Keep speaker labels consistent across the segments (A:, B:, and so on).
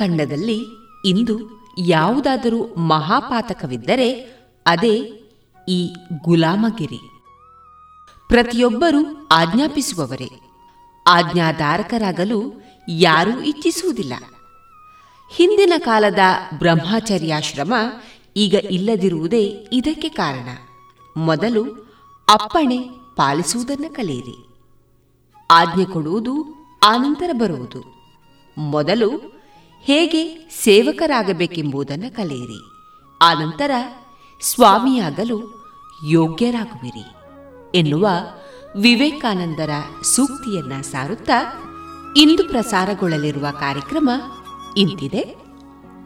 A: ಭರತಖಂಡದಲ್ಲಿ ಇಂದು ಯಾವುದಾದರೂ ಮಹಾಪಾತಕವಿದ್ದರೆ ಅದೇ ಈ ಗುಲಾಮಗಿರಿ. ಪ್ರತಿಯೊಬ್ಬರೂ ಆಜ್ಞಾಪಿಸುವವರೇ. ಆಜ್ಞಾಧಾರಕರಾಗಲು ಯಾರೂ ಇಚ್ಛಿಸುವುದಿಲ್ಲ. ಹಿಂದಿನ ಕಾಲದ ಬ್ರಹ್ಮಚರ್ಯಾಶ್ರಮ ಈಗ ಇಲ್ಲದಿರುವುದೇ ಇದಕ್ಕೆ ಕಾರಣ. ಮೊದಲು ಅಪ್ಪಣೆ ಪಾಲಿಸುವುದನ್ನು ಕಲಿಯಿರಿ. ಆಜ್ಞೆ ಕೊಡುವುದು ಆನಂತರ ಬರುವುದು. ಮೊದಲು ಹೇಗೆ ಸೇವಕರಾಗಬೇಕೆಂಬುದನ್ನು ಕಲಿಯಿರಿ. ಆನಂತರ ಸ್ವಾಮಿಯಾಗಲು ಯೋಗ್ಯರಾಗುವಿರಿ ಎನ್ನುವ ವಿವೇಕಾನಂದರ ಸೂಕ್ತಿಯನ್ನ ಸಾರುತ್ತಾ ಇಂದು ಪ್ರಸಾರಗೊಳ್ಳಲಿರುವ ಕಾರ್ಯಕ್ರಮ ಇಂತಿದೆ.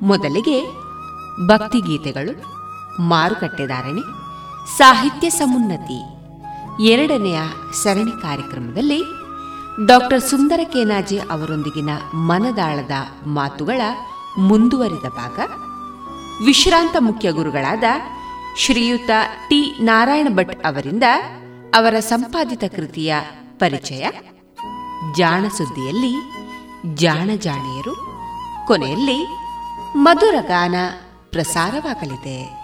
A: ಮೊದಲಿಗೆ ಭಕ್ತಿಗೀತೆಗಳು ಮಾರುಕಟ್ಟೆದಾರಣೆ ಸಾಹಿತ್ಯ ಸಮುನ್ನತಿ ಎರಡನೆಯ ಸರಣಿ ಕಾರ್ಯಕ್ರಮದಲ್ಲಿ ಡಾಕ್ಟರ್ ಸುಂದರ ಕೇನಾಜೆ ಅವರೊಂದಿಗಿನ ಮನದಾಳದ ಮಾತುಗಳ ಮುಂದುವರಿದ ಭಾಗ. ವಿಶ್ರಾಂತ ಮುಖ್ಯ ಗುರುಗಳಾದ ಶ್ರೀಯುತ ಟಿ ನಾರಾಯಣ ಭಟ್ ಅವರಿಂದ ಅವರ ಸಂಪಾದಿತ ಕೃತಿಯ ಪರಿಚಯ. ಜಾಣ ಸುದ್ದಿಯಲ್ಲಿ ಜಾಣ ಜಾಣಿಯರು. ಕೊನೆಯಲ್ಲಿ ಮಧುರ ಗಾನ ಪ್ರಸಾರವಾಗಲಿದೆ.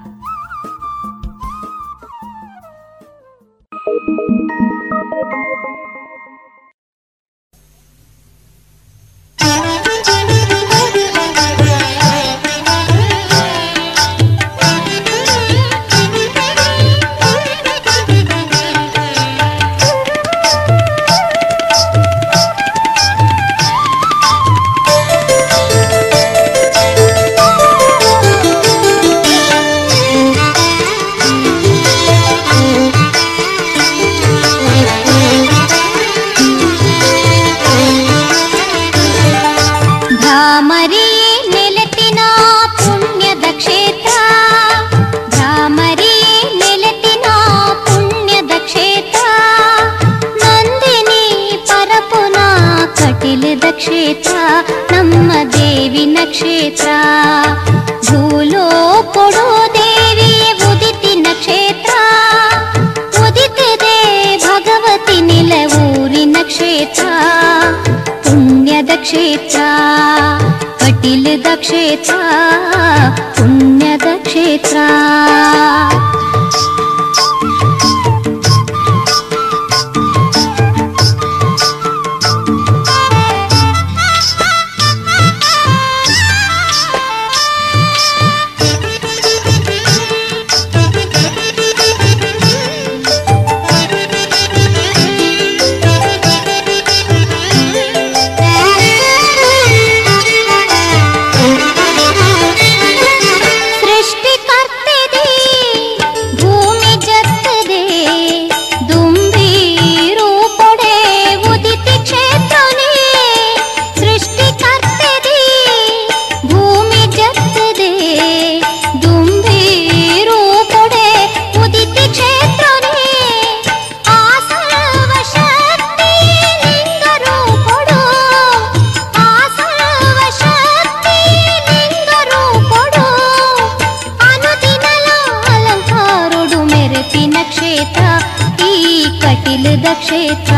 B: క్షేత్ర.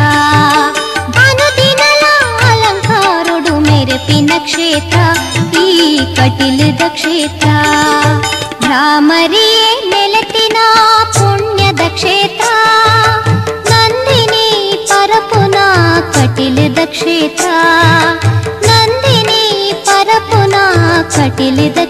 B: భానుదినల అలంకారుడు మెరిపిన క్షేత్ర. ఈ కటిలిద క్షేత్ర. భ్రామరియే నెలతిన పుణ్యద క్షేత్ర. నందిని పరపున కటిలిద క్షేత్ర. నందిని పరపున ಕಟಿಲಿದ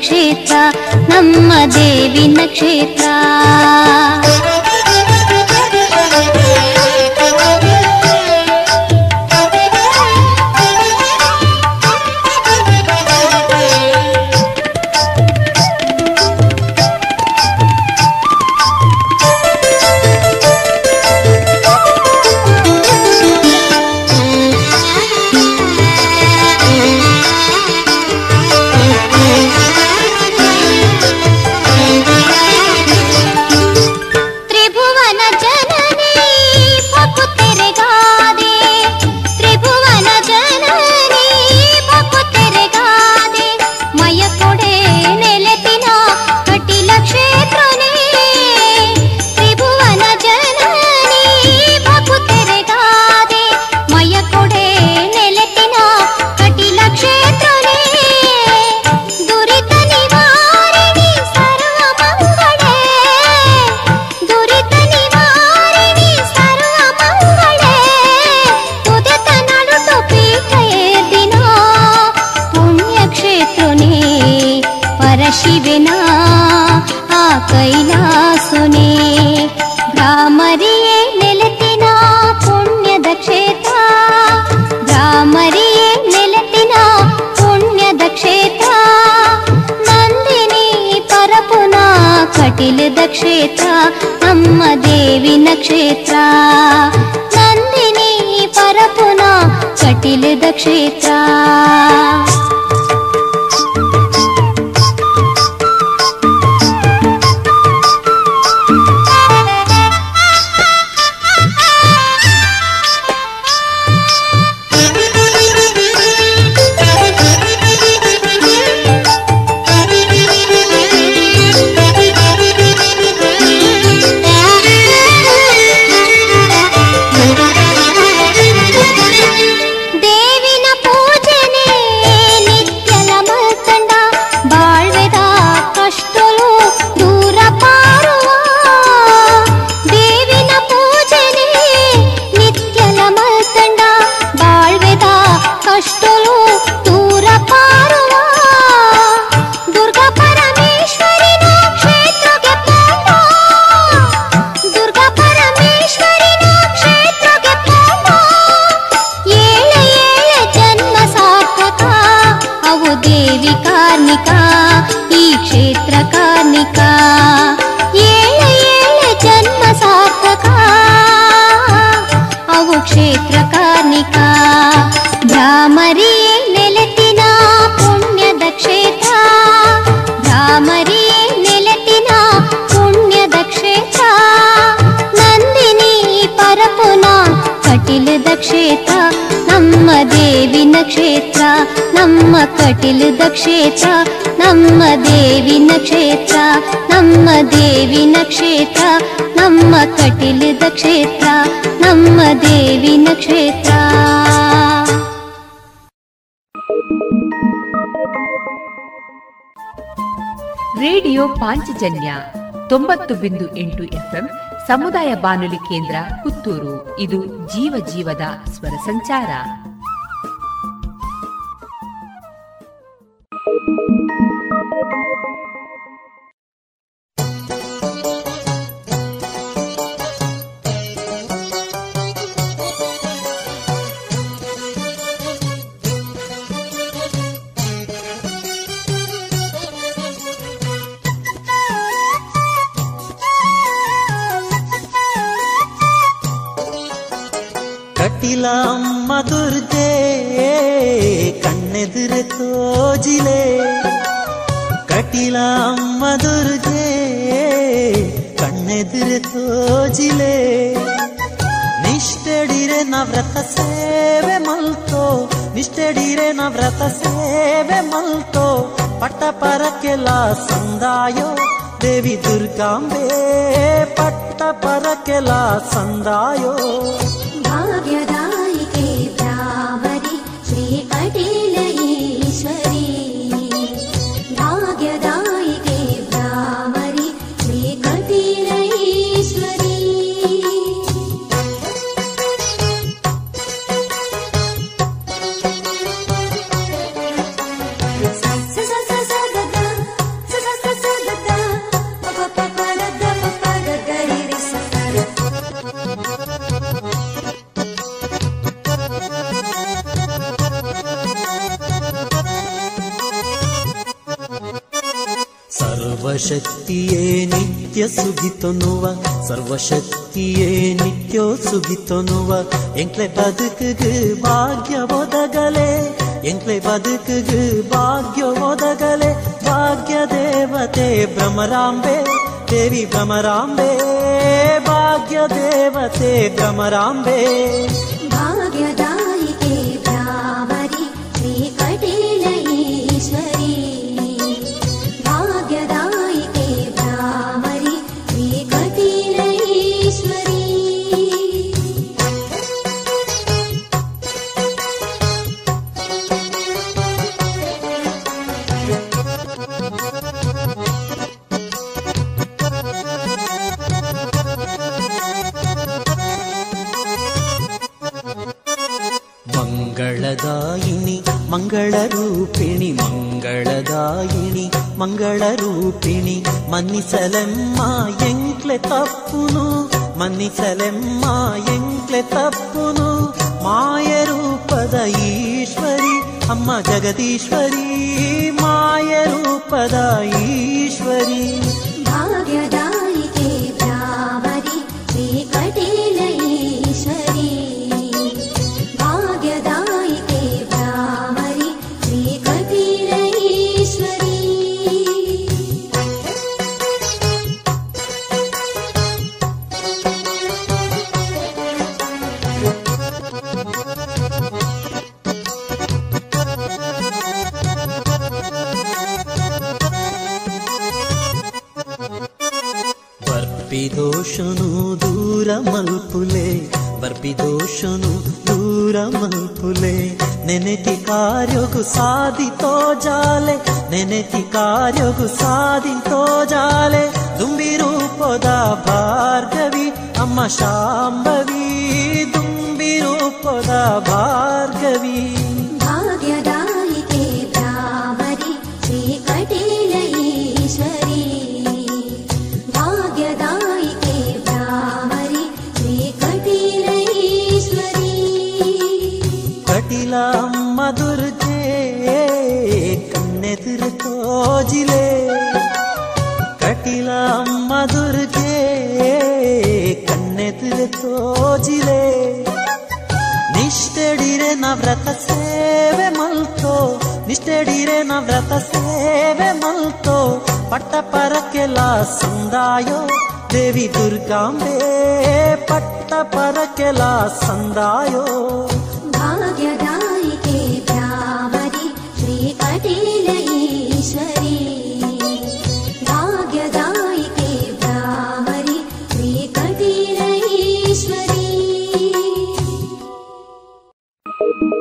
B: ಕ್ಷೇತ್ರ, ನಮ್ಮ ದೇವಿನ ಕ್ಷೇತ್ರ, ನಮ್ಮ ದೇವಿನ ಕ್ಷೇತ್ರ, ನಮ್ಮ ಕಟಿಲದ ಕ್ಷೇತ್ರ, ನಮ್ಮ ದೇವಿನ ಕ್ಷೇತ್ರ.
A: ರೇಡಿಯೋ ಪಾಂಚಜನ್ಯ ತೊಂಬತ್ತು ಬಿಂದು ಎಂಟು ಎಫ್ಎಂ ಸಮುದಾಯ ಬಾನುಲಿ ಕೇಂದ್ರ ಪುತ್ತೂರು. ಇದು ಜೀವ ಜೀವದ ಸ್ವರ ಸಂಚಾರ.
C: மதுர்ஜ ಕಣ್ಣೆದುರೆ ತೋಜಿಲೆ ಕಟಿಲ ಅಮ್ಮ ದುರ್ಗೆ ಕಣ್ಣೆದುರೆ ತೋಜಿಲೆ ನಿಷ್ಠಡಿರೆ ನವ್ರತ ಸೇವೆ ಮಲ್ತೋ ನಿಷ್ಠಡಿರೆ ನವ್ರತ ಸೇವೆ ಮಲ್ತೋ ಪಟ್ಟ ಪರಕ್ಕೆಲ್ಲ ಸಂದಾಯೋ ದೇವಿ ದುರ್ಗಾಂಬೆ ಪಟ್ಟ ಪರಕ್ಕೆಲ್ಲ ಸಂದಾಯೋ
B: ಭಾಗ್ಯದಾಯಿಕೆ
C: ಸರ್ವಶಕ್ತಿಯೇ ನಿತ್ಯ ಸುಗಿತೊನುವ, ಸರ್ವಶಕ್ತಿಯೇ ನಿತ್ಯೋ ಸುಗಿತೊನುವ. ಎಂಕ್ಲೆ ಬದುಕುಗು ಭಾಗ್ಯ ಒದಗಲೆ ಎಂಕ್ಲೆ ಬದುಕುಗು ಭಾಗ್ಯ ಒದಗಲೆ. ಭಾಗ್ಯ ದೇವತೆ ಭ್ರಮರಾಂಬೆ, ದೇವಿ ಭ್ರಮರಾಂಬೆ. ಭಾಗ್ಯ ದೇವತೆ ಭ್ರಮರಾಂಬೆ. ಮಂಗಳರೂಪಿಣಿ ಮನ್ನಿಸಲೆಮ್ಮ ಎಂಕ್ಲೆ ತಪ್ಪುನು ಮನ್ನಿಸಲೆಮ್ಮ ಎಂಕ್ಲೆ ತಪ್ಪುನು ಮಾಯ ರೂಪದ ಈಶ್ವರಿ ಅಮ್ಮ ಜಗದೀಶ್ವರಿ ಮಾಯ ರೂಪದ ಈಶ್ವರಿ ಭಾಗ್ಯದ బర్పిదోషును దూరమల్పులే బర్పిదోషును దూరమల్పులే. నెనెతి కార్యకు సాధితో జాలే నెనెతి కార్యకు సాధితో జాలే. దుంబి రూపద భార్గవి
B: అమ్మ శాంభవి. దుంబి రూపద భార్గవి. మోజిలే
C: ಕಟಿಲ ಮಧುರ್ಗೆ ಕಣ್ಣೆದುರೆ ತೋಜಿಲೆ ನಿಷ್ಠಡಿರೆ ನವ್ರತ ಸೇವೆ ಮಲ್ತೋ ನಿಷ್ಠಡಿರೆ ನವ್ರತ ಸೇವೆ ಮಲ್ತೋ ಪಟ್ಟ ಪರಕೆಲ ಸಂದಾಯೋ ದೇವಿ ದುರ್ಗಾಂಬೆ ಪಟ್ಟ ಪರಕೆಲ ಸಂದಾಯೋ
B: ಭಾಗ್ಯದಾಯಿಕೆ ಶ್ರೀ ಕಟೀಲ ಈಶ್ವರ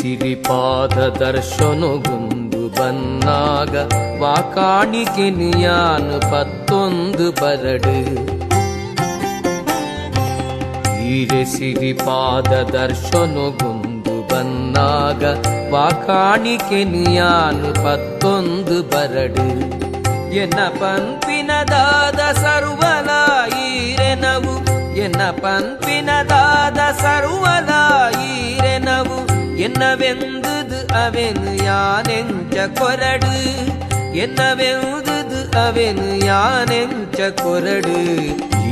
D: ಹೀರೆ ಸಿರಿಪಾದ ದರ್ಶನಗೊಂದು ಬನ್ನಾಗ ವಾಕಾಣಿಕೆ ನಿಯಾನು ಪತ್ತೊಂದು ಬರಡು ಹೀರೆ ಸಿರಿಪಾದ ದರ್ಶನಗೊಂದು ಬನ್ನಾಗ ವಾಕಾಣಿಕೆ ನಿಯಾನು ಪತ್ತೊಂದು ಬರಡು ಎನ್ನ ಪಂಪಿನದಾದ ಸರ್ವಲ ಈರೆನವು ಎನ್ನ ಪಂಪಿನದಾದ ಸರ್ವಲ ಈರೆನವು என்னவெந்தது அவன் யானெஞ்ச கொரடு என்னவெந்தது ಅವನು ಯಾನೆಂಚ ಕೊರಡು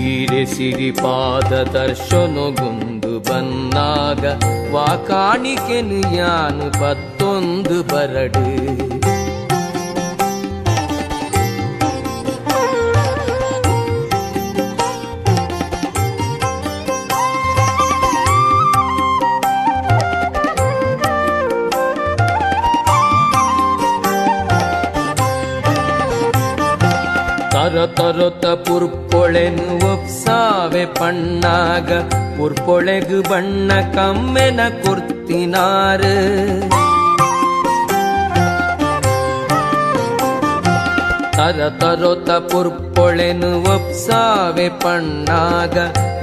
D: ಈರೆ ಸಿರಿಪಾದ ದರ್ಶನಗೊಂದು ಬನ್ನಾಗ ವಾಕಾಣಿಕೆನು ಯಾನು ಪತ್ತೊಂದು ಬರಡು ತರ ತರೊತ ಪುರ್ಪೊಳೆನು ಒಪ್ಸಾವೆ ಪಣ್ಣಾಗ ಪುರ್ಪೊಳೆಗು ಬಣ್ಣ ಕಮ್ಮೆನ ಕೊರ್ತಿನಾರು ತರ ತರೊತ ಪುರ್ಪೊಳೆನು ಒಪ್ಸಾವೆ ಪಣ್ಣಾಗ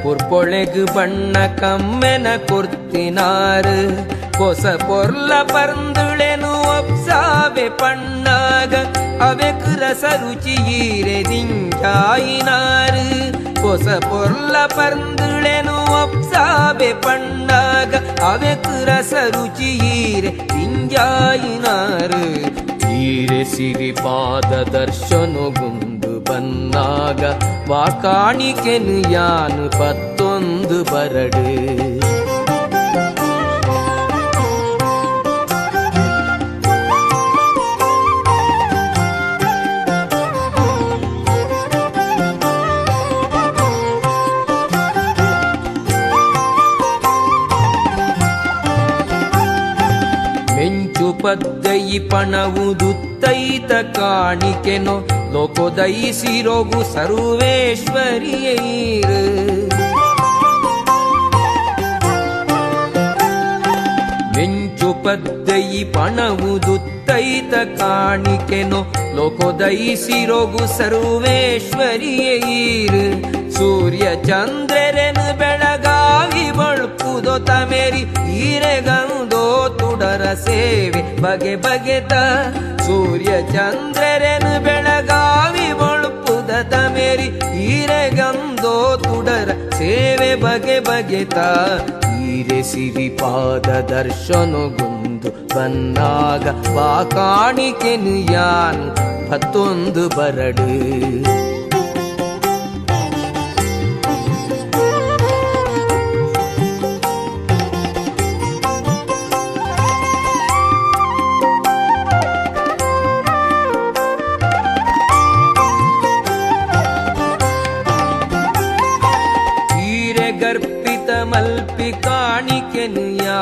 D: ಪುರ್ಪೊಳೆಗು ಬಣ್ಣ ಕಮ್ಮೆನ ಕೊರ್ತಿನಾರು ಹೊಸ ಪೊರ್ಲ ಪರ್ಂದುಳೆನು ಒಪ್ಸಾವೆ ಪಣ್ಣಾಗ ರಸ ರುಚಿಯೀರೆ ದಿಂಜಾಯಿನಾರು ಹೊಸ ಪೊರ್ಲ ಪರ್ಂದುಳೆನು ಒಪ್ಸಾವೆ ಪಣ್ಣಾಗ ಅವೆಕ್ ರಸ ದಿಂಜಾಯಿನಾರು ಈರೆ ಸಿರಿಪಾದ ದರ್ಶನಗೊಂದು ಬನ್ನಾಗ ವಾಕಾಣಿಕೆನು ಯಾನು ಪತ್ತೊಂದು ಬರಡು ಪಣವುದುತ್ತೈತ ಕಾಣಿಕೆನೋ ಲೋಕೋದಯಿಸಿರೋಗು ಸರ್ವೇಶ್ವರಿಯೈರು. ಪದ್ದಯಿ ಪಣವುದುತ್ತೈತ ಕಾಣಿಕೆನೋ ಲೋಕೋದಯಿಸಿರೋಗು ಸರ್ವೇಶ್ವರಿಯೈರ್. ಸೂರ್ಯ ಚಂದ್ರರೆನು ಬೆಳಗಾವಿ ಬಳ್ಪುದೋ ತಮೇರಿ ತುಡರ ಸೇವೆ ಬಗೆ ಬಗೆತ ಸೂರ್ಯ ಚಂದ್ರರೆನು ಬೆಳಗಾವಿ ಒಳಪುದ ತಮೇರಿ ಹೀರೆಗಂದೋ ತುಡರ ಸೇವೆ ಬಗೆ ಬಗೆತ ಈರೆ ಸಿರಿಪಾದ ದರ್ಶನಗೊಂದು ಬಂದಾಗ ಬಾ ಕಾಣಿಕೆನು ಯಾನ್ ಹತ್ತೊಂದು ಬರಡು.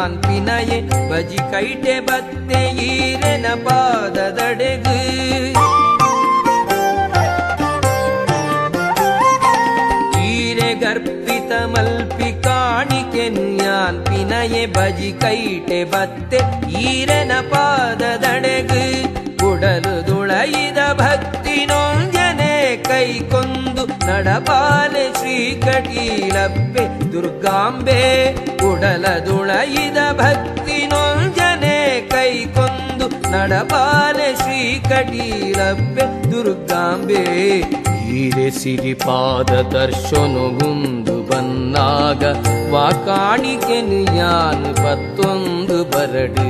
D: ಯಾನ್ ಪಿನಯೆ, ಬಜಿ ಕೈಟೆ ಬತ್ತೆ ಈರೆನ ಪಾದದಡೆಗು. ಈರೆ ಗರ್ಪಿತ ಮಲ್ಪಿ ಕಾಣಿಕೆನು ಯಾನ್ ಪಿನಯೆ, ಬಜಿ ಕೈಟೆ ಬತ್ತೆ ಈರೆನ ಪಾದದಡೆಗು. ಕುಡಲು ದುಳೈದ ಭಕ್ತಿ ನೊಂಜನೆ ಕೈಕೊಂದು ನಡಪಾಲೆ ಶ್ರೀಕಟೀಲಬ್ಬೆ ದುರ್ಗಾಂಬೆ ಕುಡಲ ದುಳೈದ ಭಕ್ತಿ ನೊಂಜನೆ ಕೈಕೊಂದು ನಡಪಾಲೆ ಶ್ರೀಕಟೀಲಬ್ಬೆ ದುರ್ಗಾಂಬೆ. ಹೀರೆ ಸಿರಿಪಾದ ದರ್ಶನಗುಂದು ಬನ್ನಾಗ ವಾ ಕಾಣಿಕೆನು ಯಾನು ಪತ್ತೊಂದು ಬರಡು.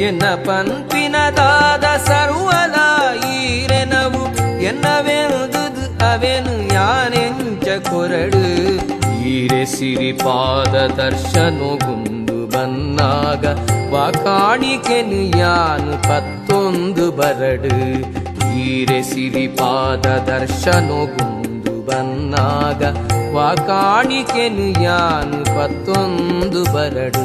D: ಎನ್ನ ಪಂಪಿನದಾದ ಸರ್ವಲ ಈರೆನವು ಎನ್ನವೆಂದುದು ಅವೆನು ಯಾನೆಂಚ ಕೊರಡು? ಈರೆ ಸಿರಿಪಾದ ದರ್ಶನಗುಂದು ಬನ್ನಾಗ ವಾ ಕಾಣಿಕೆನು ಯಾನು ಪತ್ತೊಂದು ಬರಡು? ಈರೆ ಸಿರಿಪಾದ ದರ್ಶನಗುಂದು ಬನ್ನಾಗ ವಾ ಕಾಣಿಕೆನು ಯಾನು ಪತ್ತೊಂದು ಬರಡು?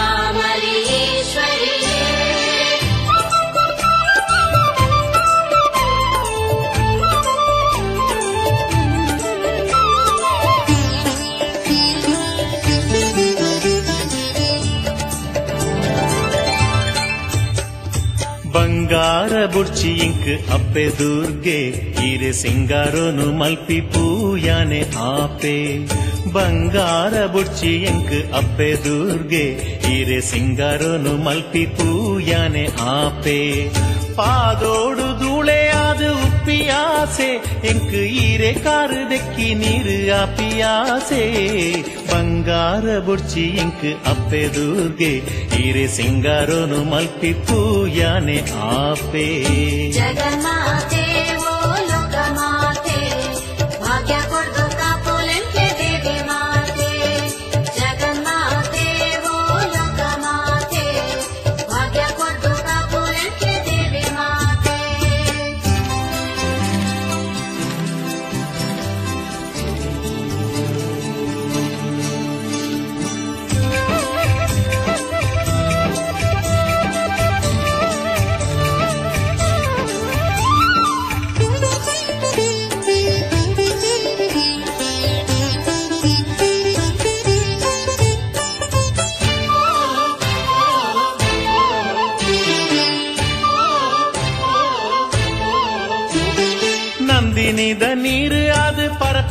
E: ಬಂಗಾರ ಬುಡ್ಚಿ ಇಂಕ್ ಅಪ್ಪೆ ದುರ್ಗೆ ಈರೆ ಸಿಂಗಾರೋನು ಮಲ್ಪಿ ಪೂಯಾನೆ ಆಪೆ. ಬಂಗಾರ ಬುಡ್ಚಿ ಇಂಕ್ ಅಪ್ಪೆ ದುರ್ಗೆ ಈರೆ ಸಿಂಗಾರೋನು ಮಲ್ಪಿ ಪೂಯಾನೆ ಆಪೆ. ಪಾದೋಡು ಧೂಳೆಯಾದ ಉಪ್ಪಿಯಾಸೆ ಎಂಕ್ ಈರೆ ಕಾರು ದೆಕ್ಕಿ ನೀರು ಆಪಿಯಾಸೆ ಬಂಗಾರ ಬುಡ್ಚಿ ಇಂಕ್ ಅಪ್ಪೆ ದುರ್ಗೆ ಈರೆ ಸಿಂಗಾರೋನು ಮಲ್ಪಿ ಪೂಯಾನೆ ಆಪೆ
F: ಜಗನ್ಮಾತೆ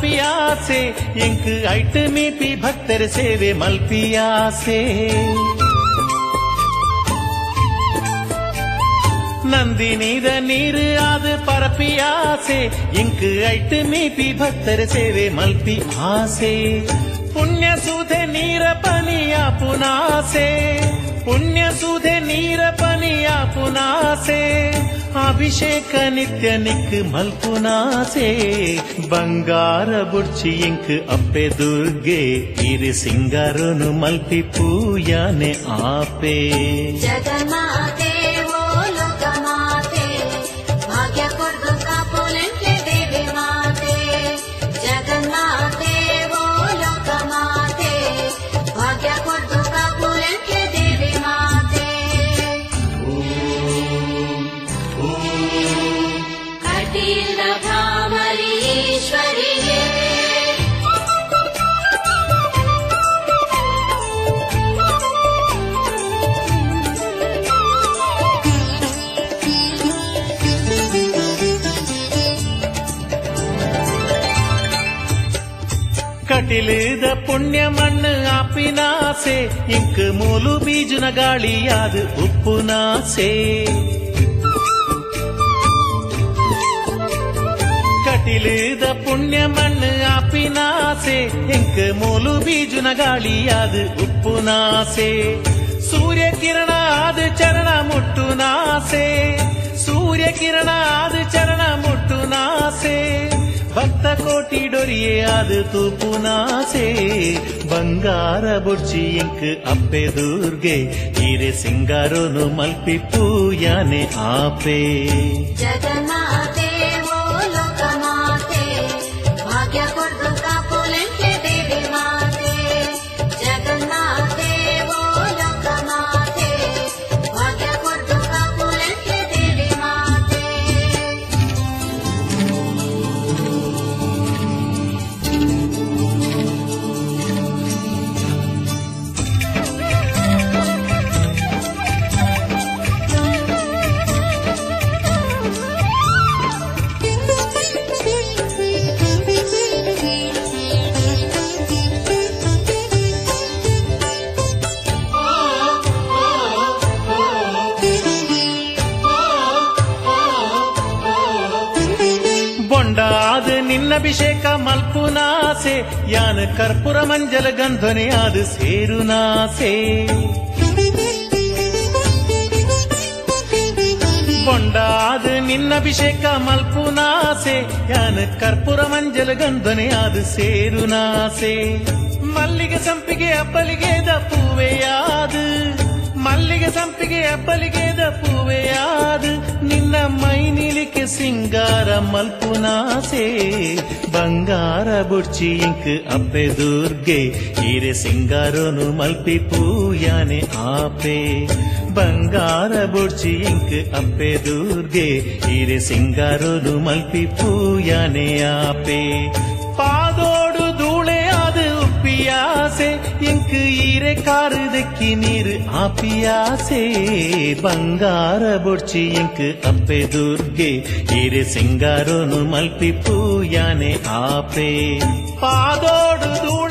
E: ಅದು ಪರಪಿಯಾಸೆ ಎಂಕ್ ಐಟ್ ಮೀಪಿ ಭಕ್ತರ ಸೇವೆ ಮಲ್ಪಿಯಾಸೆ ನಂದಿನಿದ ನೀರು ಅದು ಪರಪಿಯಾಸೆ ಇಂಕ್ ಐಟ್ ಮೀಪಿ ಭಕ್ತರ ಸೇವೆ ಮಲ್ಪಿ ಆಸೆ ಪುಣ್ಯ ಸುಧೆ ನೀರ ಪನಿ ಪನಿಯ ಪುನಾಸೆ ಪುಣ್ಯ ಸುಧೆ ನೀರ ಪನಿಯ ಪುನಾಸೆ ಅಭಿಷೇಕ ನಿತ್ಯ ನಿಕ್ ಮಲ್ಪುನಾಸೆ ಬಂಗಾರ ಬುಡ್ಚಿ ಇಂಕ್ ಅಪ್ಪೆ ದುರ್ಗೆ ಇರಿ ಸಿಂಗಾರನು ಮಲ್ಪಿ ಪೂಯಾನೆ ಆಪೆ
F: ಜಗನ್ಮಾತೆ
E: ಕಟಿಲಿದ ಪುಣ್ಯ ಮಣ್ಣು ಆಪಿನಾಸೆ ಇಂಕ್ ಮೂಲು ಬೀಜನ ಗಾಳಿಯಾದ ಉಪ್ಪುನಾಸೆ ಕಟಿಲಿದ ಪುಣ್ಯ ಮಣ್ಣು ಆಪಿನಾಸೆ ಇಂಕ್ ಮೂಲು ಬೀಜನ ಗಾಳಿಯಾದ ಉಪ್ಪುನಾಸೆ ಸೂರ್ಯ ಕಿರಣ ಆದ ಚರಣ ಮುಟ್ಟುನಾಸೆ ಸೂರ್ಯ ಕಿರಣ ಆದ ಚರಣ ಮುಟ್ಟುನಾಸೆ ಭಕ್ತ ಕೋಟಿ ಡೊರಿಯೇ ಆದ ತೂಪುನಾಸೆ ಬಂಗಾರ ಬುಡ್ಚಿ ಇಂಕ್ ಅಪ್ಪೆ ದುರ್ಗೆ ಹಿರೆ ಸಿಂಗಾರೋನು ಮಲ್ಪಿ ಪೂಯಾನೆ ಆಪೆ
F: ಜಗನ್ಮಾತೆ
E: ನಿನ್ನಭಿಷೇಕ ಮಲ್ಪುನಾಸೆ ಯಾನ ಕರ್ಪೂರ ಮಂಜಲ ಗಂಧನೆ ಆದ ಸೇರುನಾಸೆ ಬೊಂಡಾದ ನಿನ್ನಭಿಷೇಕ ಮಲ್ಪುನಾಸೆ ಯಾನ ಕರ್ಪೂರ ಮಂಜಲ ಗಂಧನೆ ಆದ ಸೇರುನಾಸೆ ಮಲ್ಲಿಗೆ ಸಂಪಿಗೆ ಅಪ್ಪಲಿಗೆದ ಪೂವೆಯಾದು ಮಲ್ಲಿಗೆ ಸಂಪಿಗೆ ಅಪ್ಪಲಿಗೆದ ಪೂವೆಯಾದು ನಿನ್ನ ಮೈ ನಿಲಿಕೆ ಸಿಂಗಾರ ಮಲ್ಪುನಾಸೆ ಬಂಗಾರ ಬುಡ್ಚಿ ಇಂಕ್ ಅಪ್ಪೆ ದುರ್ಗೆ, ಹಿರೆ ಸಿಂಗಾರೋನು ಮಲ್ಪಿ ಪೂಯಾನೆ ಆಪೆ. ಬಂಗಾರ ಬುಡ್ಚಿ ಇಂಕ್ ಅಪ್ಪೆ ದುರ್ಗೆ, ಹಿರೆ ಸಿಂಗಾರೋನು ಮಲ್ಪಿ ಪೂಯಾನೆ ಆಪೆ. ಪಾದೋಡು ಧೂಳೆ ಅದು ಉಪ್ಪಿಯಾಸೆ ಇಂಕ್ ಈರೆ ಕಾರು ದಕ್ಕಿ ನೀರು ಆಪಿಯಾಸೆ ಬಂಗಾರ ಬೊಡ್ಚಿ ಇಂಕ್ ಅಪ್ಪೆ ದುರ್ಗೆ ಈರೆ ಸಿಂಗಾರೋನು ಮಲ್ಪಿ ಪೂಯಾನೆ ಆಪೆ ಪಾದೋಡು ಧೂಳೆ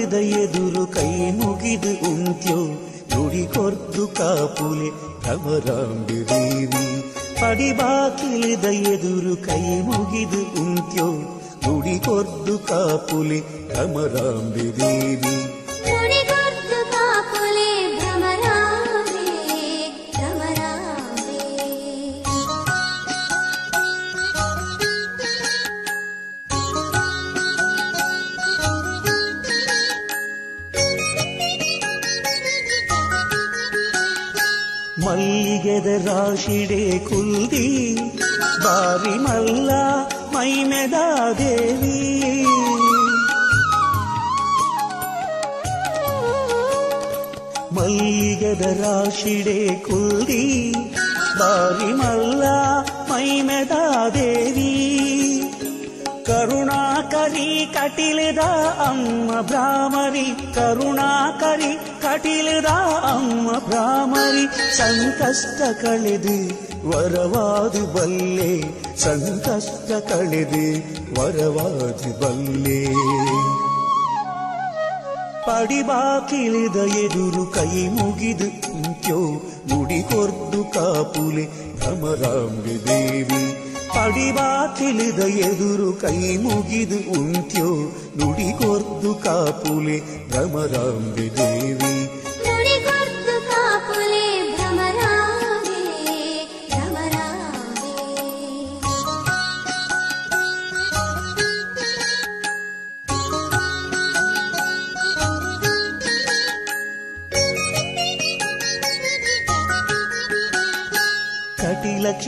C: ಪಡಿಬಾಕಿಲಿದ ಎದುರು ಕೈ ಮುಗಿದು ಉಂತ್ಯೋ ನುಡಿಕೊರ್ದು ಕಾಪುಲೆ ಭ್ರಮರಾಂಬಿದೇವಿ ಪಡಿಬಾಕಿಲಿದ ಎದುರು ಕೈ ಮುಗಿದು ಉಂತ್ಯೋ ನುಡಿಕೊರ್ದು ಕಾಪುಲೆ ಭ್ರಮರಾಂಬಿದೇವಿ ಮಲ್ಲಿಗೆದ ರಾಶಿಡೆ ಕುಲ್ದಿ ಬಾರಿ ಮಲ್ಲ ಮೈಮೆದ ದೇವಿ ಮಲ್ಲಿಗೆದ ರಾಶಿಡೆ ಕುಲ್ದಿ ಬಾರಿ ಮಲ್ಲ ಮೈಮೆದ ದೇವಿ ಕರುಣಾಕರಿ ಕಟಿಲದ ಅಮ್ಮ ಭ್ರಾಮರಿ, ಕರುಣಾಕರಿ ಕಟಿಲದ ಅಮ್ಮ ಭ್ರಾಮರಿ, ಸಂಕಷ್ಟ ಕಳೆದು, ವರವಾದು ಬಲ್ಲೆ, ಸಂಕಷ್ಟ ಕಳೆದು, ವರವಾದು ಬಲ್ಲೆ. ಪಡಿಬಾಕಿಳಿದ ಎದುರು ಕೈ ಮುಗಿದು ಕುಂತ್ಯೋ ಮುಡಿಕೊರ್ದು ಕಾಪುಲೆ ಭ್ರಮರಾಂಬೆ ದೇವಿ. ಪಡಿಬಾಕಿಳಿದ ಎದುರು ಕೈ ಮುಗಿದು ಉಂತ್ಯೋ ನುಡಿಕೊರ್ದು ಕಾಪುಲೆ ಭ್ರಮರಾಂಬೆ ದೇವಿ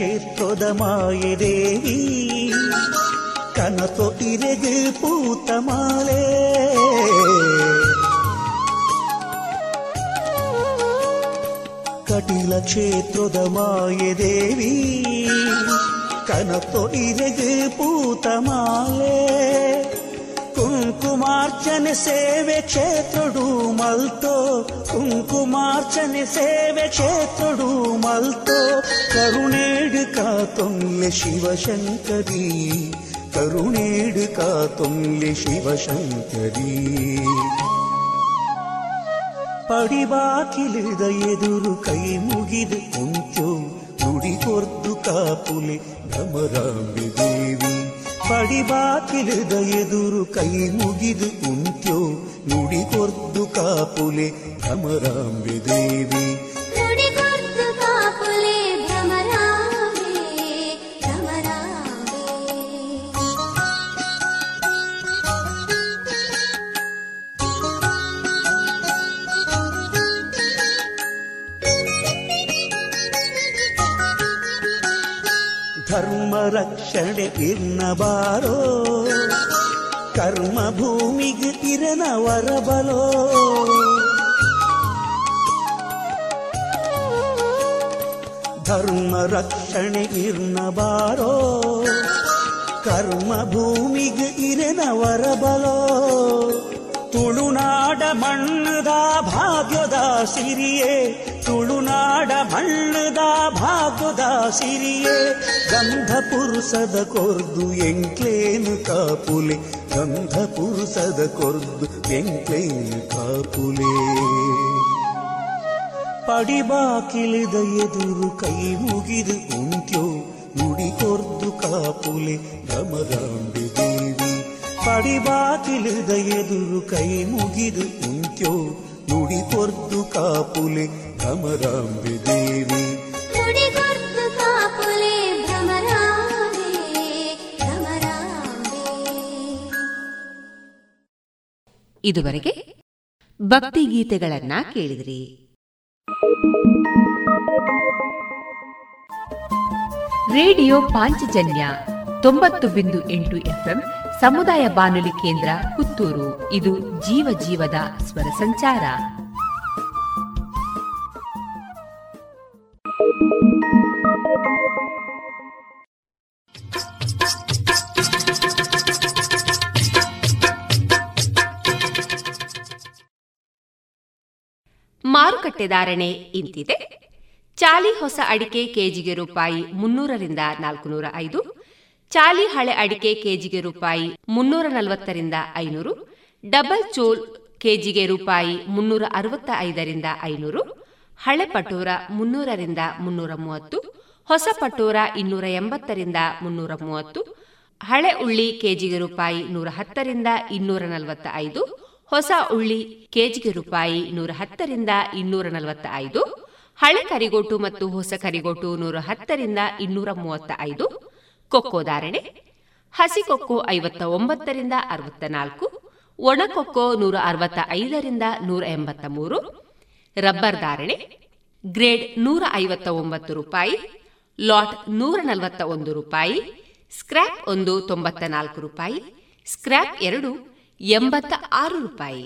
C: ಕಟಿಲ ಕ್ಷೇತ್ರದ ಮಾಯೆ ದೇವಿ ಕನಸೊ ಇರೆಗೆ ಪೂತ ಮಾಲೆ ಕಟಿಲ ಕ್ಷೇತ್ರದ ಮಾಯೆ ದೇವಿ ಕನಸೊ ಇರೆಗೆ ಪೂತ ಮಾಲೆ ಕುಂಕುಮಾರ್ಚನೆ ಸೇವೆ ಕ್ಷೇತ್ರಡು ಮಲ್ತೋ ಕುಂಕುಮಾರ್ಚನೆ ಸೇವೆ ಕ್ಷೇತ್ರಡು ಮಲ್ತೋ ಕರುಣೇಡು ಕಾತೊಂಗ್ಲೆ ಶಿವಶಂಕರಿ ಕರುಣೇಡು ಕಾತೊಂಗ್ಲೆ ಶಿವಶಂಕರಿ ಪಡಿಬಾಕಿಲಿದ ಎದುರು ಕೈ ಮುಗಿದು ಉಂಟು ನುಡಿಕೊರ್ದು ಕಾಪುಲೆ ಭ್ರಮರಾಂಬೆ ದೇವಿ ಪಡಿಬಾಕಿಲಿದ ಎದುರು ಕೈ ಮುಗಿದು ಉಂಟ್ಯೋ ನುಡಿಕೊರ್ದು ಕಾಪುಲೆ ಭ್ರಮರಾಂಬೆ ದೇವಿ. ಧರ್ಮ ರಕ್ಷಣೆ ಇರ್ನಬಾರೋ ಕರ್ಮ ಭೂಮಿಗೆ ಇರನ ವರಬಲೋ ಧರ್ಮ ರಕ್ಷಣೆ ಇರ್ನಬಾರೋ. ಕರ್ಮ ಭೂಮಿಗೆ ಇರನ ವರಬಲೋ ತುಳುನಾಡ ಮಣ್ಣದ ಭಾಗ್ಯದ ಸಿರಿಯೇ. ತುಳುನಾಡ ಮಣ್ಣದ ಭಾಗ್ಯದ ಸಿರಿಯೇ. ಗಂಧ ಪುರುಷದ ಕೊರ್ದು ಎಂಕ್ಲೇನು ಕಾಪುಲೆ. ಗಂಧ ಪುರುಷದ ಕೊರ್ದು ಎಂಕ್ಲೇನು ಕಾಪುಲೆ. ಪಡಿಬಾಕಿಳಿದ ಎದುರು ಕೈ ಮುಗಿದು ಉಂಟ್ಯೋ. ನುಡಿಕೊರ್ದು ಕಾಪುಲೆ ಭ್ರಮರಾಂಬೆ ದೇವಿ. ಪಡಿಬಾಕಿಳಿದ ಎದುರು ಕೈ ಮುಗಿದು ಉಂಟ್ಯೋ. ದೇವಿ
B: ನುಡಿಗೊರ್ದು ಕಾಪುಲೆ ಭ್ರಮರಾಂಬೆ, ಭ್ರಮರಾಂಬೆ.
A: ಇದುವರೆಗೆ ಭಕ್ತಿ ಗೀತೆಗಳನ್ನ ಕೇಳಿದ್ರಿ ರೇಡಿಯೋ ಪಾಂಚಜನ್ಯ ತೊಂಬತ್ತು ಬಿಂದು ಎಂಟು ಎಫ್ಎಂ ಸಮುದಾಯ ಬಾನುಲಿ ಕೇಂದ್ರ ಪುತ್ತೂರು. ಇದು ಜೀವ ಜೀವದ ಸ್ವರ ಸಂಚಾರ. ಮಾರುಕಟ್ಟೆ ಧಾರಣೆ ಇಂತಿದೆ. ಚಾಲಿ ಹೊಸ ಅಡಿಕೆ ಕೆಜಿಗೆ ರೂಪಾಯಿ ಮುನ್ನೂರರಿಂದ ನಾಲ್ಕುನೂರ ಐದು. ಚಾಲಿ ಹಳೆ ಅಡಿಕೆ ಕೆಜಿಗೆ ರೂಪಾಯಿ ಮುನ್ನೂರ ನಲವತ್ತರಿಂದ ಐನೂರು, ಡಬಲ್ ಚೋಲ್ ಕೆಜಿಗೆ ರೂಪಾಯಿ ಮುನ್ನೂರ ಅರವತ್ತ ಐದರಿಂದ ಐನೂರು, ಹಳೆ ಪಟೋರ ಮುನ್ನೂರರಿಂದ ಮುನ್ನೂರ ಮೂವತ್ತು, ಹೊಸ ಪಟೋರ ಇನ್ನೂರ ಎಂಬತ್ತರಿಂದ ಮುನ್ನೂರ ಮೂವತ್ತು, ಹಳೆ ಉಳ್ಳಿ ಕೆಜಿಗೆ ರೂಪಾಯಿ ನೂರ ಹತ್ತರಿಂದ ಇನ್ನೂರ ನಲವತ್ತ ಐದು ಹೊಸ ಉಳ್ಳಿ ಕೆಜಿಗೆ ರೂಪಾಯಿ ನೂರ ಹತ್ತರಿಂದ ಇನ್ನೂರ ನಲವತ್ತ ಐದು ಹಳೆ ಕರಿಗೋಟು ಮತ್ತು ಹೊಸ ಕರಿಗೋಟು ನೂರ ಹತ್ತರಿಂದ ಇನ್ನೂರ ಮೂವತ್ತ ಐದು ಕೊಕ್ಕೋ ಧಾರಣೆ, ಹಸಿ ಕೊಕ್ಕೋ ಐವತ್ತ ಒಂಬತ್ತರಿಂದ ಅರವತ್ತ ನಾಲ್ಕು ಒಣಕೊಕ್ಕೋ ನೂರ ಅರವತ್ತ ಐದರಿಂದ ನೂರ ಎಂಬತ್ತ ಮೂರು ರಬ್ಬರ್ ಧಾರಣೆ, ಗ್ರೇಡ್ ನೂರ ಐವತ್ತ ಒಂಬತ್ತು ರೂಪಾಯಿ, ಲಾಟ್ ನೂರ ನಲವತ್ತ ಒಂದು ರೂಪಾಯಿ, ಸ್ಕ್ರ್ಯಾಪ್ ಒಂದು ತೊಂಬತ್ತ ನಾಲ್ಕು ರೂಪಾಯಿ, ಸ್ಕ್ರ್ಯಾಪ್ ಎರಡು ಎಂಬತ್ತ ಆರು ರೂಪಾಯಿ.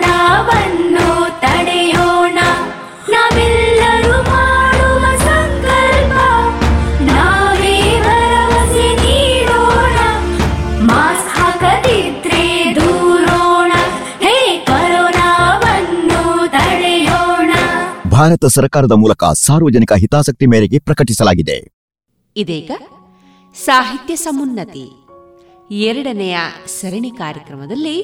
G: ಭಾರತ ಸರ್ಕಾರದ ಮೂಲಕ ಸಾರ್ವಜನಿಕ ಹಿತಾಸಕ್ತಿ ಮೇರೆಗೆ ಪ್ರಕಟಿಸಲಾಗಿದೆ.
A: ಇದೀಗ ಸಾಹಿತ್ಯ ಸಮುನ್ನತಿ. ಎರಡನೆಯ ಸರಣಿ ಕಾರ್ಯಕ್ರಮದಲ್ಲಿ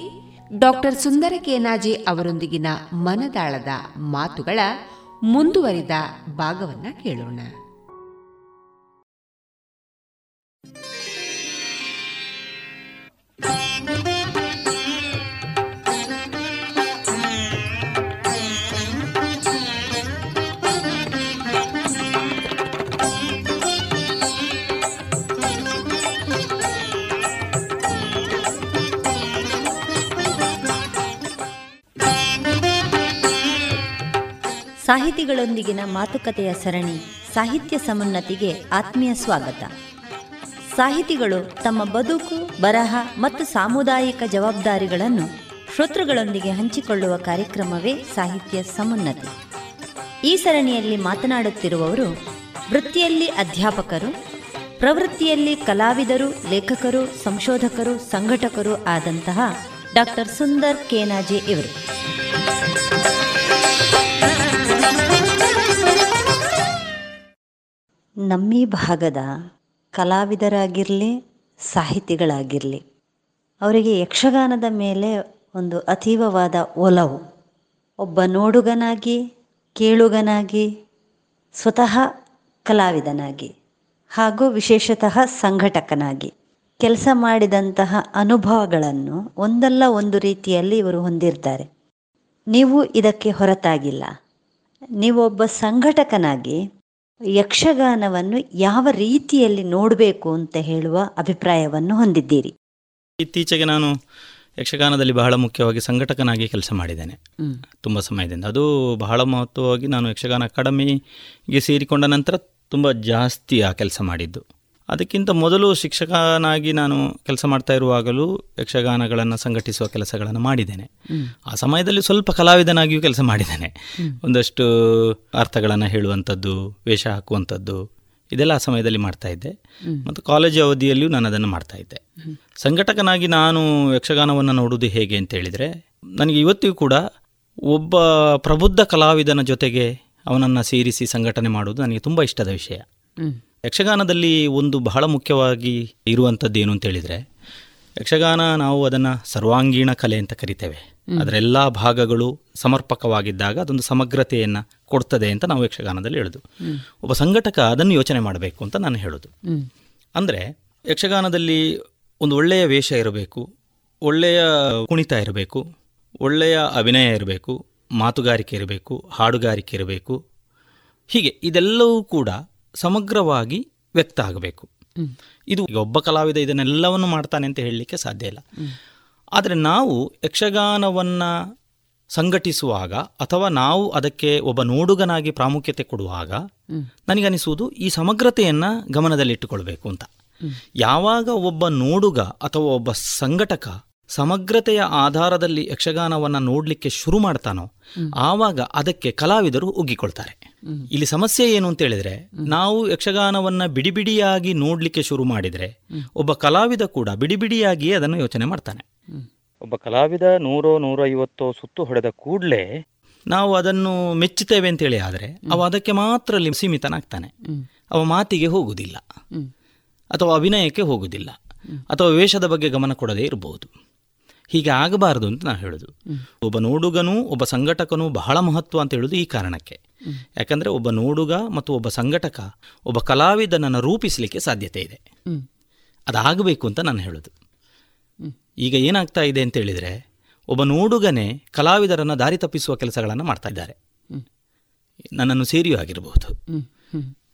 A: ಡಾಕ್ಟರ್ ಸುಂದರ ಕೇನಾಜಿ ಅವರೊಂದಿಗಿನ ಮನದಾಳದ ಮಾತುಗಳ ಮುಂದುವರಿದ ಭಾಗವನ್ನ ಕೇಳೋಣ.
H: ಸಾಹಿತಿಗಳೊಂದಿಗಿನ ಮಾತುಕತೆಯ ಸರಣಿ ಸಾಹಿತ್ಯ ಸಮುನ್ನತಿಗೆ ಆತ್ಮೀಯ ಸ್ವಾಗತ. ಸಾಹಿತಿಗಳು ತಮ್ಮ ಬದುಕು, ಬರಹ ಮತ್ತು ಸಾಮುದಾಯಿಕ ಜವಾಬ್ದಾರಿಗಳನ್ನು ಶ್ರೋತೃಗಳೊಂದಿಗೆ ಹಂಚಿಕೊಳ್ಳುವ ಕಾರ್ಯಕ್ರಮವೇ ಸಾಹಿತ್ಯ ಸಮುನ್ನತಿ. ಈ ಸರಣಿಯಲ್ಲಿ ಮಾತನಾಡುತ್ತಿರುವವರು ವೃತ್ತಿಯಲ್ಲಿ ಅಧ್ಯಾಪಕರು, ಪ್ರವೃತ್ತಿಯಲ್ಲಿ ಕಲಾವಿದರು, ಲೇಖಕರು, ಸಂಶೋಧಕರು, ಸಂಘಟಕರು ಆದಂತಹ ಡಾಕ್ಟರ್ ಸುಂದರ್ ಕೇನಾಜೆ ಇವರು. ನಮ್ಮೀ ಭಾಗದ ಕಲಾವಿದರಾಗಿರಲಿ, ಸಾಹಿತಿಗಳಾಗಿರಲಿ, ಅವರಿಗೆ ಯಕ್ಷಗಾನದ ಮೇಲೆ ಒಂದು ಅತೀವವಾದ ಒಲವು. ಒಬ್ಬ ನೋಡುಗನಾಗಿ, ಕೇಳುಗನಾಗಿ, ಸ್ವತಃ ಕಲಾವಿದನಾಗಿ ಹಾಗೂ ವಿಶೇಷತಃ ಸಂಘಟಕನಾಗಿ ಕೆಲಸ ಮಾಡಿದಂತಹ ಅನುಭವಗಳನ್ನು ಒಂದಲ್ಲ ಒಂದು ರೀತಿಯಲ್ಲಿ ಇವರು ಹೊಂದಿರ್ತಾರೆ. ನೀವು ಇದಕ್ಕೆ ಹೊರತಾಗಿಲ್ಲ. ನೀವು ಒಬ್ಬ ಸಂಘಟಕನಾಗಿ ಯಕ್ಷಗಾನವನ್ನು ಯಾವ ರೀತಿಯಲ್ಲಿ ನೋಡಬೇಕು ಅಂತ ಹೇಳುವ ಅಭಿಪ್ರಾಯವನ್ನು ಹೊಂದಿದ್ದೀರಿ.
I: ಇತ್ತೀಚೆಗೆ ನಾನು ಯಕ್ಷಗಾನದಲ್ಲಿ ಬಹಳ ಮುಖ್ಯವಾಗಿ ಸಂಘಟಕನಾಗಿ ಕೆಲಸ ಮಾಡಿದ್ದೇನೆ. ತುಂಬ ಸಮಯದಿಂದ. ಅದು ಬಹಳ ಮಹತ್ವವಾಗಿ ನಾನು ಯಕ್ಷಗಾನ ಅಕಾಡೆಮಿಗೆ ಸೇರಿಕೊಂಡ ನಂತರ ತುಂಬ ಜಾಸ್ತಿ ಆ ಕೆಲಸ ಮಾಡಿದ್ದು. ಅದಕ್ಕಿಂತ ಮೊದಲು ಶಿಕ್ಷಕನಾಗಿ ನಾನು ಕೆಲಸ ಮಾಡ್ತಾ ಇರುವಾಗಲೂ ಯಕ್ಷಗಾನಗಳನ್ನು ಸಂಘಟಿಸುವ ಕೆಲಸಗಳನ್ನು ಮಾಡಿದ್ದೇನೆ. ಆ ಸಮಯದಲ್ಲಿ ಸ್ವಲ್ಪ ಕಲಾವಿದನಾಗಿಯೂ ಕೆಲಸ ಮಾಡಿದ್ದೇನೆ. ಒಂದಷ್ಟು ಅರ್ಥಗಳನ್ನು ಹೇಳುವಂಥದ್ದು ವೇಷ ಹಾಕುವಂಥದ್ದು ಇದೆಲ್ಲ ಆ ಸಮಯದಲ್ಲಿ ಮಾಡ್ತಾ ಇದ್ದೆ. ಮತ್ತು ಕಾಲೇಜು ಅವಧಿಯಲ್ಲಿಯೂ ನಾನು ಅದನ್ನು ಮಾಡ್ತಾ ಇದ್ದೆ. ಸಂಘಟಕನಾಗಿ ನಾನು ಯಕ್ಷಗಾನವನ್ನು ನೋಡುವುದು ಹೇಗೆ ಅಂತ ಹೇಳಿದರೆ ನನಗೆ ಇವತ್ತಿಗೂ ಕೂಡ ಒಬ್ಬ ಪ್ರಬುದ್ಧ ಕಲಾವಿದನ ಜೊತೆಗೆ ಅವನನ್ನು ಸೇರಿಸಿ ಸಂಘಟನೆ ಮಾಡುವುದು ನನಗೆ ತುಂಬ ಇಷ್ಟದ ವಿಷಯ. ಯಕ್ಷಗಾನದಲ್ಲಿ ಒಂದು ಬಹಳ ಮುಖ್ಯವಾಗಿ ಇರುವಂಥದ್ದು ಏನು ಅಂತ ಹೇಳಿದರೆ ಯಕ್ಷಗಾನ ನಾವು ಅದನ್ನು ಸರ್ವಾಂಗೀಣ ಕಲೆ ಅಂತ ಕರಿತೇವೆ. ಅದರ ಎಲ್ಲ ಭಾಗಗಳು ಸಮರ್ಪಕವಾಗಿದ್ದಾಗ ಅದೊಂದು ಸಮಗ್ರತೆಯನ್ನು ಕೊಡ್ತದೆ ಅಂತ ನಾವು ಯಕ್ಷಗಾನದಲ್ಲಿ ಹೇಳೋದು. ಒಬ್ಬ ಸಂಘಟಕ ಅದನ್ನು ಯೋಚನೆ ಮಾಡಬೇಕು ಅಂತ ನಾನು ಹೇಳೋದು. ಅಂದರೆ ಯಕ್ಷಗಾನದಲ್ಲಿ ಒಂದು ಒಳ್ಳೆಯ ವೇಷ ಇರಬೇಕು ಒಳ್ಳೆಯ ಕುಣಿತ ಇರಬೇಕು ಒಳ್ಳೆಯ ಅಭಿನಯ ಇರಬೇಕು ಮಾತುಗಾರಿಕೆ ಇರಬೇಕು ಹಾಡುಗಾರಿಕೆ ಇರಬೇಕು. ಹೀಗೆ ಇದೆಲ್ಲವೂ ಕೂಡ ಸಮಗ್ರವಾಗಿ ವ್ಯಕ್ತ ಆಗಬೇಕು. ಇದು ಒಬ್ಬ ಕಲಾವಿದ ಇದನ್ನೆಲ್ಲವನ್ನು ಮಾಡ್ತಾನೆ ಅಂತ ಹೇಳಲಿಕ್ಕೆ ಸಾಧ್ಯ ಇಲ್ಲ. ಆದರೆ ನಾವು ಯಕ್ಷಗಾನವನ್ನು ಸಂಘಟಿಸುವಾಗ ಅಥವಾ ನಾವು ಅದಕ್ಕೆ ಒಬ್ಬ ನೋಡುಗನಾಗಿ ಪ್ರಾಮುಖ್ಯತೆ ಕೊಡುವಾಗ ನನಗನಿಸುವುದು ಈ ಸಮಗ್ರತೆಯನ್ನು ಗಮನದಲ್ಲಿಟ್ಟುಕೊಳ್ಬೇಕು ಅಂತ. ಯಾವಾಗ ಒಬ್ಬ ನೋಡುಗ ಅಥವಾ ಒಬ್ಬ ಸಂಘಟಕ ಸಮಗ್ರತೆಯ ಆಧಾರದಲ್ಲಿ ಯಕ್ಷಗಾನವನ್ನು ನೋಡಲಿಕ್ಕೆ ಶುರು ಮಾಡ್ತಾನೋ ಆವಾಗ ಅದಕ್ಕೆ ಕಲಾವಿದರು ಉಗ್ಗಿಕೊಳ್ತಾರೆ. ಇಲ್ಲಿ ಸಮಸ್ಯೆ ಏನು ಅಂತ ಹೇಳಿದ್ರೆ ನಾವು ಯಕ್ಷಗಾನವನ್ನ ಬಿಡಿ ಬಿಡಿಯಾಗಿ ನೋಡ್ಲಿಕ್ಕೆ ಶುರು ಮಾಡಿದ್ರೆ ಒಬ್ಬ ಕಲಾವಿದ ಕೂಡ ಬಿಡಿ ಬಿಡಿಯಾಗಿಯೇ ಅದನ್ನು ಯೋಚನೆ ಮಾಡ್ತಾನೆ. ಒಬ್ಬ ಕಲಾವಿದ ನೂರೋ ನೂರೈವತ್ತೋ ಸುತ್ತು ಹೊಡೆದ ಕೂಡಲೇ ನಾವು ಅದನ್ನು ಮೆಚ್ಚುತ್ತೇವೆ ಅಂತೇಳಿ ಆದರೆ ಅವ ಅದಕ್ಕೆ ಮಾತ್ರ ಅಲ್ಲಿ ಸೀಮಿತನಾಗ್ತಾನೆ. ಅವ ಮಾತಿಗೆ ಹೋಗುವುದಿಲ್ಲ ಅಥವಾ ಅಭಿನಯಕ್ಕೆ ಹೋಗುವುದಿಲ್ಲ ಅಥವಾ ವೇಷದ ಬಗ್ಗೆ ಗಮನ ಕೊಡದೇ ಇರಬಹುದು ಹೀಗೆ ಆಗಬಾರದು ಅಂತ ನಾನು ಹೇಳೋದು. ಒಬ್ಬ ನೋಡುಗನೂ ಒಬ್ಬ ಸಂಘಟಕನೂ ಬಹಳ ಮಹತ್ವ ಅಂತ ಹೇಳೋದು ಈ ಕಾರಣಕ್ಕೆ. ಯಾಕಂದರೆ ಒಬ್ಬ ನೋಡುಗ ಮತ್ತು ಒಬ್ಬ ಸಂಘಟಕ ಒಬ್ಬ ಕಲಾವಿದನನ್ನು ರೂಪಿಸಲಿಕ್ಕೆ ಸಾಧ್ಯತೆ ಇದೆ. ಅದಾಗಬೇಕು ಅಂತ ನಾನು ಹೇಳೋದು. ಈಗ ಏನಾಗ್ತಾ ಇದೆ ಅಂತ ಹೇಳಿದರೆ ಒಬ್ಬ ನೋಡುಗನೇ ಕಲಾವಿದರನ್ನು ದಾರಿ ತಪ್ಪಿಸುವ ಕೆಲಸಗಳನ್ನು ಮಾಡ್ತಾ ಇದ್ದಾರೆ. ನನ್ನನ್ನು ಸೇರಿಯೂ ಆಗಿರಬಹುದು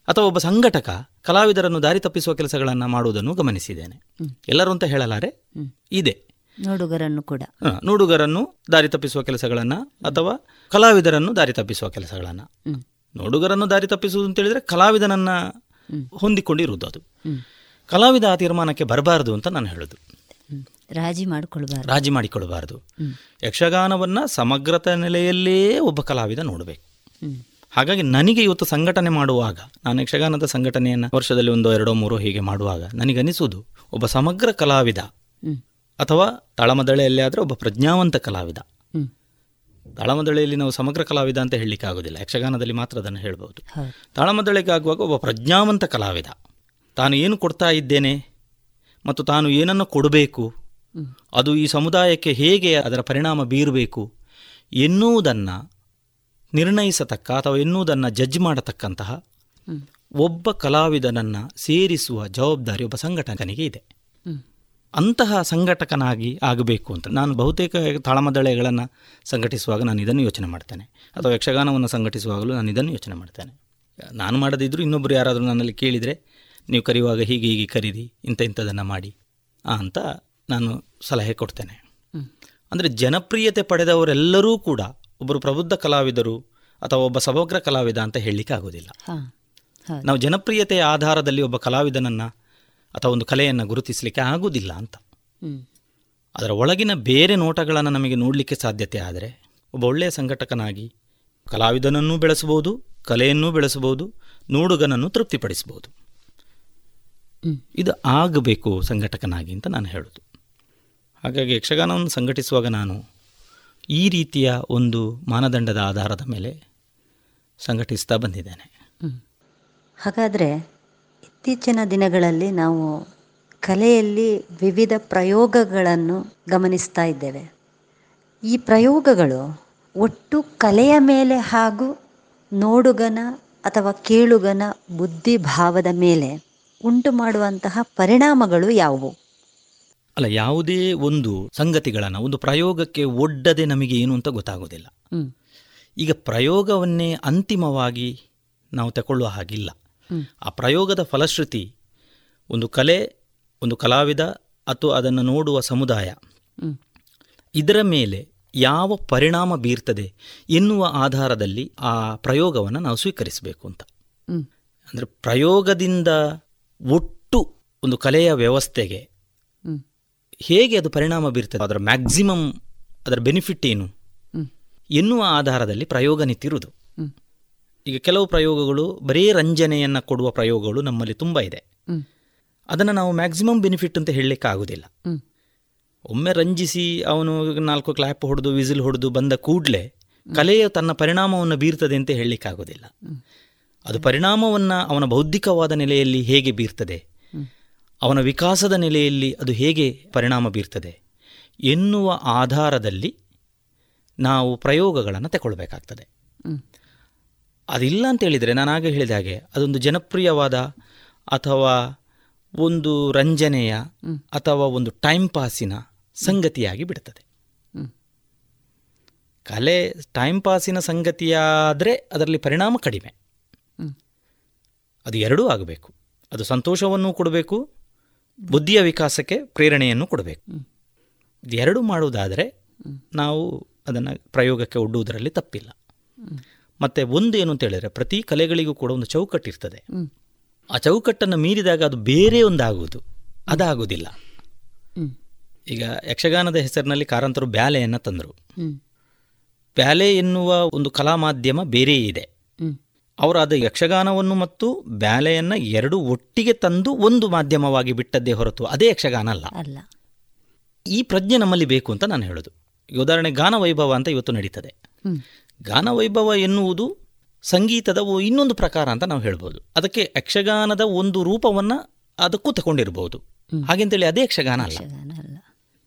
I: ಅಥವಾ ಒಬ್ಬ ಸಂಘಟಕ ಕಲಾವಿದರನ್ನು ದಾರಿ ತಪ್ಪಿಸುವ ಕೆಲಸಗಳನ್ನು ಮಾಡುವುದನ್ನು ಗಮನಿಸಿದ್ದೇನೆ. ಎಲ್ಲರೂ ಅಂತ ಹೇಳಲಾರೆ? ಇದೆ.
H: ನೋಡುಗರನ್ನು ಕೂಡ.
I: ನೋಡುಗರನ್ನು ದಾರಿ ತಪ್ಪಿಸುವ ಕೆಲಸಗಳನ್ನ ಅಥವಾ ಕಲಾವಿದರನ್ನು ದಾರಿ ತಪ್ಪಿಸುವ ಕೆಲಸಗಳನ್ನ. ನೋಡುಗರನ್ನು ದಾರಿ ತಪ್ಪಿಸುವುದು ಅಂತ ಹೇಳಿದ್ರೆ ಕಲಾವಿದನನ್ನ ಹೊಂದಿಕೊಂಡಿರುವುದು ಅದು. ಕಲಾವಿದ ಆ ತೀರ್ಮಾನಕ್ಕೆ ಬರಬಾರದು ಅಂತ ನಾನು ಹೇಳೋದು.
H: ರಾಜಿ ಮಾಡಿಕೊಳ್ಬಾರ್ದು.
I: ರಾಜಿ ಮಾಡಿಕೊಳ್ಬಾರ್ದು. ಯಕ್ಷಗಾನವನ್ನ ಸಮಗ್ರತ ನೆಲೆಯಲ್ಲೇ ಒಬ್ಬ ಕಲಾವಿದ ನೋಡಬೇಕು. ಹಾಗಾಗಿ ನನಗೆ ಇವತ್ತು ಸಂಘಟನೆ ಮಾಡುವಾಗ ನಾನು ಯಕ್ಷಗಾನದ ಸಂಘಟನೆಯನ್ನು ವರ್ಷದಲ್ಲಿ ಒಂದು ಎರಡೋ ಮೂರೋ ಹೀಗೆ ಮಾಡುವಾಗ ನನಗನಿಸುವುದು ಒಬ್ಬ ಸಮಗ್ರ ಕಲಾವಿದ ಅಥವಾ ತಳಮದಳೆಯಲ್ಲಿ ಆದರೆ ಒಬ್ಬ ಪ್ರಜ್ಞಾವಂತ ಕಲಾವಿದ. ತಾಳಮದಳೆಯಲ್ಲಿ ನಾವು ಸಮಗ್ರ ಕಲಾವಿದ ಅಂತ ಹೇಳಲಿಕ್ಕೆ ಆಗೋದಿಲ್ಲ ಯಕ್ಷಗಾನದಲ್ಲಿ ಮಾತ್ರ ಅದನ್ನು ಹೇಳ್ಬೋದು. ತಾಳಮದಳೆಗಾಗುವಾಗ ಒಬ್ಬ ಪ್ರಜ್ಞಾವಂತ ಕಲಾವಿದ. ತಾನು ಏನು ಕೊಡ್ತಾ ಇದ್ದೇನೆ ಮತ್ತು ತಾನು ಏನನ್ನು ಕೊಡಬೇಕು? ಅದು ಈ ಸಮುದಾಯಕ್ಕೆ ಹೇಗೆ ಅದರ ಪರಿಣಾಮ ಬೀರಬೇಕು? ಎನ್ನುವುದನ್ನು ನಿರ್ಣಯಿಸತಕ್ಕ ಅಥವಾ ಎನ್ನುವುದನ್ನು ಜಡ್ಜ್ ಮಾಡತಕ್ಕಂತಹ ಒಬ್ಬ ಕಲಾವಿದನನ್ನು ಸೇರಿಸುವ ಜವಾಬ್ದಾರಿ ಒಬ್ಬ ಸಂಘಟಕನಿಗೆ ಇದೆ. ಅಂತಹ ಸಂಘಟಕನಾಗಿ ಆಗಬೇಕು ಅಂತ. ನಾನು ಬಹುತೇಕ ತಾಳಮದಳೆಗಳನ್ನು ಸಂಘಟಿಸುವಾಗ ನಾನು ಇದನ್ನು ಯೋಚನೆ ಮಾಡ್ತೇನೆ. ಅಥವಾ ಯಕ್ಷಗಾನವನ್ನು ಸಂಘಟಿಸುವಾಗಲೂ ನಾನು ಇದನ್ನು ಯೋಚನೆ ಮಾಡ್ತೇನೆ. ನಾನು ಮಾಡದಿದ್ದರೂ ಇನ್ನೊಬ್ಬರು ಯಾರಾದರೂ ನನ್ನಲ್ಲಿ ಕೇಳಿದರೆ ನೀವು ಕರೆಯುವಾಗ ಹೀಗೆ ಹೀಗೆ ಕರೀರಿ ಇಂಥ ಇಂಥದನ್ನು ಮಾಡಿ ಅಂತ ನಾನು ಸಲಹೆ ಕೊಡ್ತೇನೆ. ಅಂದರೆ ಜನಪ್ರಿಯತೆ ಪಡೆದವರೆಲ್ಲರೂ ಕೂಡ ಒಬ್ಬರು ಪ್ರಬುದ್ಧ ಕಲಾವಿದರು ಅಥವಾ ಒಬ್ಬ ಸಮಗ್ರ ಕಲಾವಿದ ಅಂತ ಹೇಳಲಿಕ್ಕೆ ಆಗೋದಿಲ್ಲ. ನಾವು ಜನಪ್ರಿಯತೆಯ ಆಧಾರದಲ್ಲಿ ಒಬ್ಬ ಕಲಾವಿದನನ್ನು ಅಥವಾ ಒಂದು ಕಲೆಯನ್ನು ಗುರುತಿಸಲಿಕ್ಕೆ ಆಗುವುದಿಲ್ಲ ಅಂತ. ಅದರ ಒಳಗಿನ ಬೇರೆ ನೋಟಗಳನ್ನು ನಮಗೆ ನೋಡಲಿಕ್ಕೆ ಸಾಧ್ಯತೆ ಆದರೆ ಒಬ್ಬ ಒಳ್ಳೆಯ ಸಂಘಟಕನಾಗಿ ಕಲಾವಿದನನ್ನೂ ಬೆಳೆಸಬಹುದು ಕಲೆಯನ್ನೂ ಬೆಳೆಸಬಹುದು ನೋಡುಗನನ್ನು ತೃಪ್ತಿಪಡಿಸಬಹುದು. ಇದು ಆಗಬೇಕು ಸಂಘಟಕನಾಗಿ ಅಂತ ನಾನು ಹೇಳೋದು. ಹಾಗಾಗಿ ಯಕ್ಷಗಾನವನ್ನು ಸಂಘಟಿಸುವಾಗ ನಾನು ಈ ರೀತಿಯ ಒಂದು ಮಾನದಂಡದ ಆಧಾರದ ಮೇಲೆ ಸಂಘಟಿಸ್ತಾ ಬಂದಿದ್ದೇನೆ.
H: ಹಾಗಾದರೆ ಇತ್ತೀಚಿನ ದಿನಗಳಲ್ಲಿ ನಾವು ಕಲೆಯಲ್ಲಿ ವಿವಿಧ ಪ್ರಯೋಗಗಳನ್ನು ಗಮನಿಸ್ತಾ ಇದ್ದೇವೆ. ಈ ಪ್ರಯೋಗಗಳು ಒಟ್ಟು ಕಲೆಯ ಮೇಲೆ ಹಾಗೂ ನೋಡುಗನ ಅಥವಾ ಕೇಳುಗನ ಬುದ್ಧಿಭಾವದ ಮೇಲೆ ಉಂಟು ಮಾಡುವಂತಹ ಪರಿಣಾಮಗಳು ಯಾವುವು?
I: ಅಲ್ಲ ಯಾವುದೇ ಒಂದು ಸಂಗತಿಗಳನ್ನು ಒಂದು ಪ್ರಯೋಗಕ್ಕೆ ಒಡ್ಡದೆ ನಮಗೆ ಏನು ಅಂತ ಗೊತ್ತಾಗೋದಿಲ್ಲ. ಈಗ ಪ್ರಯೋಗವನ್ನೇ ಅಂತಿಮವಾಗಿ ನಾವು ತಗೊಳ್ಳುವ ಹಾಗಿಲ್ಲ. ಆ ಪ್ರಯೋಗದ ಫಲಶ್ರುತಿ ಒಂದು ಕಲೆ, ಒಂದು ಕಲಾವಿದ ಅಥವಾ ಅದನ್ನು ನೋಡುವ ಸಮುದಾಯ ಇದರ ಮೇಲೆ ಯಾವ ಪರಿಣಾಮ ಬೀರ್ತದೆ ಎನ್ನುವ ಆಧಾರದಲ್ಲಿ ಆ ಪ್ರಯೋಗವನ್ನು ನಾವು ಸ್ವೀಕರಿಸಬೇಕು ಅಂತ. ಅಂದರೆ ಪ್ರಯೋಗದಿಂದ ಒಟ್ಟು ಒಂದು ಕಲೆಯ ವ್ಯವಸ್ಥೆಗೆ ಹೇಗೆ ಅದು ಪರಿಣಾಮ ಬೀರ್ತದೆ, ಅದರ ಮ್ಯಾಕ್ಸಿಮಮ್ ಅದರ ಬೆನಿಫಿಟ್ ಏನು ಎನ್ನುವ ಆಧಾರದಲ್ಲಿ ಪ್ರಯೋಗ ನಿಂತಿರುವುದು. ಈಗ ಕೆಲವು ಪ್ರಯೋಗಗಳು ಬರೀ ರಂಜನೆಯನ್ನು ಕೊಡುವ ಪ್ರಯೋಗಗಳು ನಮ್ಮಲ್ಲಿ ತುಂಬ ಇದೆ. ಅದನ್ನು ನಾವು ಮ್ಯಾಕ್ಸಿಮಮ್ ಬೆನಿಫಿಟ್ ಅಂತ ಹೇಳಲಿಕ್ಕೆ ಆಗೋದಿಲ್ಲ. ಒಮ್ಮೆ ರಂಜಿಸಿ ಅವನು ನಾಲ್ಕು ಕ್ಲಾಪ್ ಹೊಡೆದು ವಿಸಿಲ್ ಹೊಡೆದು ಬಂದ ಕೂಡಲೇ ಕಲೆಯ ತನ್ನ ಪರಿಣಾಮವನ್ನು ಬೀರ್ತದೆ ಅಂತ ಹೇಳಲಿಕ್ಕೆ ಆಗೋದಿಲ್ಲ. ಅದು ಪರಿಣಾಮವನ್ನು ಅವನ ಬೌದ್ಧಿಕವಾದ ನೆಲೆಯಲ್ಲಿ ಹೇಗೆ ಬೀರ್ತದೆ? ಅವನ ವಿಕಾಸದ ನೆಲೆಯಲ್ಲಿ ಅದು ಹೇಗೆ ಪರಿಣಾಮ ಬೀರ್ತದೆ? ಎನ್ನುವ ಆಧಾರದಲ್ಲಿ ನಾವು ಪ್ರಯೋಗಗಳನ್ನು ತಗೊಳ್ಬೇಕಾಗ್ತದೆ. ಅದಿಲ್ಲ ಅಂತ ಹೇಳಿದರೆ ನಾನು ಆಗ ಹೇಳಿದ ಹಾಗೆ ಅದೊಂದು ಜನಪ್ರಿಯವಾದ ಅಥವಾ ಒಂದು ರಂಜನೆಯ ಅಥವಾ ಒಂದು ಟೈಮ್ ಪಾಸಿನ ಸಂಗತಿಯಾಗಿ ಬಿಡ್ತದೆ. ಕಲೆ ಟೈಮ್ ಪಾಸಿನ ಸಂಗತಿಯಾದರೆ ಅದರಲ್ಲಿ ಪರಿಣಾಮ ಕಡಿಮೆ. ಅದು ಎರಡೂ ಆಗಬೇಕು. ಅದು ಸಂತೋಷವನ್ನು ಕೊಡಬೇಕು ಬುದ್ಧಿಯ ವಿಕಾಸಕ್ಕೆ ಪ್ರೇರಣೆಯನ್ನು ಕೊಡಬೇಕು. ಇದು ಎರಡೂ ಮಾಡುವುದಾದರೆ ನಾವು ಅದನ್ನು ಪ್ರಯೋಗಕ್ಕೆ ಒಡ್ಡುವುದರಲ್ಲಿ ತಪ್ಪಿಲ್ಲ. ಮತ್ತು ಒಂದು ಏನು ಅಂತ ಹೇಳಿದರೆ ಪ್ರತಿ ಕಲೆಗಳಿಗೂ ಕೂಡ ಒಂದು ಚೌಕಟ್ಟಿರ್ತದೆ. ಆ ಚೌಕಟ್ಟನ್ನು ಮೀರಿದಾಗ ಅದು ಬೇರೆ ಒಂದಾಗುವುದು. ಅದಾಗುವುದಿಲ್ಲ. ಈಗ ಯಕ್ಷಗಾನದ ಹೆಸರಿನಲ್ಲಿ ಕಾರಂತರು ಬ್ಯಾಲೆಯನ್ನು ತಂದರು. ಬ್ಯಾಲೆ ಎನ್ನುವ ಒಂದು ಕಲಾ ಮಾಧ್ಯಮ ಬೇರೆ ಇದೆ. ಅವರು ಅದು ಯಕ್ಷಗಾನವನ್ನು ಮತ್ತು ಬ್ಯಾಲೆಯನ್ನು ಎರಡು ಒಟ್ಟಿಗೆ ತಂದು ಒಂದು ಮಾಧ್ಯಮವಾಗಿ ಬಿಟ್ಟದ್ದೇ ಹೊರತು ಅದೇ ಯಕ್ಷಗಾನ ಅಲ್ಲ.
H: ಅಲ್ಲ.
I: ಈ ಪ್ರಜ್ಞೆ ನಮ್ಮಲ್ಲಿ ಬೇಕು ಅಂತ ನಾನು ಹೇಳೋದು. ಉದಾಹರಣೆ ಗಾನ ವೈಭವ ಅಂತ ಇವತ್ತು ನಡೀತದೆ.
H: ಹ್ಮ್.
I: ಗಾನ ವೈಭವ ಎನ್ನುವುದು ಸಂಗೀತದ ಇನ್ನೊಂದು ಪ್ರಕಾರ ಅಂತ ನಾವು ಹೇಳ್ಬೋದು. ಅದಕ್ಕೆ ಯಕ್ಷಗಾನದ ಒಂದು ರೂಪವನ್ನು ಅದಕ್ಕೂ ತಗೊಂಡಿರ್ಬೋದು. ಹಾಗೆಂತೇಳಿ ಅದೇ ಯಕ್ಷಗಾನ ಅಲ್ಲ.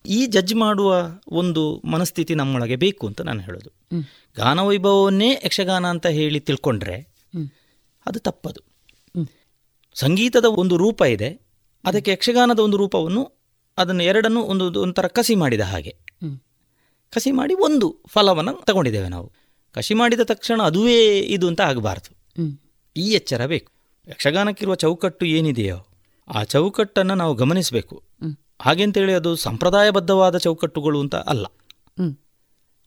I: ಈ ಜಜ್ ಮಾಡುವ ಒಂದು ಮನಸ್ಥಿತಿ ನಮ್ಮೊಳಗೆ ಬೇಕು ಅಂತ ನಾನು ಹೇಳೋದು. ಗಾನ ವೈಭವವನ್ನೇ ಯಕ್ಷಗಾನ ಅಂತ ಹೇಳಿ ತಿಳ್ಕೊಂಡ್ರೆ ಅದು ತಪ್ಪದು. ಸಂಗೀತದ ಒಂದು ರೂಪ ಇದೆ. ಅದಕ್ಕೆ ಯಕ್ಷಗಾನದ ಒಂದು ರೂಪವನ್ನು ಅದನ್ನು ಎರಡನ್ನು ಒಂದು ಒಂಥರ ಕಸಿ ಮಾಡಿದ ಹಾಗೆ. ಕಸಿ ಮಾಡಿ ಒಂದು ಫಲವನ್ನು ತಗೊಂಡಿದ್ದೇವೆ ನಾವು. ಕಸಿ ಮಾಡಿದ ತಕ್ಷಣ ಅದುವೇ ಇದು ಅಂತ ಆಗಬಾರ್ದು. ಈ ಎಚ್ಚರ ಬೇಕು. ಯಕ್ಷಗಾನಕ್ಕಿರುವ ಚೌಕಟ್ಟು ಏನಿದೆಯೋ ಆ ಚೌಕಟ್ಟನ್ನು ನಾವು ಗಮನಿಸಬೇಕು. ಹಾಗೆಂತೇಳಿ ಅದು ಸಂಪ್ರದಾಯಬದ್ಧವಾದ ಚೌಕಟ್ಟುಗಳು ಅಂತ ಅಲ್ಲ.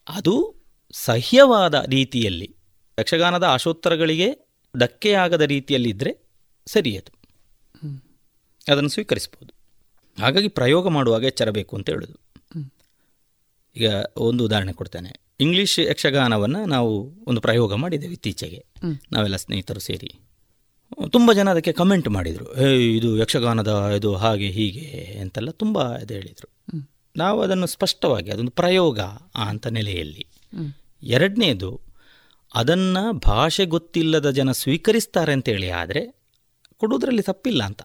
I: ಅದು ಸಹ್ಯವಾದ ರೀತಿಯಲ್ಲಿ ಯಕ್ಷಗಾನದ ಆಶೋತ್ತರಗಳಿಗೆ ಧಕ್ಕೆಯಾಗದ ರೀತಿಯಲ್ಲಿ ಇದ್ದರೆ ಸರಿ ಅದು ಅದನ್ನು ಸ್ವೀಕರಿಸ್ಬೋದು. ಹಾಗಾಗಿ ಪ್ರಯೋಗ ಮಾಡುವಾಗ ಎಚ್ಚರಬೇಕು ಅಂತ ಹೇಳೋದು. ಈಗ ಒಂದು ಉದಾಹರಣೆ ಕೊಡ್ತೇನೆ. ಇಂಗ್ಲಿಷ್ ಯಕ್ಷಗಾನವನ್ನು ನಾವು ಒಂದು ಪ್ರಯೋಗ ಮಾಡಿದ್ದೇವೆ ಇತ್ತೀಚೆಗೆ. ನಾವೆಲ್ಲ ಸ್ನೇಹಿತರು ಸೇರಿ. ತುಂಬ ಜನ ಅದಕ್ಕೆ ಕಮೆಂಟ್ ಮಾಡಿದರು. ಇದು ಯಕ್ಷಗಾನದ ಇದು ಹಾಗೆ ಹೀಗೆ ಅಂತೆಲ್ಲ ತುಂಬ ಇದು ಹೇಳಿದರು. ನಾವು ಅದನ್ನು ಸ್ಪಷ್ಟವಾಗಿ ಅದೊಂದು ಪ್ರಯೋಗ ಅಂತ ನೆಲೆಯಲ್ಲಿ. ಎರಡನೇದು ಅದನ್ನು ಭಾಷೆ ಗೊತ್ತಿಲ್ಲದ ಜನ ಸ್ವೀಕರಿಸ್ತಾರೆ ಅಂತೇಳಿ ಆದರೆ ಕೊಡುವುದರಲ್ಲಿ ತಪ್ಪಿಲ್ಲ ಅಂತ.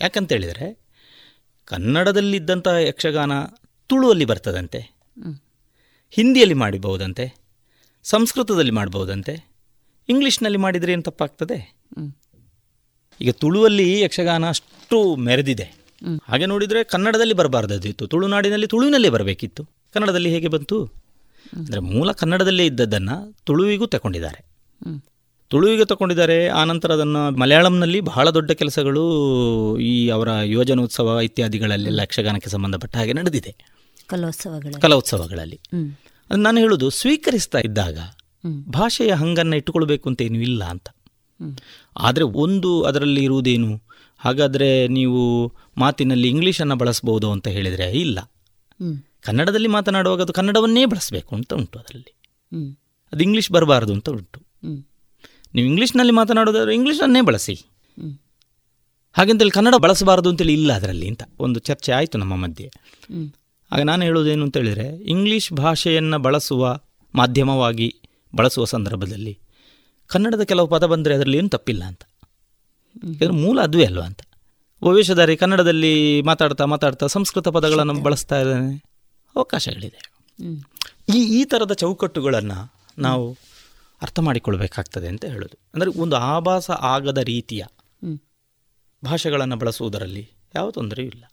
I: ಯಾಕಂತೇಳಿದರೆ ಕನ್ನಡದಲ್ಲಿದ್ದಂಥ ಯಕ್ಷಗಾನ ತುಳುವಲ್ಲಿ ಬರ್ತದಂತೆ. ಹಿಂದಿಯಲ್ಲಿ ಮಾಡಬಹುದಂತೆ ಸಂಸ್ಕೃತದಲ್ಲಿ ಮಾಡಬಹುದಂತೆ ಇಂಗ್ಲೀಷ್ನಲ್ಲಿ ಮಾಡಿದರೆ ಏನು ತಪ್ಪಾಗ್ತದೆ? ಈಗ ತುಳುವಲ್ಲಿ ಯಕ್ಷಗಾನ ಅಷ್ಟು ಮೆರೆದಿದೆ. ಹಾಗೆ ನೋಡಿದರೆ ಕನ್ನಡದಲ್ಲಿ ಬರಬಾರ್ದಿತ್ತು ತುಳುನಾಡಿನಲ್ಲಿ ತುಳುವಿನಲ್ಲೇ ಬರಬೇಕಿತ್ತು. ಕನ್ನಡದಲ್ಲಿ ಹೇಗೆ ಬಂತು? ಅಂದರೆ ಮೂಲ ಕನ್ನಡದಲ್ಲೇ ಇದ್ದದ್ದನ್ನು ತುಳುವಿಗೂ ತಗೊಂಡಿದ್ದಾರೆ. ತುಳುವಿಗೆ ತಗೊಂಡಿದ್ದಾರೆ ಆನಂತರ ಅದನ್ನು ಮಲಯಾಳಂನಲ್ಲಿ ಬಹಳ ದೊಡ್ಡ ಕೆಲಸಗಳು ಈ ಅವರ ಯೋಜನೋತ್ಸವ ಇತ್ಯಾದಿಗಳಲ್ಲೆಲ್ಲ ಯಕ್ಷಗಾನಕ್ಕೆ ಸಂಬಂಧಪಟ್ಟ ಹಾಗೆ ನಡೆದಿದೆ.
H: ಕಲೋತ್ಸವಗಳ
I: ಕಲೋತ್ಸವಗಳಲ್ಲಿ. ನಾನು ಹೇಳೋದು ಸ್ವೀಕರಿಸ್ತಾ ಇದ್ದಾಗ ಭಾಷೆಯ ಹಂಗನ್ನು ಇಟ್ಟುಕೊಳ್ಬೇಕು ಅಂತ ಏನು ಇಲ್ಲ ಅಂತ. ಆದರೆ ಒಂದು ಅದರಲ್ಲಿ ಇರುವುದೇನು? ಹಾಗಾದರೆ ನೀವು ಮಾತಿನಲ್ಲಿ ಇಂಗ್ಲೀಷನ್ನು ಬಳಸ್ಬೋದು ಅಂತ ಹೇಳಿದರೆ ಇಲ್ಲ. ಕನ್ನಡದಲ್ಲಿ ಮಾತನಾಡುವಾಗ ಅದು ಕನ್ನಡವನ್ನೇ ಬಳಸಬೇಕು ಅಂತ ಉಂಟು ಅದರಲ್ಲಿ. ಅದು ಇಂಗ್ಲೀಷ್ ಬರಬಾರ್ದು ಅಂತ ಉಂಟು. ನೀವು ಇಂಗ್ಲೀಷ್ನಲ್ಲಿ ಮಾತನಾಡೋದಾದ್ರೆ ಇಂಗ್ಲೀಷನ್ನೇ ಬಳಸಿ. ಹಾಗೆಂತೇಳಿ ಕನ್ನಡ ಬಳಸಬಾರದು ಅಂತೇಳಿ ಇಲ್ಲ ಅದರಲ್ಲಿ ಅಂತ ಒಂದು ಚರ್ಚೆ ಆಯಿತು ನಮ್ಮ ಮಧ್ಯೆ. ಆಗ ನಾನು ಹೇಳೋದೇನು ಅಂತ ಹೇಳಿದರೆ ಇಂಗ್ಲೀಷ್ ಭಾಷೆಯನ್ನು ಬಳಸುವ ಮಾಧ್ಯಮವಾಗಿ ಬಳಸುವ ಸಂದರ್ಭದಲ್ಲಿ ಕನ್ನಡದ ಕೆಲವು ಪದ ಬಂದರೆ ಅದರಲ್ಲಿ ಏನು ತಪ್ಪಿಲ್ಲ ಅಂತ. ಯಾಕಂದರೆ ಮೂಲ ಅದುವೇ ಅಲ್ವಾ ಅಂತ. ಭವಿಷ್ಯದಾರಿ ಕನ್ನಡದಲ್ಲಿ ಮಾತಾಡ್ತಾ ಮಾತಾಡ್ತಾ ಸಂಸ್ಕೃತ ಪದಗಳನ್ನು ಬಳಸ್ತಾ ಇದ್ದಾನೆ. ಅವಕಾಶಗಳಿದೆ. ಈ ಈ ಥರದ ಚೌಕಟ್ಟುಗಳನ್ನು ನಾವು ಅರ್ಥ ಮಾಡಿಕೊಳ್ಬೇಕಾಗ್ತದೆ ಅಂತ ಹೇಳೋದು. ಅಂದರೆ ಒಂದು ಆಭಾಸ ಆಗದ ರೀತಿಯ ಭಾಷೆಗಳನ್ನು ಬಳಸುವುದರಲ್ಲಿ ಯಾವ ತೊಂದರೆಯೂ ಇಲ್ಲ.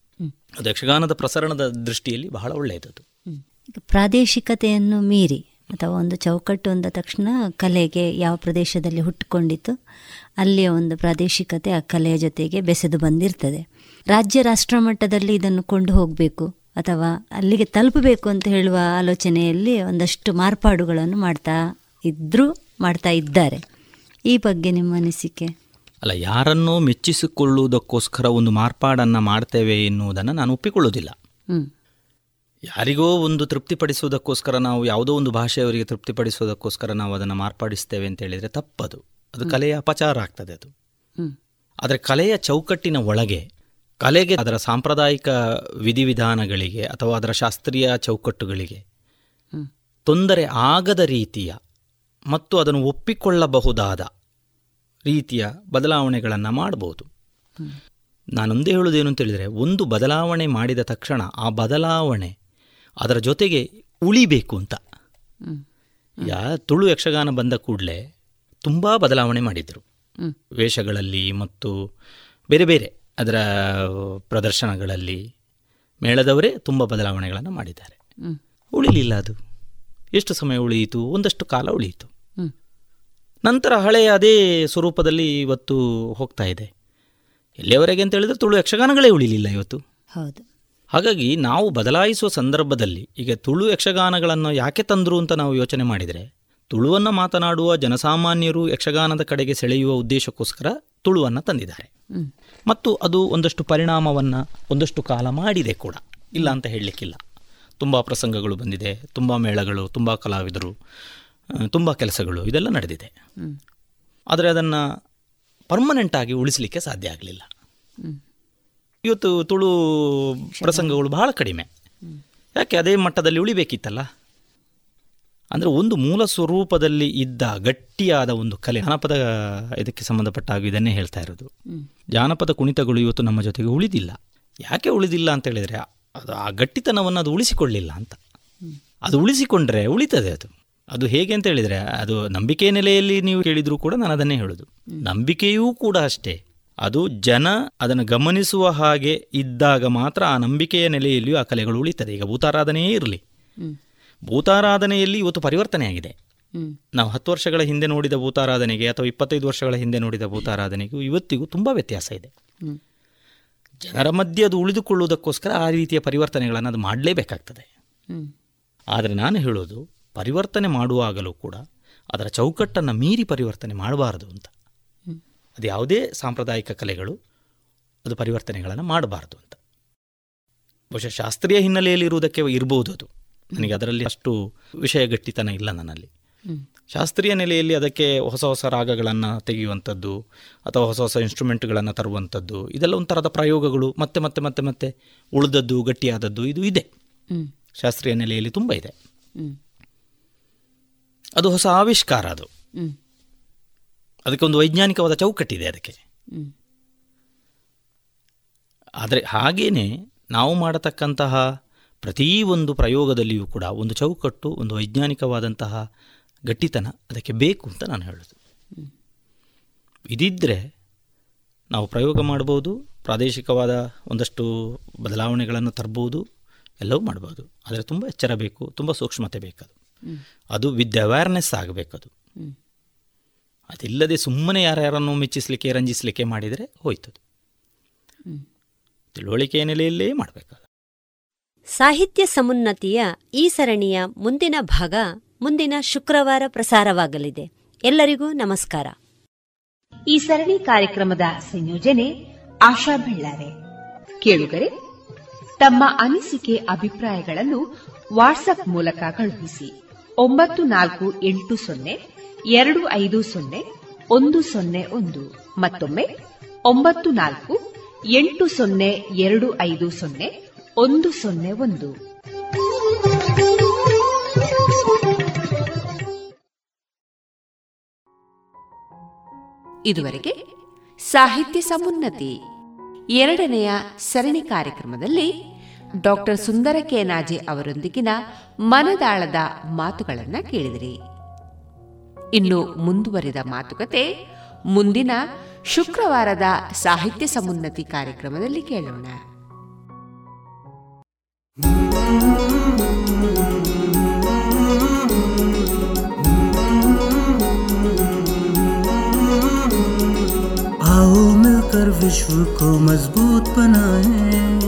I: ಅದು ಯಕ್ಷಗಾನದ ಪ್ರಸರಣದ ದೃಷ್ಟಿಯಲ್ಲಿ ಬಹಳ ಒಳ್ಳೆಯದು
H: ಈಗ ಪ್ರಾದೇಶಿಕತೆಯನ್ನು ಮೀರಿ ಅಥವಾ ಒಂದು ಚೌಕಟ್ಟು ಅಂದ ತಕ್ಷಣ ಕಲೆಗೆ ಯಾವ ಪ್ರದೇಶದಲ್ಲಿ ಹುಟ್ಟುಕೊಂಡಿತ್ತು, ಅಲ್ಲಿಯ ಒಂದು ಪ್ರಾದೇಶಿಕತೆ ಆ ಕಲೆಯ ಜೊತೆಗೆ ಬೆಸೆದು ಬಂದಿರ್ತದೆ. ರಾಜ್ಯ ರಾಷ್ಟ್ರ ಮಟ್ಟದಲ್ಲಿ ಇದನ್ನು ಕೊಂಡು ಹೋಗಬೇಕು ಅಥವಾ ಅಲ್ಲಿಗೆ ತಲುಪಬೇಕು ಅಂತ ಹೇಳುವ ಆಲೋಚನೆಯಲ್ಲಿ ಒಂದಷ್ಟು ಮಾರ್ಪಾಡುಗಳನ್ನು ಮಾಡ್ತಾ ಇದ್ದರೂ ಮಾಡ್ತಾ ಇದ್ದಾರೆ. ಈ ಬಗ್ಗೆ ನಿಮ್ಮ ಅನಿಸಿಕೆ?
I: ಅಲ್ಲ ಯಾರನ್ನೋ ಮೆಚ್ಚಿಸಿಕೊಳ್ಳುವುದಕ್ಕೋಸ್ಕರ ಒಂದು ಮಾರ್ಪಾಡನ್ನು ಮಾಡ್ತೇವೆ ಎನ್ನುವುದನ್ನು ನಾನು ಒಪ್ಪಿಕೊಳ್ಳುವುದಿಲ್ಲ. ಯಾರಿಗೋ ಒಂದು ತೃಪ್ತಿಪಡಿಸುವುದಕ್ಕೋಸ್ಕರ ನಾವು ಯಾವುದೋ ಒಂದು ಭಾಷೆಯವರಿಗೆ ತೃಪ್ತಿಪಡಿಸುವುದಕ್ಕೋಸ್ಕರ ನಾವು ಅದನ್ನು ಮಾರ್ಪಾಡಿಸ್ತೇವೆ ಅಂತ ಹೇಳಿದರೆ ತಪ್ಪದು. ಅದು ಕಲೆಯ ಅಪಚಾರ ಆಗ್ತದೆ ಅದು. ಆದರೆ ಕಲೆಯ ಚೌಕಟ್ಟಿನ ಒಳಗೆ ಕಲೆಗೆ ಅದರ ಸಾಂಪ್ರದಾಯಿಕ ವಿಧಿವಿಧಾನಗಳಿಗೆ ಅಥವಾ ಅದರ ಶಾಸ್ತ್ರೀಯ ಚೌಕಟ್ಟುಗಳಿಗೆ ತೊಂದರೆ ಆಗದ ರೀತಿಯ ಮತ್ತು ಅದನ್ನು ಒಪ್ಪಿಕೊಳ್ಳಬಹುದಾದ ರೀತಿಯ ಬದಲಾವಣೆಗಳನ್ನು ಮಾಡಬಹುದು ನಾನೊಂದೇ ಹೇಳೋದೇನು ಅಂತ ಹೇಳಿದರೆ, ಒಂದು ಬದಲಾವಣೆ ಮಾಡಿದ ತಕ್ಷಣ ಆ ಬದಲಾವಣೆ ಅದರ ಜೊತೆಗೆ ಉಳಿಬೇಕು ಅಂತ. ಯಾ ತುಳು ಯಕ್ಷಗಾನ ಬಂದ ಕೂಡಲೇ ತುಂಬ ಬದಲಾವಣೆ ಮಾಡಿದರು. ವೇಷಗಳಲ್ಲಿ ಮತ್ತು ಬೇರೆ ಬೇರೆ ಅದರ ಪ್ರದರ್ಶನಗಳಲ್ಲಿ ಮೇಳದವರೇ ತುಂಬ ಬದಲಾವಣೆಗಳನ್ನು ಮಾಡಿದ್ದಾರೆ. ಉಳಿಲಿಲ್ಲ ಅದು. ಎಷ್ಟು ಸಮಯ ಉಳಿಯಿತು? ಒಂದಷ್ಟು ಕಾಲ ಉಳಿಯಿತು. ನಂತರ ಹಳೆಯ ಅದೇ ಸ್ವರೂಪದಲ್ಲಿ ಇವತ್ತು ಹೋಗ್ತಾ ಇದೆ. ಎಲ್ಲಿಯವರೆಗೆ ಅಂತ ಹೇಳಿದ್ರೆ ತುಳು ಯಕ್ಷಗಾನಗಳೇ ಉಳಿಲಿಲ್ಲ ಇವತ್ತು.
H: ಹೌದು.
I: ಹಾಗಾಗಿ ನಾವು ಬದಲಾಯಿಸುವ ಸಂದರ್ಭದಲ್ಲಿ ಈಗ ತುಳು ಯಕ್ಷಗಾನಗಳನ್ನು ಯಾಕೆ ತಂದರು ಅಂತ ನಾವು ಯೋಚನೆ ಮಾಡಿದರೆ ತುಳುವನ್ನು ಮಾತನಾಡುವ ಜನಸಾಮಾನ್ಯರು ಯಕ್ಷಗಾನದ ಕಡೆಗೆ ಸೆಳೆಯುವ ಉದ್ದೇಶಕ್ಕೋಸ್ಕರ ತುಳುವನ್ನು ತಂದಿದ್ದಾರೆ. ಮತ್ತು ಅದು ಒಂದಷ್ಟು ಪರಿಣಾಮವನ್ನು ಒಂದಷ್ಟು ಕಾಲ ಮಾಡಿದೆ ಕೂಡ. ಇಲ್ಲ ಅಂತ ಹೇಳಲಿಕ್ಕಿಲ್ಲ. ತುಂಬ ಪ್ರಸಂಗಗಳು ಬಂದಿದೆ ತುಂಬ ಮೇಳಗಳು ತುಂಬ ಕಲಾವಿದರು ತುಂಬ ಕೆಲಸಗಳು ಇದೆಲ್ಲ ನಡೆದಿದೆ. ಆದರೆ ಅದನ್ನು ಪರ್ಮನೆಂಟಾಗಿ ಉಳಿಸಲಿಕ್ಕೆ ಸಾಧ್ಯ ಆಗಲಿಲ್ಲ. ಇವತ್ತು ತುಳು ಪ್ರಸಂಗಗಳು ಬಹಳ ಕಡಿಮೆ. ಯಾಕೆ ಅದೇ ಮಟ್ಟದಲ್ಲಿ ಉಳಿಬೇಕಿತ್ತಲ್ಲ? ಅಂದರೆ ಒಂದು ಮೂಲ ಸ್ವರೂಪದಲ್ಲಿ ಇದ್ದ ಗಟ್ಟಿಯಾದ ಒಂದು ಕಲೆ ಜಾನಪದ ಇದಕ್ಕೆ ಸಂಬಂಧಪಟ್ಟ ಹಾಗೆ ಇದನ್ನೇ ಹೇಳ್ತಾ ಇರೋದು. ಜಾನಪದ ಕುಣಿತಗಳು ಇವತ್ತು ನಮ್ಮ ಜೊತೆಗೆ ಉಳಿದಿಲ್ಲ. ಯಾಕೆ ಉಳಿದಿಲ್ಲ ಅಂತ ಹೇಳಿದರೆ ಅದು ಆ ಗಟ್ಟಿತನವನ್ನು ಅದು ಉಳಿಸಿಕೊಳ್ಳಿಲ್ಲ ಅಂತ. ಅದು ಉಳಿಸಿಕೊಂಡ್ರೆ ಉಳಿತದೆ ಅದು. ಅದು ಹೇಗೆ ಅಂತ ಹೇಳಿದರೆ ಅದು ನಂಬಿಕೆ ನೆಲೆಯಲ್ಲಿ ನೀವು ಕೇಳಿದರೂ ಕೂಡ ನಾನು ಅದನ್ನೇ ಹೇಳೋದು. ನಂಬಿಕೆಯೂ ಕೂಡ ಅಷ್ಟೇ. ಅದು ಜನ ಅದನ್ನು ಗಮನಿಸುವ ಹಾಗೆ ಇದ್ದಾಗ ಮಾತ್ರ ಆ ನಂಬಿಕೆಯ ನೆಲೆಯಲ್ಲಿಯೂ ಆ ಕಲೆಗಳು ಉಳಿತದೆ. ಈಗ ಭೂತಾರಾಧನೆಯೇ ಇರಲಿ. ಭೂತಾರಾಧನೆಯಲ್ಲಿ ಇವತ್ತು ಪರಿವರ್ತನೆ ಆಗಿದೆ. ನಾವು ಹತ್ತು ವರ್ಷಗಳ ಹಿಂದೆ ನೋಡಿದ ಭೂತಾರಾಧನೆಗೆ ಅಥವಾ ಇಪ್ಪತ್ತೈದು ವರ್ಷಗಳ ಹಿಂದೆ ನೋಡಿದ ಭೂತಾರಾಧನೆಗೂ ಇವತ್ತಿಗೂ ತುಂಬ ವ್ಯತ್ಯಾಸ ಇದೆ. ಜನರ ಮಧ್ಯೆ ಅದು ಉಳಿದುಕೊಳ್ಳುವುದಕ್ಕೋಸ್ಕರ ಆ ರೀತಿಯ ಪರಿವರ್ತನೆಗಳನ್ನು ಅದು ಮಾಡಲೇಬೇಕಾಗ್ತದೆ. ಆದರೆ ನಾನು ಹೇಳೋದು ಪರಿವರ್ತನೆ ಮಾಡುವಾಗಲೂ ಕೂಡ ಅದರ ಚೌಕಟ್ಟನ್ನು ಮೀರಿ ಪರಿವರ್ತನೆ ಮಾಡಬಾರದು ಅಂತ. ಅದು ಯಾವುದೇ ಸಾಂಪ್ರದಾಯಿಕ ಕಲೆಗಳು ಅದು ಪರಿವರ್ತನೆಗಳನ್ನು ಮಾಡಬಾರದು ಅಂತ. ಬಹುಶಃ ಶಾಸ್ತ್ರೀಯ ಹಿನ್ನೆಲೆಯಲ್ಲಿ ಇರುವುದಕ್ಕೆ ಇರ್ಬೋದು ಅದು. ನನಗೆ ಅದರಲ್ಲಿ ಅಷ್ಟು ವಿಷಯ ಗಟ್ಟಿತನ ಇಲ್ಲ ನನ್ನಲ್ಲಿ. ಶಾಸ್ತ್ರೀಯ ನೆಲೆಯಲ್ಲಿ ಅದಕ್ಕೆ ಹೊಸ ಹೊಸ ರಾಗಗಳನ್ನು ತೆಗೆಯುವಂಥದ್ದು ಅಥವಾ ಹೊಸ ಹೊಸ ಇನ್ಸ್ಟ್ರೂಮೆಂಟ್ಗಳನ್ನು ತರುವಂಥದ್ದು ಇದೆಲ್ಲ ಒಂಥರದ ಪ್ರಯೋಗಗಳು ಮತ್ತೆ ಮತ್ತೆ ಮತ್ತೆ ಮತ್ತೆ ಉಳಿದದ್ದು ಗಟ್ಟಿಯಾದದ್ದು ಇದು ಇದೆ. ಶಾಸ್ತ್ರೀಯ ನೆಲೆಯಲ್ಲಿ ತುಂಬ ಇದೆ. ಅದು ಹೊಸ ಆವಿಷ್ಕಾರ ಅದು. ಅದಕ್ಕೆ ಒಂದು ವೈಜ್ಞಾನಿಕವಾದ ಚೌಕಟ್ಟಿದೆ ಅದಕ್ಕೆ. ಆದರೆ ಹಾಗೇನೆ ನಾವು ಮಾಡತಕ್ಕಂತಹ ಪ್ರತಿಯೊಂದು ಪ್ರಯೋಗದಲ್ಲಿಯೂ ಕೂಡ ಒಂದು ಚೌಕಟ್ಟು, ಒಂದು ವೈಜ್ಞಾನಿಕವಾದಂತಹ ಗಟ್ಟಿತನ ಅದಕ್ಕೆ ಬೇಕು ಅಂತ ನಾನು ಹೇಳೋದು. ಇದಿದ್ದರೆ ನಾವು ಪ್ರಯೋಗ ಮಾಡ್ಬೋದು, ಪ್ರಾದೇಶಿಕವಾದ ಒಂದಷ್ಟು ಬದಲಾವಣೆಗಳನ್ನು ತರ್ಬೋದು, ಎಲ್ಲವೂ ಮಾಡ್ಬೋದು. ಆದರೆ ತುಂಬ ಎಚ್ಚರ ಬೇಕು, ತುಂಬ ಸೂಕ್ಷ್ಮತೆ ಬೇಕದು. ಅದು ವಿತ್ ಅವೇರ್ನೆಸ್ ಆಗಬೇಕದು.
J: ಹ್ಮ್.
I: ಅದಿಲ್ಲದೆ ಸುಮ್ಮನೆ ಯಾರ್ಯಾರನ್ನು ಮೆಚ್ಚಿಸ್ಲಿಕ್ಕೆ ರಂಜಿಸಲಿಕ್ಕೆ ಮಾಡಿದರೆ ಹೋಯ್ತದು.
J: ತಿಳುವಳಿಕೆ
I: ನೆಲೆಯಲ್ಲಿ ನೆಲೆಯಲ್ಲೇ ಮಾಡಬೇಕಾದ
K: ಸಾಹಿತ್ಯ ಸಮುನ್ನತಿಯ ಈ ಸರಣಿಯ ಮುಂದಿನ ಭಾಗ ಮುಂದಿನ ಶುಕ್ರವಾರ ಪ್ರಸಾರವಾಗಲಿದೆ. ಎಲ್ಲರಿಗೂ ನಮಸ್ಕಾರ.
L: ಈ ಸರಣಿ ಕಾರ್ಯಕ್ರಮದ ಸಂಯೋಜನೆ ಆಶಾ ಬೆಳ್ಳಾರೆ. ಕೇಳುಗರೆ ತಮ್ಮ ಅನಿಸಿಕೆ ಅಭಿಪ್ರಾಯಗಳನ್ನು ವಾಟ್ಸ್ಆಪ್ ಮೂಲಕ ಕಳುಹಿಸಿ. ಒಂಬತ್ತು ನಾಲ್ಕು ಎಂಟು ಸೊನ್ನೆ, ಎರಡು ಐದು ಸೊನ್ನೆ, ಒಂದು ಸೊನ್ನೆ ಒಂದು. ಮತ್ತೊಮ್ಮೆ, ಒಂಬತ್ತು ನಾಲ್ಕು ಎಂಟು ಸೊನ್ನೆ ಎರಡು ಐದು ಸೊನ್ನೆ, ಒಂದು ಸೊನ್ನೆ ಒಂದು.
A: ಇದುವರೆಗೆ ಸಾಹಿತ್ಯ ಸಮುನ್ನತಿ ಎರಡನೆಯ ಸರಣಿ ಕಾರ್ಯಕ್ರಮದಲ್ಲಿ ಡಾಕ್ಟರ್ ಸುಂದರ ಕೆನಾಜೆ ಅವರೊಂದಿಗಿನ ಮನದಾಳದ ಮಾತುಗಳನ್ನು ಕೇಳಿದಿರಿ ಇನ್ನು ಮುಂದುವರಿದ ಮಾತುಕತೆ ಮುಂದಿನ ಶುಕ್ರವಾರದ ಸಾಹಿತ್ಯ ಸಮುನ್ನತಿ ಕಾರ್ಯಕ್ರಮದಲ್ಲಿ ಕೇಳೋಣ
M: आओ मिलकर विश्व को मजबूत बनाए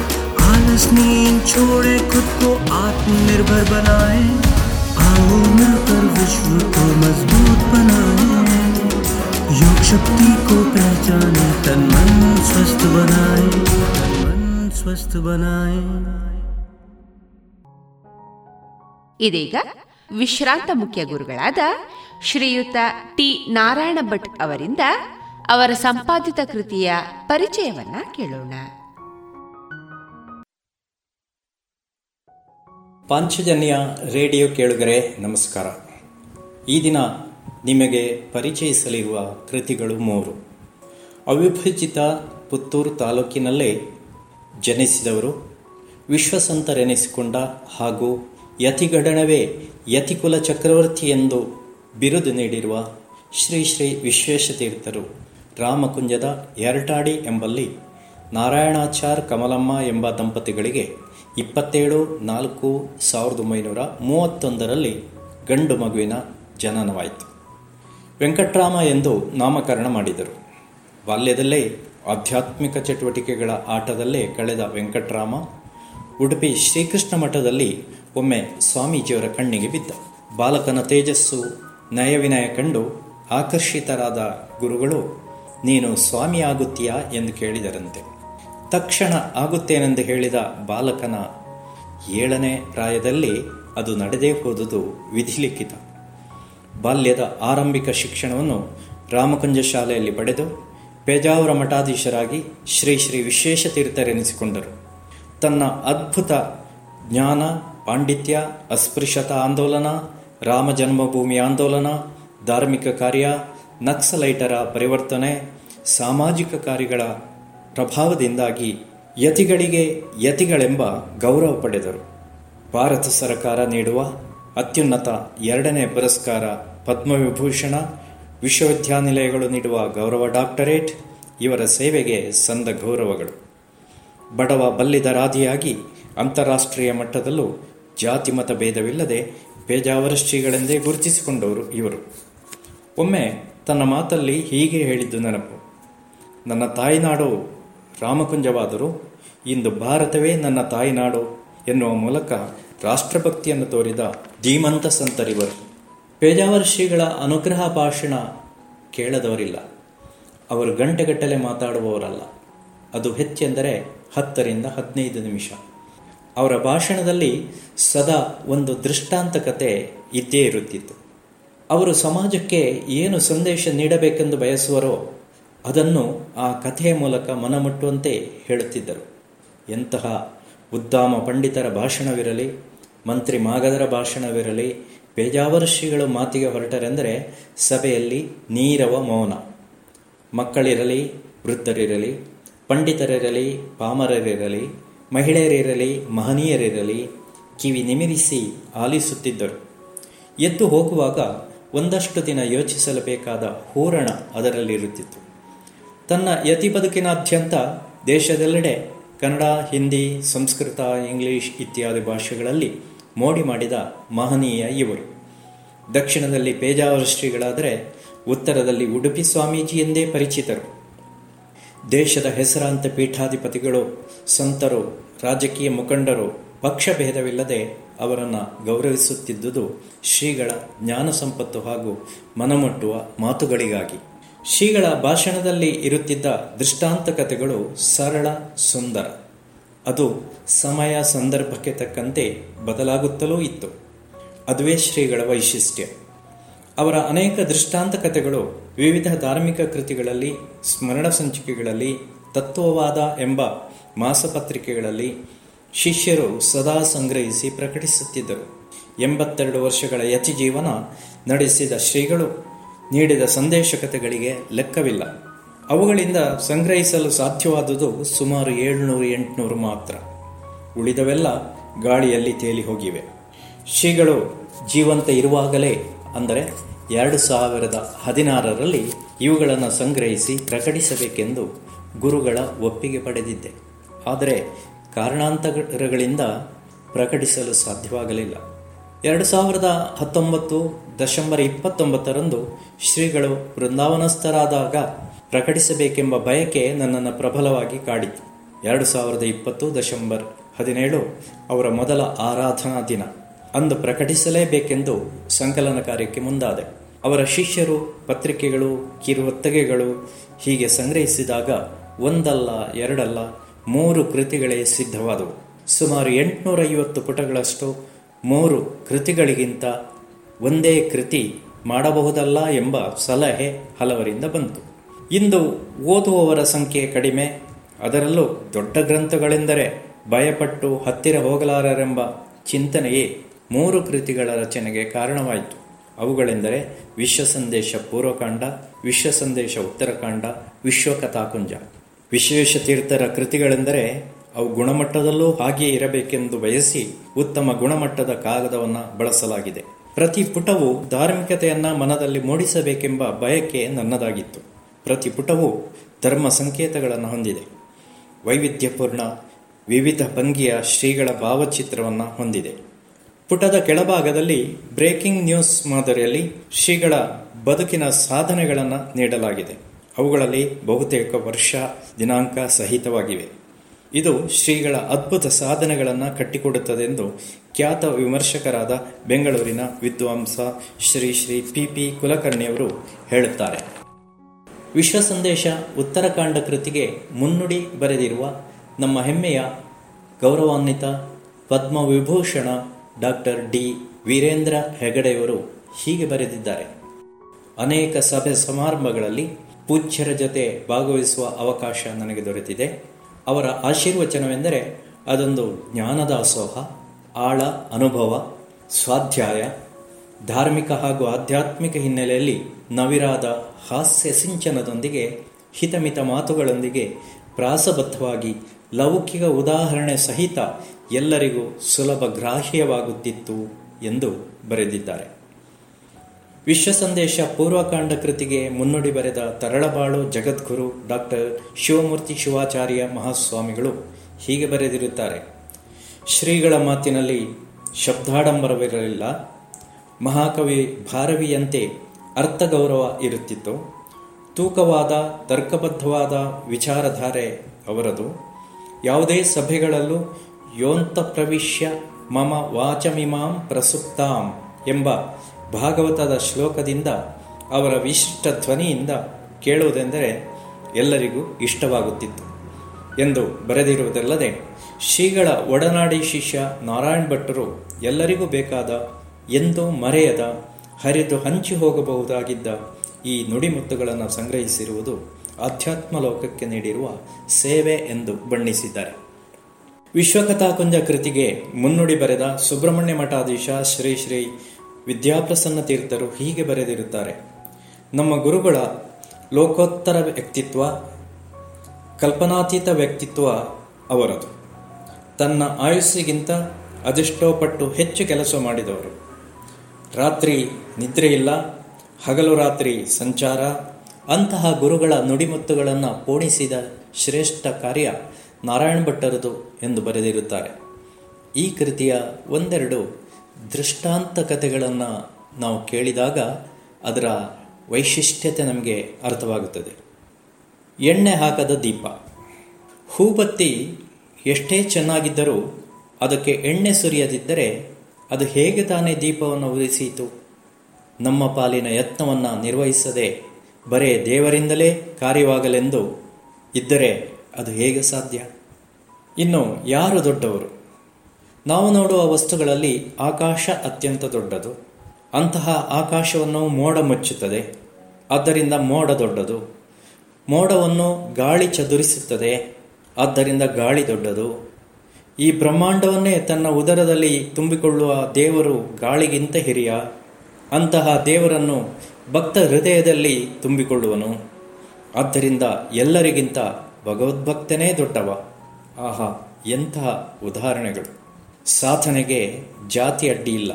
M: आलस नींद छोड़े खुद को आत्मनिर्भर बनाए आओ मिलकर विश्व को मजबूत बनाए योग शक्ति को पहचाने तन मन स्वस्थ बनाए तन मन स्वस्थ बनाए
A: ಇದೀಗ ವಿಶ್ರಾಂತ ಮುಖ್ಯ ಗುರುಗಳಾದ ಶ್ರೀಯುತ ಟಿ ನಾರಾಯಣ ಭಟ್ ಅವರಿಂದ ಅವರ ಸಂಪಾದಿತ ಕೃತಿಯ ಪರಿಚಯವನ್ನ ಕೇಳೋಣ
N: ಪಾಂಚಜನ್ಯ ರೇಡಿಯೋ ಕೇಳುಗರೆ, ನಮಸ್ಕಾರ. ಈ ದಿನ ನಿಮಗೆ ಪರಿಚಯಿಸಲಿರುವ ಕೃತಿಗಳು ಮೂರು. ಅವಿಭಜಿತ ಪುತ್ತೂರು ತಾಲೂಕಿನಲ್ಲೇ ಜನಿಸಿದವರು ವಿಶ್ವಸಂತರೆನಿಸಿಕೊಂಡ ಹಾಗೂ ಯತಿಗಡಣವೇ ಯತಿಕುಲ ಚಕ್ರವರ್ತಿ ಎಂದು ಬಿರುದು ನೀಡಿರುವ ಶ್ರೀ ಶ್ರೀ ವಿಶ್ವೇಶತೀರ್ಥರು ರಾಮಕುಂಜದ ಎರಟಾಡಿ ಎಂಬಲ್ಲಿ ನಾರಾಯಣಾಚಾರ್ ಕಮಲಮ್ಮ ಎಂಬ ದಂಪತಿಗಳಿಗೆ ಇಪ್ಪತ್ತೇಳು, ನಾಲ್ಕು, ಸಾವಿರದ ಒಂಬೈನೂರ ಮೂವತ್ತೊಂದರಲ್ಲಿ ಗಂಡು ಮಗುವಿನ ಜನನವಾಯಿತು. ವೆಂಕಟ್ರಾಮ ಎಂದು ನಾಮಕರಣ ಮಾಡಿದರು. ಬಾಲ್ಯದಲ್ಲೇ ಆಧ್ಯಾತ್ಮಿಕ ಚಟುವಟಿಕೆಗಳ ಆಟದಲ್ಲೇ ಕಳೆದ ವೆಂಕಟ್ರಾಮ, ಉಡುಪಿ ಶ್ರೀಕೃಷ್ಣ ಮಠದಲ್ಲಿ ಒಮ್ಮೆ ಸ್ವಾಮೀಜಿಯವರ ಕಣ್ಣಿಗೆ ಬಿದ್ದ. ಬಾಲಕನ ತೇಜಸ್ಸು ನಯವಿನಯ ಕಂಡು ಆಕರ್ಷಿತರಾದ ಗುರುಗಳು, ನೀನು ಸ್ವಾಮಿಯಾಗುತ್ತೀಯಾ? ಎಂದು ಕೇಳಿದರಂತೆ. ತಕ್ಷಣ ಆಗುತ್ತೇನೆಂದು ಹೇಳಿದ ಬಾಲಕನ ಏಳನೇ ಪ್ರಾಯದಲ್ಲಿ ಅದು ನಡೆದೇ ಹೋದುದು ವಿಧಿಲಿಖಿತ. ಬಾಲ್ಯದ ಆರಂಭಿಕ ಶಿಕ್ಷಣವನ್ನು ರಾಮಕುಂಜ ಶಾಲೆಯಲ್ಲಿ ಪಡೆದು ಪೇಜಾವರ ಮಠಾಧೀಶರಾಗಿ ಶ್ರೀ ಶ್ರೀ ವಿಶೇಷ ತೀರ್ಥರೆನಿಸಿಕೊಂಡರು. ತನ್ನ ಅದ್ಭುತ ಜ್ಞಾನ, ಪಾಂಡಿತ್ಯ, ಅಸ್ಪೃಶ್ಯತಾ ಆಂದೋಲನ, ರಾಮ ಜನ್ಮಭೂಮಿ ಆಂದೋಲನ, ಧಾರ್ಮಿಕ ಕಾರ್ಯ, ನಕ್ಸಲೈಟರ ಪರಿವರ್ತನೆ, ಸಾಮಾಜಿಕ ಕಾರ್ಯಗಳ ಪ್ರಭಾವದಿಂದಾಗಿ ಯತಿಗಳಿಗೆ ಯತಿಗಳೆಂಬ ಗೌರವ ಪಡೆದರು. ಭಾರತ ಸರ್ಕಾರ ನೀಡುವ ಅತ್ಯುನ್ನತ ಎರಡನೇ ಪುರಸ್ಕಾರ ಪದ್ಮವಿಭೂಷಣ, ವಿಶ್ವವಿದ್ಯಾನಿಲಯಗಳು ನೀಡುವ ಗೌರವ ಡಾಕ್ಟರೇಟ್, ಇವರ ಸೇವೆಗೆ ಸಂದ ಗೌರವಗಳು. ಬಡವ ಬಲ್ಲಿದರಾದಿಯಾಗಿ ಅಂತಾರಾಷ್ಟ್ರೀಯ ಮಟ್ಟದಲ್ಲೂ ಜಾತಿ ಮತ ಭೇದವಿಲ್ಲದೆ ಪೇಜಾವರ ಶ್ರೀಗಳೆಂದೇ ಗುರುತಿಸಿಕೊಂಡವರು ಇವರು. ಒಮ್ಮೆ ತನ್ನ ಮಾತಲ್ಲಿ ಹೀಗೆ ಹೇಳಿದ್ದು ನೆನಪು. ನನ್ನ ತಾಯಿನಾಡು ರಾಮಕುಂಜವಾದರೂ, ಇಂದು ಭಾರತವೇ ನನ್ನ ತಾಯಿನಾಡು ಎನ್ನುವ ಮೂಲಕ ರಾಷ್ಟ್ರಭಕ್ತಿಯನ್ನು ತೋರಿದ ಧೀಮಂತ ಸಂತರಿವರು. ಪೇಜಾವರ್ ಶ್ರೀಗಳ ಅನುಗ್ರಹ ಭಾಷಣ ಕೇಳದವರಿಲ್ಲ. ಅವರು ಗಂಟೆಗಟ್ಟಲೆ ಮಾತಾಡುವವರಲ್ಲ. ಅದು ಹೆಚ್ಚೆಂದರೆ ಹತ್ತರಿಂದ ಹದಿನೈದು ನಿಮಿಷ. ಅವರ ಭಾಷಣದಲ್ಲಿ ಸದಾ ಒಂದು ದೃಷ್ಟಾಂತಕತೆ ಇದ್ದೇ ಇರುತ್ತಿತ್ತು. ಅವರು ಸಮಾಜಕ್ಕೆ ಏನು ಸಂದೇಶ ನೀಡಬೇಕೆಂದು ಬಯಸುವರೋ ಅದನ್ನು ಆ ಕಥೆಯ ಮೂಲಕ ಮನಮುಟ್ಟುವಂತೆ ಹೇಳುತ್ತಿದ್ದರು. ಎಂತಹ ಉದ್ದಾಮ ಪಂಡಿತರ ಭಾಷಣವಿರಲಿ, ಮಂತ್ರಿ ಮಾಗದರ ಭಾಷಣವಿರಲಿ, ಪೇಜಾವರ್ಷಿಗಳು ಮಾತಿಗೆ ಹೊರಟರೆಂದರೆ ಸಭೆಯಲ್ಲಿ ನೀರವ ಮೌನ. ಮಕ್ಕಳಿರಲಿ, ವೃದ್ಧರಿರಲಿ, ಪಂಡಿತರಿರಲಿ, ಪಾಮರರಿರಲಿ, ಮಹಿಳೆಯರಿರಲಿ, ಮಹನೀಯರಿರಲಿ ಕಿವಿ ನಿಮಿರಿಸಿ ಆಲಿಸುತ್ತಿದ್ದರು. ಎದ್ದು ಹೋಗುವಾಗ ಒಂದಷ್ಟು ದಿನ ಯೋಚಿಸಲೇಬೇಕಾದ ಹೂರಣ ಅದರಲ್ಲಿರುತ್ತಿತ್ತು. ತನ್ನ ಯತಿ ಬದುಕಿನಾದ್ಯಂತ ದೇಶದೆಲ್ಲೆಡೆ ಕನ್ನಡ, ಹಿಂದಿ, ಸಂಸ್ಕೃತ, ಇಂಗ್ಲಿಷ್ ಇತ್ಯಾದಿ ಭಾಷೆಗಳಲ್ಲಿ ಮೋಡಿ ಮಾಡಿದ ಮಹನೀಯ ಇವರು. ದಕ್ಷಿಣದಲ್ಲಿ ಪೇಜಾವರ ಶ್ರೀಗಳಾದರೆ ಉತ್ತರದಲ್ಲಿ ಉಡುಪಿ ಸ್ವಾಮೀಜಿ ಎಂದೇ ಪರಿಚಿತರು. ದೇಶದ ಹೆಸರಾಂತ ಪೀಠಾಧಿಪತಿಗಳು, ಸಂತರು, ರಾಜಕೀಯ ಮುಖಂಡರು ಪಕ್ಷಭೇದವಿಲ್ಲದೆ ಅವರನ್ನು ಗೌರವಿಸುತ್ತಿದ್ದುದು ಶ್ರೀಗಳ ಜ್ಞಾನ ಸಂಪತ್ತು ಹಾಗೂ ಮನಮುಟ್ಟುವ ಮಾತುಗಳಿಗಾಗಿ. ಶ್ರೀಗಳ ಭಾಷಣದಲ್ಲಿ ಇರುತ್ತಿದ್ದ ದೃಷ್ಟಾಂತ ಕಥೆಗಳು ಸರಳ, ಸುಂದರ. ಅದು ಸಮಯ ಸಂದರ್ಭಕ್ಕೆ ತಕ್ಕಂತೆ ಬದಲಾಗುತ್ತಲೂ ಇತ್ತು. ಅದುವೇ ಶ್ರೀಗಳ ವೈಶಿಷ್ಟ್ಯ. ಅವರ ಅನೇಕ ದೃಷ್ಟಾಂತ ಕಥೆಗಳು ವಿವಿಧ ಧಾರ್ಮಿಕ ಕೃತಿಗಳಲ್ಲಿ, ಸ್ಮರಣ ಸಂಚಿಕೆಗಳಲ್ಲಿ, ತತ್ವವಾದ ಎಂಬ ಮಾಸಪತ್ರಿಕೆಗಳಲ್ಲಿ ಶಿಷ್ಯರು ಸದಾ ಸಂಗ್ರಹಿಸಿ ಪ್ರಕಟಿಸುತ್ತಿದ್ದರು. ಎಂಬತ್ತೆರಡು ವರ್ಷಗಳ ಯತಿ ಜೀವನ ನಡೆಸಿದ ಶ್ರೀಗಳು ನೀಡಿದ ಸಂದೇಶಕತೆಗಳಿಗೆ ಲೆಕ್ಕವಿಲ್ಲ. ಅವುಗಳಿಂದ ಸಂಗ್ರಹಿಸಲು ಸಾಧ್ಯವಾದುದು ಸುಮಾರು ಏಳ್ನೂರು ಎಂಟುನೂರು ಮಾತ್ರ. ಉಳಿದವೆಲ್ಲ ಗಾಳಿಯಲ್ಲಿ ತೇಲಿ ಹೋಗಿವೆ. ಶ್ರೀಗಳು ಜೀವಂತ ಇರುವಾಗಲೇ, ಅಂದರೆ ಎರಡು ಸಾವಿರದ ಹದಿನಾರರಲ್ಲಿ ಇವುಗಳನ್ನು ಸಂಗ್ರಹಿಸಿ ಪ್ರಕಟಿಸಬೇಕೆಂದು ಗುರುಗಳ ಒಪ್ಪಿಗೆ ಪಡೆದಿದ್ದೆ. ಆದರೆ ಕಾರಣಾಂತರಗಳಿಂದ ಪ್ರಕಟಿಸಲು ಸಾಧ್ಯವಾಗಲಿಲ್ಲ. ಎರಡು ಸಾವಿರದ ಹತ್ತೊಂಬತ್ತು ಡಿಸೆಂಬರ್ ಇಪ್ಪತ್ತೊಂಬತ್ತರಂದು ಶ್ರೀಗಳು ಬೃಂದಾವನಸ್ಥರಾದಾಗ ಪ್ರಕಟಿಸಬೇಕೆಂಬ ಬಯಕೆ ನನ್ನನ್ನು ಪ್ರಬಲವಾಗಿ ಕಾಡಿತು ಎರಡು ಸಾವಿರದ ಇಪ್ಪತ್ತು ಡಿಸೆಂಬರ್ ಹದಿನೇಳು ಅವರ ಮೊದಲ ಆರಾಧನಾ ದಿನ. ಅಂದು ಪ್ರಕಟಿಸಲೇಬೇಕೆಂದು ಸಂಕಲನ ಕಾರ್ಯಕ್ಕೆ ಮುಂದಾದೆ. ಅವರ ಶಿಷ್ಯರು, ಪತ್ರಿಕೆಗಳು ಕಿರುವತ್ತಗೆಗಳು ಹೀಗೆ ಸಂಗ್ರಹಿಸಿದಾಗ ಒಂದಲ್ಲ, ಎರಡಲ್ಲ, ಮೂರು ಕೃತಿಗಳೇ ಸಿದ್ಧವಾದವು. ಸುಮಾರು ಎಂಟುನೂರ ಐವತ್ತು ಪುಟಗಳಷ್ಟು ಮೂರು ಕೃತಿಗಳಿಗಿಂತ ಒಂದೇ ಕೃತಿ ಮಾಡಬಹುದಲ್ಲ ಎಂಬ ಸಲಹೆ ಹಲವರಿಂದ ಬಂತು. ಇಂದು ಓದುವವರ ಸಂಖ್ಯೆ ಕಡಿಮೆ, ಅದರಲ್ಲೂ ದೊಡ್ಡ ಗ್ರಂಥಗಳೆಂದರೆ ಭಯಪಟ್ಟು ಹತ್ತಿರ ಹೋಗಲಾರರೆಂಬ ಚಿಂತನೆಯೇ ಮೂರು ಕೃತಿಗಳ ರಚನೆಗೆ ಕಾರಣವಾಯಿತು. ಅವುಗಳೆಂದರೆ ವಿಶ್ವ ಸಂದೇಶ ಪೂರ್ವಕಾಂಡ, ವಿಶ್ವ ಸಂದೇಶ ಉತ್ತರಕಾಂಡ ವಿಶ್ವಕಥಾಕುಂಜ ವಿಶೇಷ ತೀರ್ಥರ ಕೃತಿಗಳೆಂದರೆ ಅವು ಗುಣಮಟ್ಟದಲ್ಲೂ ಹಾಗೆಯೇ ಇರಬೇಕೆಂದು ಬಯಸಿ ಉತ್ತಮ ಗುಣಮಟ್ಟದ ಕಾಗದವನ್ನು ಬಳಸಲಾಗಿದೆ. ಪ್ರತಿ ಪುಟವು ಧಾರ್ಮಿಕತೆಯನ್ನ ಮನದಲ್ಲಿ ಮೂಡಿಸಬೇಕೆಂಬ ಬಯಕೆ ನನ್ನದಾಗಿತ್ತು. ಪ್ರತಿ ಪುಟವು ಧರ್ಮ ಸಂಕೇತಗಳನ್ನು ಹೊಂದಿದೆ. ವೈವಿಧ್ಯಪೂರ್ಣ, ವಿವಿಧ ಭಂಗಿಯ ಶ್ರೀಗಳ ಭಾವಚಿತ್ರವನ್ನು ಹೊಂದಿದೆ. ಪುಟದ ಕೆಳಭಾಗದಲ್ಲಿ ಬ್ರೇಕಿಂಗ್ ನ್ಯೂಸ್ ಮಾದರಿಯಲ್ಲಿ ಶ್ರೀಗಳ ಬದುಕಿನ ಸಾಧನೆಗಳನ್ನು ನೀಡಲಾಗಿದೆ. ಅವುಗಳಲ್ಲಿ ಬಹುತೇಕ ವರ್ಷ, ದಿನಾಂಕ ಸಹಿತವಾಗಿವೆ. ಇದು ಶ್ರೀಗಳ ಅದ್ಭುತ ಸಾಧನೆಗಳನ್ನು ಕಟ್ಟಿಕೊಡುತ್ತದೆಂದು ಖ್ಯಾತ ವಿಮರ್ಶಕರಾದ ಬೆಂಗಳೂರಿನ ವಿದ್ವಾಂಸ ಶ್ರೀ ಶ್ರೀ ಪಿ ಪಿ ಕುಲಕರ್ಣಿಯವರು ಹೇಳುತ್ತಾರೆ. ವಿಶ್ವ ಸಂದೇಶ ಉತ್ತರಕಾಂಡ ಕೃತಿಗೆ ಮುನ್ನುಡಿ ಬರೆದಿರುವ ನಮ್ಮ ಹೆಮ್ಮೆಯ ಗೌರವಾನ್ವಿತ ಪದ್ಮವಿಭೂಷಣ ಡಾಕ್ಟರ್ ಡಿ ವೀರೇಂದ್ರ ಹೆಗಡೆಯವರು ಹೀಗೆ ಬರೆದಿದ್ದಾರೆ. ಅನೇಕ ಸಭೆ ಸಮಾರಂಭಗಳಲ್ಲಿ ಪೂಜ್ಯರ ಜೊತೆ ಭಾಗವಹಿಸುವ ಅವಕಾಶ ನನಗೆ ದೊರೆತಿದೆ. ಅವರ ಆಶೀರ್ವಚನವೆಂದರೆ ಅದೊಂದು ಜ್ಞಾನದಾಸೋಹ ಆಳ, ಅನುಭವ, ಸ್ವಾಧ್ಯಾಯ, ಧಾರ್ಮಿಕ ಹಾಗೂ ಆಧ್ಯಾತ್ಮಿಕ ಹಿನ್ನೆಲೆಯಲ್ಲಿ ನವಿರಾದ ಹಾಸ್ಯ ಸಿಂಚನದೊಂದಿಗೆ, ಹಿತಮಿತ ಮಾತುಗಳೊಂದಿಗೆ ಪ್ರಾಸಬದ್ಧವಾಗಿ ಲೌಕಿಕ ಉದಾಹರಣೆ ಸಹಿತ ಎಲ್ಲರಿಗೂ ಸುಲಭ ಗ್ರಾಹ್ಯವಾಗುತ್ತಿತ್ತು ಎಂದು ಬರೆದಿದ್ದಾರೆ. ವಿಶ್ವ ಸಂದೇಶ ಪೂರ್ವಕಾಂಡ ಕೃತಿಗೆ ಮುನ್ನುಡಿ ಬರೆದ ತರಳಬಾಳು ಜಗದ್ಗುರು ಡಾಕ್ಟರ್ ಶಿವಮೂರ್ತಿ ಶಿವಾಚಾರ್ಯ ಮಹಾಸ್ವಾಮಿಗಳು ಹೀಗೆ ಬರೆದಿರುತ್ತಾರೆ. ಶ್ರೀಗಳ ಮಾತಿನಲ್ಲಿ ಶಬ್ದಾಡಂಬರವಿರಲಿಲ್ಲ. ಮಹಾಕವಿ ಭಾರವಿಯಂತೆ ಅರ್ಥಗೌರವ ಇರುತ್ತಿತ್ತು. ತೂಕವಾದ, ತರ್ಕಬದ್ಧವಾದ ವಿಚಾರಧಾರೆ ಅವರದು. ಯಾವುದೇ ಸಭೆಗಳಲ್ಲೂ ಯೋಂತ ಪ್ರವಿಶ್ಯ ಮಮ ವಾಚಮಿಮಾಂ ಪ್ರಸುಪ್ತಾಂ ಎಂಬ ಭಾಗವತದ ಶ್ಲೋಕದಿಂದ ಅವರ ವಿಶಿಷ್ಟ ಧ್ವನಿಯಿಂದ ಕೇಳುವುದೆಂದರೆ ಎಲ್ಲರಿಗೂ ಇಷ್ಟವಾಗುತ್ತಿತ್ತು. ಎಂದು ಬರೆದಿರುವುದಲ್ಲದೆ, ಶ್ರೀಗಳ ಒಡನಾಡಿ ಶಿಷ್ಯ ನಾರಾಯಣ್ ಭಟ್ಟರು ಎಲ್ಲರಿಗೂ ಬೇಕಾದ ಎಂದೂ ಮರೆಯದ ಹರಿದು ಹಂಚಿ ಹೋಗಬಹುದಾಗಿದ್ದ ಈ ನುಡಿಮುತ್ತುಗಳನ್ನು ಸಂಗ್ರಹಿಸಿರುವುದು ಆಧ್ಯಾತ್ಮ ಲೋಕಕ್ಕೆ ನೀಡಿರುವ ಸೇವೆ ಎಂದು ಬಣ್ಣಿಸಿದ್ದಾರೆ. ವಿಶ್ವಕಥಾಕುಂಜ ಕೃತಿಗೆ ಮುನ್ನುಡಿ ಬರೆದ ಸುಬ್ರಹ್ಮಣ್ಯ ಮಠಾಧೀಶ ಶ್ರೀ ಶ್ರೀ ವಿದ್ಯಾಪ್ರಸನ್ನ ತೀರ್ಥರು ಹೀಗೆ ಬರೆದಿರುತ್ತಾರೆ. ನಮ್ಮ ಗುರುಗಳ ಲೋಕೋತ್ತರ ವ್ಯಕ್ತಿತ್ವ ಕಲ್ಪನಾತೀತ ವ್ಯಕ್ತಿತ್ವ ಅವರದು. ತನ್ನ ಆಯುಸ್ಸಿಗಿಂತ ಅದೆಷ್ಟೋ ಪಟ್ಟು ಹೆಚ್ಚು ಕೆಲಸ ಮಾಡಿದವರು. ರಾತ್ರಿ ನಿದ್ರೆ ಇಲ್ಲ ಹಗಲು ರಾತ್ರಿ ಸಂಚಾರ, ಅಂತಹ ಗುರುಗಳ ನುಡಿಮುತ್ತುಗಳನ್ನು ಪೋಣಿಸಿದ ಶ್ರೇಷ್ಠ ಕಾರ್ಯ ನಾರಾಯಣ ಭಟ್ಟರದು ಎಂದು ಬರೆದಿರುತ್ತಾರೆ. ಈ ಕೃತಿಯ ಒಂದೆರಡು ದೃಷ್ಟಾಂತ ಕಥೆಗಳನ್ನು ನಾವು ಕೇಳಿದಾಗ ಅದರ ವೈಶಿಷ್ಟ್ಯತೆ ನಮಗೆ ಅರ್ಥವಾಗುತ್ತದೆ. ಎಣ್ಣೆ ಹಾಕದ ದೀಪ. ಹೂಬತ್ತಿ ಎಷ್ಟೇ ಚೆನ್ನಾಗಿದ್ದರೂ ಅದಕ್ಕೆ ಎಣ್ಣೆ ಸುರಿಯದಿದ್ದರೆ ಅದು ಹೇಗೆ ತಾನೇ ದೀಪವನ್ನು ಉದಿಸಿತು? ನಮ್ಮ ಪಾಲಿನ ಯತ್ನವನ್ನು ನಿರ್ವಹಿಸದೆ ಬರೇ ದೇವರಿಂದಲೇ ಕಾರ್ಯವಾಗಲೆಂದು ಇದ್ದರೆ ಅದು ಹೇಗೆ ಸಾಧ್ಯ? ಇನ್ನು ಯಾರು ದೊಡ್ಡವರು? ನಾವು ನೋಡುವ ವಸ್ತುಗಳಲ್ಲಿ ಆಕಾಶ ಅತ್ಯಂತ ದೊಡ್ಡದು. ಅಂತಹ ಆಕಾಶವನ್ನು ಮೋಡ ಮುಚ್ಚುತ್ತದೆ. ಆದ್ದರಿಂದ ಮೋಡ ದೊಡ್ಡದು. ಮೋಡವನ್ನು ಗಾಳಿ ಚದುರಿಸುತ್ತದೆ, ಆದ್ದರಿಂದ ಗಾಳಿ ದೊಡ್ಡದು. ಈ ಬ್ರಹ್ಮಾಂಡವನ್ನೇ ತನ್ನ ಉದರದಲ್ಲಿ ತುಂಬಿಕೊಳ್ಳುವ ದೇವರು ಗಾಳಿಗಿಂತ ಹಿರಿಯ. ಅಂತಹ ದೇವರನ್ನು ಭಕ್ತ ಹೃದಯದಲ್ಲಿ ತುಂಬಿಕೊಳ್ಳುವನು. ಆದ್ದರಿಂದ ಎಲ್ಲರಿಗಿಂತ ಭಗವದ್ಭಕ್ತನೇ ದೊಡ್ಡವ. ಆಹಾ, ಎಂತಹ ಉದಾಹರಣೆಗಳು. ಸಾಧನೆಗೆ ಜಾತಿ ಅಡ್ಡಿ ಇಲ್ಲ.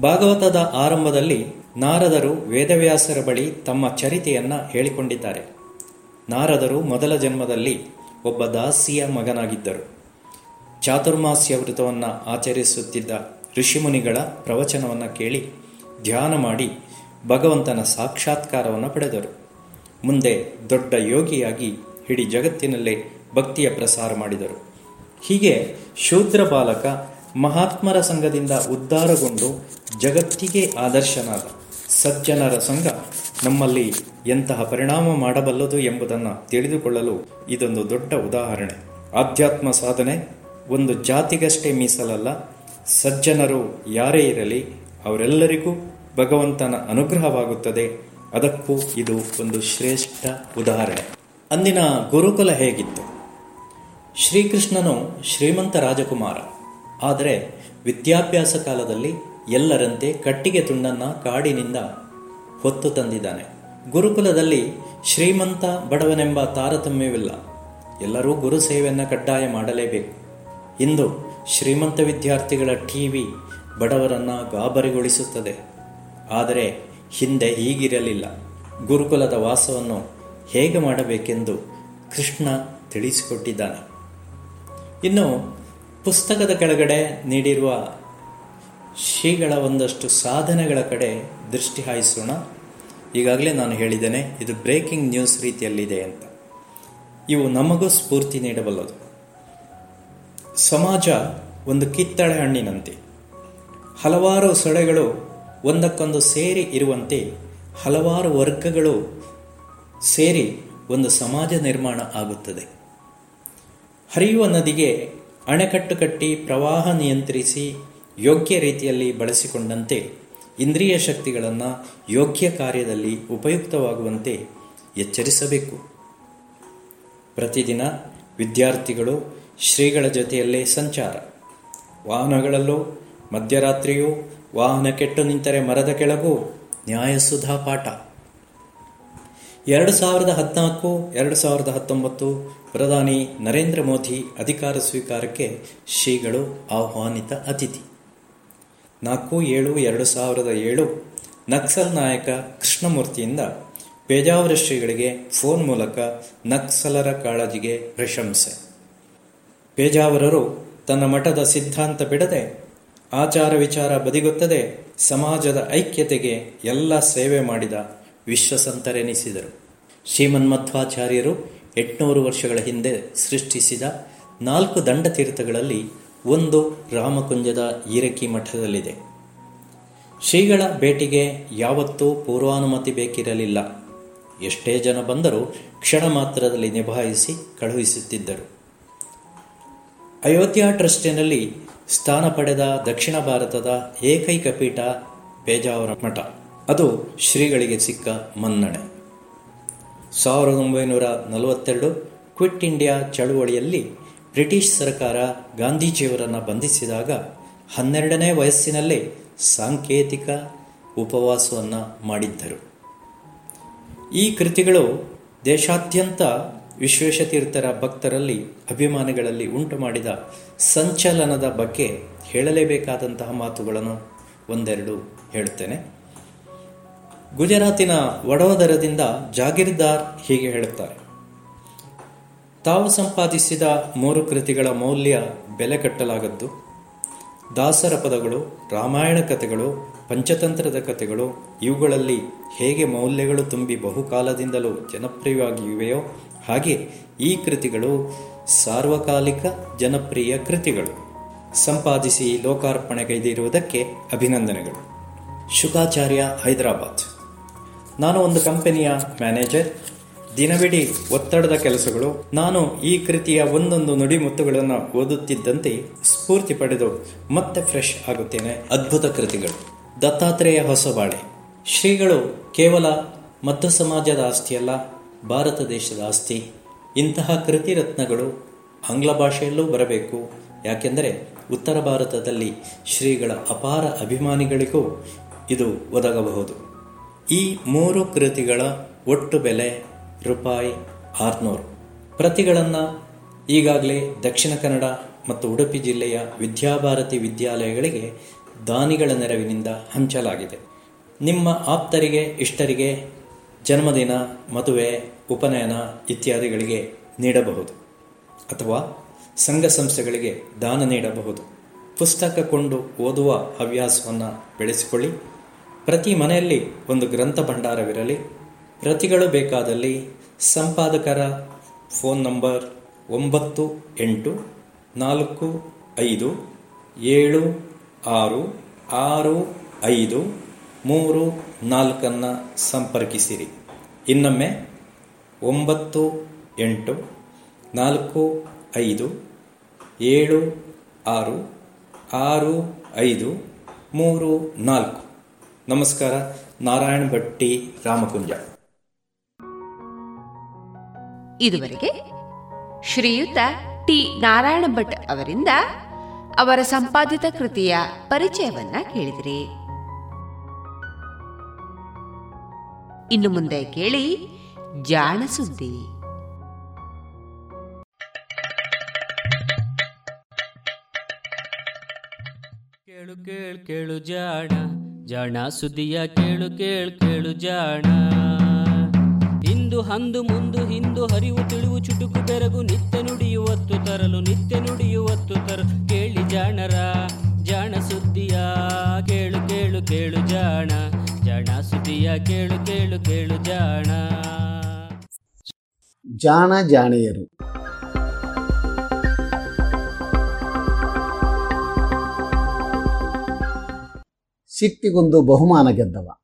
N: ಭಾಗವತದ ಆರಂಭದಲ್ಲಿ ನಾರದರು ವೇದವ್ಯಾಸರ ಬಳಿ ತಮ್ಮ ಚರಿತೆಯನ್ನು ಹೇಳಿಕೊಂಡಿದ್ದಾರೆ. ನಾರದರು ಮೊದಲ ಜನ್ಮದಲ್ಲಿ ಒಬ್ಬ ದಾಸಿಯ ಮಗನಾಗಿದ್ದರು. ಚಾತುರ್ಮಾಸ್ಯ ವ್ರತವನ್ನು ಆಚರಿಸುತ್ತಿದ್ದ ಋಷಿಮುನಿಗಳ ಪ್ರವಚನವನ್ನು ಕೇಳಿ ಧ್ಯಾನ ಮಾಡಿ ಭಗವಂತನ ಸಾಕ್ಷಾತ್ಕಾರವನ್ನು ಪಡೆದರು. ಮುಂದೆ ದೊಡ್ಡ ಯೋಗಿಯಾಗಿ ಇಡೀ ಜಗತ್ತಿನಲ್ಲೇ ಭಕ್ತಿಯ ಪ್ರಸಾರ ಮಾಡಿದರು. ಹೀಗೆ ಶೂದ್ರ ಬಾಲಕ ಮಹಾತ್ಮರ ಸಂಘದಿಂದ ಉದ್ಧಾರಗೊಂಡು ಜಗತ್ತಿಗೆ ಆದರ್ಶನಾದ ಸಜ್ಜನರ ಸಂಘ ನಮ್ಮಲ್ಲಿ ಎಂತಹ ಪರಿಣಾಮ ಮಾಡಬಲ್ಲದು ಎಂಬುದನ್ನು ತಿಳಿದುಕೊಳ್ಳಲು ಇದೊಂದು ದೊಡ್ಡ ಉದಾಹರಣೆ. ಆಧ್ಯಾತ್ಮ ಸಾಧನೆ ಒಂದು ಜಾತಿಗಷ್ಟೇ ಮೀಸಲಲ್ಲ, ಸಜ್ಜನರು ಯಾರೇ ಇರಲಿ, ಅವರೆಲ್ಲರಿಗೂ ಭಗವಂತನ ಅನುಗ್ರಹವಾಗುತ್ತದೆ. ಅದಕ್ಕೂ ಇದು ಒಂದು ಶ್ರೇಷ್ಠ ಉದಾಹರಣೆ. ಅಂದಿನ ಗುರುಕುಲ ಹೇಗಿತ್ತು? ಶ್ರೀಕೃಷ್ಣನು ಶ್ರೀಮಂತ ರಾಜಕುಮಾರ. ಆದರೆ ವಿದ್ಯಾಭ್ಯಾಸ ಕಾಲದಲ್ಲಿ ಎಲ್ಲರಂತೆ ಕಟ್ಟಿಗೆ ತುಂಡನ್ನ ಕಾಡಿನಿಂದ ಹೊತ್ತು ತಂದಿದ್ದಾನೆ. ಗುರುಕುಲದಲ್ಲಿ ಶ್ರೀಮಂತ ಬಡವನೆಂಬ ತಾರತಮ್ಯವಿಲ್ಲ. ಎಲ್ಲರೂ ಗುರು ಸೇವೆಯನ್ನು ಕಡ್ಡಾಯ ಮಾಡಲೇಬೇಕು. ಇಂದು ಶ್ರೀಮಂತ ವಿದ್ಯಾರ್ಥಿಗಳ ಟಿವಿ ಬಡವರನ್ನ ಗಾಬರಿಗೊಳಿಸುತ್ತದೆ. ಆದರೆ ಹಿಂದೆ ಹೀಗಿರಲಿಲ್ಲ. ಗುರುಕುಲದ ವಾಸವನ್ನು ಹೇಗೆ ಮಾಡಬೇಕೆಂದು ಕೃಷ್ಣ ತಿಳಿಸಿಕೊಟ್ಟಿದ್ದಾನೆ. ಇನ್ನು ಪುಸ್ತಕದ ಕೆಳಗಡೆ ನೀಡಿರುವ ಶ್ರೀಗಳ ಒಂದಷ್ಟು ಸಾಧನೆಗಳ ಕಡೆ ದೃಷ್ಟಿ ಹಾಯಿಸೋಣ. ಈಗಾಗಲೇ ನಾನು ಹೇಳಿದ್ದೇನೆ, ಇದು ಬ್ರೇಕಿಂಗ್ ನ್ಯೂಸ್ ರೀತಿಯಲ್ಲಿದೆ ಅಂತ. ಇವು ನಮಗೂ ಸ್ಫೂರ್ತಿ ನೀಡಬಲ್ಲದು. ಸಮಾಜ ಒಂದು ಕಿತ್ತಳೆ ಹಣ್ಣಿನಂತೆ. ಹಲವಾರು ಸೊಳೆಗಳು ಒಂದಕ್ಕೊಂದು ಸೇರಿ ಇರುವಂತೆ ಹಲವಾರು ವರ್ಗಗಳು ಸೇರಿ ಒಂದು ಸಮಾಜ ನಿರ್ಮಾಣ ಆಗುತ್ತದೆ. ಹರಿಯುವ ನದಿಗೆ ಅಣೆಕಟ್ಟು ಕಟ್ಟಿ ಪ್ರವಾಹ ನಿಯಂತ್ರಿಸಿ ಯೋಗ್ಯ ರೀತಿಯಲ್ಲಿ ಬಳಸಿಕೊಂಡಂತೆ ಇಂದ್ರಿಯ ಶಕ್ತಿಗಳನ್ನು ಯೋಗ್ಯ ಕಾರ್ಯದಲ್ಲಿ ಉಪಯುಕ್ತವಾಗುವಂತೆ ಎಚ್ಚರಿಸಬೇಕು. ಪ್ರತಿದಿನ ವಿದ್ಯಾರ್ಥಿಗಳು ಶ್ರೀಗಳ ಜೊತೆಯಲ್ಲೇ ಸಂಚಾರ. ವಾಹನಗಳಲ್ಲೂ, ಮಧ್ಯರಾತ್ರಿಯೂ, ವಾಹನ ಕೆಟ್ಟು ನಿಂತರೆ ಮರದ ಕೆಳಗೂ, ನ್ಯಾಯಸುಧಾ ಪಾಠ. ಎರಡು ಸಾವಿರದ ಹದಿನಾಲ್ಕು, ಎರಡು ಸಾವಿರದ ಹತ್ತೊಂಬತ್ತು ಪ್ರಧಾನಿ ನರೇಂದ್ರ ಮೋದಿ ಅಧಿಕಾರ ಸ್ವೀಕಾರಕ್ಕೆ ಶ್ರೀಗಳು ಆಹ್ವಾನಿತ ಅತಿಥಿ. ನಾಲ್ಕು, ಏಳು, ಎರಡು ಸಾವಿರದ ಏಳು ನಕ್ಸಲ್ ನಾಯಕ ಕೃಷ್ಣಮೂರ್ತಿಯಿಂದ ಪೇಜಾವರ ಶ್ರೀಗಳಿಗೆ ಫೋನ್ ಮೂಲಕ ನಕ್ಸಲರ ಕಾಳಜಿಗೆ ಪ್ರಶಂಸೆ. ಪೇಜಾವರರು ತನ್ನ ಮಠದ ಸಿದ್ಧಾಂತ ಬಿಡದೆ ಆಚಾರ ವಿಚಾರ ಬದಿಗೊತ್ತದೆ ಸಮಾಜದ ಐಕ್ಯತೆಗೆ ಎಲ್ಲ ಸೇವೆ ಮಾಡಿದ ವಿಶ್ವಸಂತರೆನಿಸಿದರು. ಶ್ರೀಮನ್ಮಧ್ವಾಚಾರ್ಯರು ಎಂಟುನೂರು ವರ್ಷಗಳ ಹಿಂದೆ ಸೃಷ್ಟಿಸಿದ ನಾಲ್ಕು ದಂಡತೀರ್ಥಗಳಲ್ಲಿ ಒಂದು ರಾಮಕುಂಜದ ಈರಕ್ಕಿ ಮಠದಲ್ಲಿದೆ. ಶ್ರೀಗಳ ಭೇಟಿಗೆ ಯಾವತ್ತೂ ಪೂರ್ವಾನುಮತಿ ಬೇಕಿರಲಿಲ್ಲ. ಎಷ್ಟೇ ಜನ ಬಂದರೂ ಕ್ಷಣ ಮಾತ್ರದಲ್ಲಿ ನಿಭಾಯಿಸಿ ಕಳುಹಿಸುತ್ತಿದ್ದರು. ಅಯೋಧ್ಯ ಟ್ರಸ್ಟಿನಲ್ಲಿ ಸ್ಥಾನ ಪಡೆದ ದಕ್ಷಿಣ ಭಾರತದ ಏಕೈಕ ಪೀಠ ಪೇಜಾವರ ಮಠ ಅದು ಶ್ರೀಗಳಿಗೆ ಸಿಕ್ಕ ಮನ್ನಣೆ. ಸಾವಿರದ ಒಂಬೈನೂರ ನಲವತ್ತೆರಡು ಕ್ವಿಟ್ ಇಂಡಿಯಾ ಚಳುವಳಿಯಲ್ಲಿ ಬ್ರಿಟಿಷ್ ಸರ್ಕಾರ ಗಾಂಧೀಜಿಯವರನ್ನು ಬಂಧಿಸಿದಾಗ ಹನ್ನೆರಡನೇ ವಯಸ್ಸಿನಲ್ಲೇ ಸಾಂಕೇತಿಕ ಉಪವಾಸವನ್ನು ಮಾಡಿದ್ದರು. ಈ ಕೃತಿಗಳು ದೇಶಾದ್ಯಂತ ವಿಶ್ವೇಶತೀರ್ಥರ ಭಕ್ತರಲ್ಲಿ ಅಭಿಮಾನಿಗಳಲ್ಲಿ ಉಂಟು ಮಾಡಿದ ಸಂಚಲನದ ಬಗ್ಗೆ ಹೇಳಲೇಬೇಕಾದಂತಹ ಮಾತುಗಳನ್ನು ಒಂದೆರಡು ಹೇಳುತ್ತೇನೆ ಗುಜರಾತಿನ ವಡೋದರದಿಂದ ಜಾಗೀರ್ದಾರ್ ಹೀಗೆ ಹೇಳುತ್ತಾರೆ. ತಾವು ಸಂಪಾದಿಸಿದ ಮೂರು ಕೃತಿಗಳ ಮೌಲ್ಯ ಬೆಲೆ ಕಟ್ಟಲಾಗದ್ದು. ದಾಸರ ಪದಗಳು, ರಾಮಾಯಣ ಕಥೆಗಳು, ಪಂಚತಂತ್ರದ ಕಥೆಗಳು, ಇವುಗಳಲ್ಲಿ ಹೇಗೆ ಮೌಲ್ಯಗಳು ತುಂಬಿ ಬಹುಕಾಲದಿಂದಲೂ ಜನಪ್ರಿಯವಾಗಿವೆಯೋ ಹಾಗೆ ಈ ಕೃತಿಗಳು ಸಾರ್ವಕಾಲಿಕ ಜನಪ್ರಿಯ ಕೃತಿಗಳು. ಸಂಪಾದಿಸಿ ಲೋಕಾರ್ಪಣೆಗೈದಿರುವುದಕ್ಕೆ ಅಭಿನಂದನೆಗಳು. ಶುಕಾಚಾರ್ಯ ಹೈದರಾಬಾದ್. ನಾನು ಒಂದು ಕಂಪನಿಯ ಮ್ಯಾನೇಜರ್ ದಿನವಿಡೀ ಒತ್ತಡದ ಕೆಲಸಗಳು. ನಾನು ಈ ಕೃತಿಯ ಒಂದೊಂದು ನುಡಿಮುತ್ತುಗಳನ್ನು ಓದುತ್ತಿದ್ದಂತೆ ಸ್ಫೂರ್ತಿ ಪಡೆದು ಮತ್ತೆ ಫ್ರೆಶ್ ಆಗುತ್ತೇನೆ. ಅದ್ಭುತ ಕೃತಿಗಳು. ದತ್ತಾತ್ರೇಯ ಹೊಸಬಾಳೆ. ಶ್ರೀಗಳು ಕೇವಲ ಮಧ್ಯ ಸಮಾಜದ ಆಸ್ತಿಯಲ್ಲ ಭಾರತ ದೇಶದ ಆಸ್ತಿ. ಇಂತಹ ಕೃತಿ ರತ್ನಗಳು ಆಂಗ್ಲ ಭಾಷೆಯಲ್ಲೂ ಬರಬೇಕು. ಯಾಕೆಂದರೆ ಉತ್ತರ ಭಾರತದಲ್ಲಿ ಶ್ರೀಗಳ ಅಪಾರ ಅಭಿಮಾನಿಗಳಿಗೂ ಇದು ಒದಗಬಹುದು. ಈ ಮೂರು ಕೃತಿಗಳ ಒಟ್ಟು ಬೆಲೆ ರೂಪಾಯಿ ಆರುನೂರು. ಪ್ರತಿಗಳನ್ನು ಈಗಾಗಲೇ ದಕ್ಷಿಣ ಕನ್ನಡ ಮತ್ತು ಉಡುಪಿ ಜಿಲ್ಲೆಯ ವಿದ್ಯಾಭಾರತಿ ವಿದ್ಯಾಲಯಗಳಿಗೆ ದಾನಿಗಳ ನೆರವಿನಿಂದ ಹಂಚಲಾಗಿದೆ. ನಿಮ್ಮ ಆಪ್ತರಿಗೆ, ಇಷ್ಟರಿಗೆ ಜನ್ಮದಿನ, ಮದುವೆ, ಉಪನಯನ ಇತ್ಯಾದಿಗಳಿಗೆ ನೀಡಬಹುದು ಅಥವಾ ಸಂಘ ಸಂಸ್ಥೆಗಳಿಗೆ ದಾನ ನೀಡಬಹುದು. ಪುಸ್ತಕ ಕೊಂಡು ಓದುವ ಹವ್ಯಾಸವನ್ನು ಬೆಳೆಸಿಕೊಳ್ಳಿ. ಪ್ರತಿ ಮನೆಯಲ್ಲಿ ಒಂದು ಗ್ರಂಥ ಭಂಡಾರವಿರಲಿ. ಪ್ರತಿಗಳು ಬೇಕಾದಲ್ಲಿ ಸಂಪಾದಕರ ಫೋನ್ ನಂಬರ್ ಒಂಬತ್ತು, ಎಂಟು, ನಾಲ್ಕು, ಐದು, ಏಳು, ಆರು ಆರು, ಐದು, ಮೂರು, ನಾಲ್ಕನ್ನು ಸಂಪರ್ಕಿಸಿರಿ. ಇನ್ನೊಮ್ಮೆ ಒಂಬತ್ತು, ಎಂಟು, ನಾಲ್ಕು, ಐದು, ಏಳು, ಆರು ಆರು, ಐದು, ಮೂರು, ನಾಲ್ಕು. ನಮಸ್ಕಾರ, ನಾರಾಯಣ ಭಟ್ಟಿ, ರಾಮಕುಂಜ.
A: ಇದುವರೆಗೆ ಶ್ರೀಯುತ ಟಿ. ನಾರಾಯಣ ಭಟ್ ಅವರಿಂದ ಅವರ ಸಂಪಾದಿತ ಕೃತಿಯ ಪರಿಚಯವನ್ನ ಕೇಳಿದಿರಿ. ಇನ್ನು ಮುಂದೆ ಕೇಳಿ ಜಾಣ ಸುದ್ದಿ.
O: ಕೇಳು ಕೇಳು ಕೇಳು ಜಾಣ ಜಾಣ ಸುದ್ದಿಯ ಕೇಳು ಕೇಳು ಕೇಳು ಜಾಣ. ಇಂದು ಹಂದು ಮುಂದು ಹಿಂದು ಹರಿವು ತಿಳಿವು ಚುಟುಕು ಬೆರಗು ನಿತ್ಯ ನುಡಿಯುವತ್ತು ತರಲು ನಿತ್ಯ ನುಡಿಯುವತ್ತು ತರಲು ಕೇಳಿ ಜಾಣರ, ಜಾಣ ಸುದ್ದಿಯ, ಕೇಳು ಕೇಳು ಕೇಳು ಜಾಣ. ಜಾಣ ಸುದ್ದಿಯ, ಕೇಳು ಕೇಳು ಕೇಳು ಜಾಣ.
P: ಜಾಣ ಜಾಣೆಯರು. ಸಿಟ್ಟಿಗೊಂದು ಬಹುಮಾನ ಗೆದ್ದವ.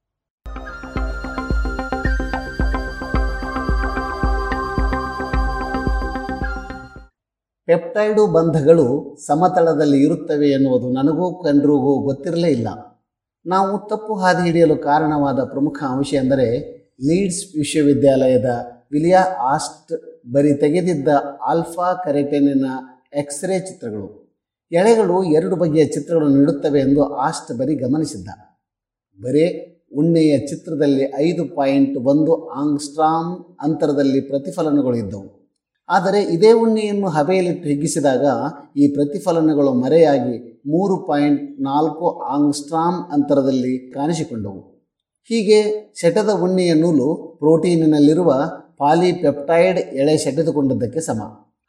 P: ಪೆಪ್ಟೈಡು ಬಂಧಗಳು ಸಮತಳದಲ್ಲಿ ಇರುತ್ತವೆ ಎನ್ನುವುದು ನನಗೂ ಕಂಡ್ರಿಗೂ ಗೊತ್ತಿರಲೇ ಇಲ್ಲ. ನಾವು ತಪ್ಪು ಹಾದಿ ಹಿಡಿಯಲು ಕಾರಣವಾದ ಪ್ರಮುಖ ಅಂಶ ಎಂದರೆ ಲೀಡ್ಸ್ ವಿಶ್ವವಿದ್ಯಾಲಯದ ವಿಲಿಯಾ ಆಸ್ಟ್ ಬರಿ ತೆಗೆದಿದ್ದ ಆಲ್ಫಾ ಕರೆಟೆನಿನ ಎಕ್ಸ್ರೇ ಚಿತ್ರಗಳು. ಎಳೆಗಳು ಎರಡು ಬಗೆಯ ಚಿತ್ರಗಳನ್ನು ನೀಡುತ್ತವೆ ಎಂದು ಆಸ್ಟ್ ಬರಿ ಗಮನಿಸಿದ್ದ. ಬರೇ ಉಣ್ಣೆಯ ಚಿತ್ರದಲ್ಲಿ ಐದು ಪಾಯಿಂಟ್ ಒಂದು ಆಂಗ್ಸ್ಟ್ರಾಮ್ ಅಂತರದಲ್ಲಿ ಪ್ರತಿಫಲನಗಳು ಇದ್ದವು. ಆದರೆ ಇದೇ ಉಣ್ಣೆಯನ್ನು ಹಬೆಯಲ್ಲಿಟ್ಟು ಹಿಗ್ಗಿಸಿದಾಗ ಈ ಪ್ರತಿಫಲನಗಳು ಮರೆಯಾಗಿ ಮೂರು ಪಾಯಿಂಟ್ ನಾಲ್ಕು ಆಂಗ್ಸ್ಟ್ರಾಮ್ ಅಂತರದಲ್ಲಿ ಕಾಣಿಸಿಕೊಂಡವು. ಹೀಗೆ ಶಟದ ಉಣ್ಣೆಯ ನೂಲು ಪ್ರೋಟೀನಿನಲ್ಲಿರುವ ಪಾಲಿಪೆಪ್ಟೈಡ್ ಎಳೆ ಸೆಟೆದುಕೊಂಡದ್ದಕ್ಕೆ ಸಮ.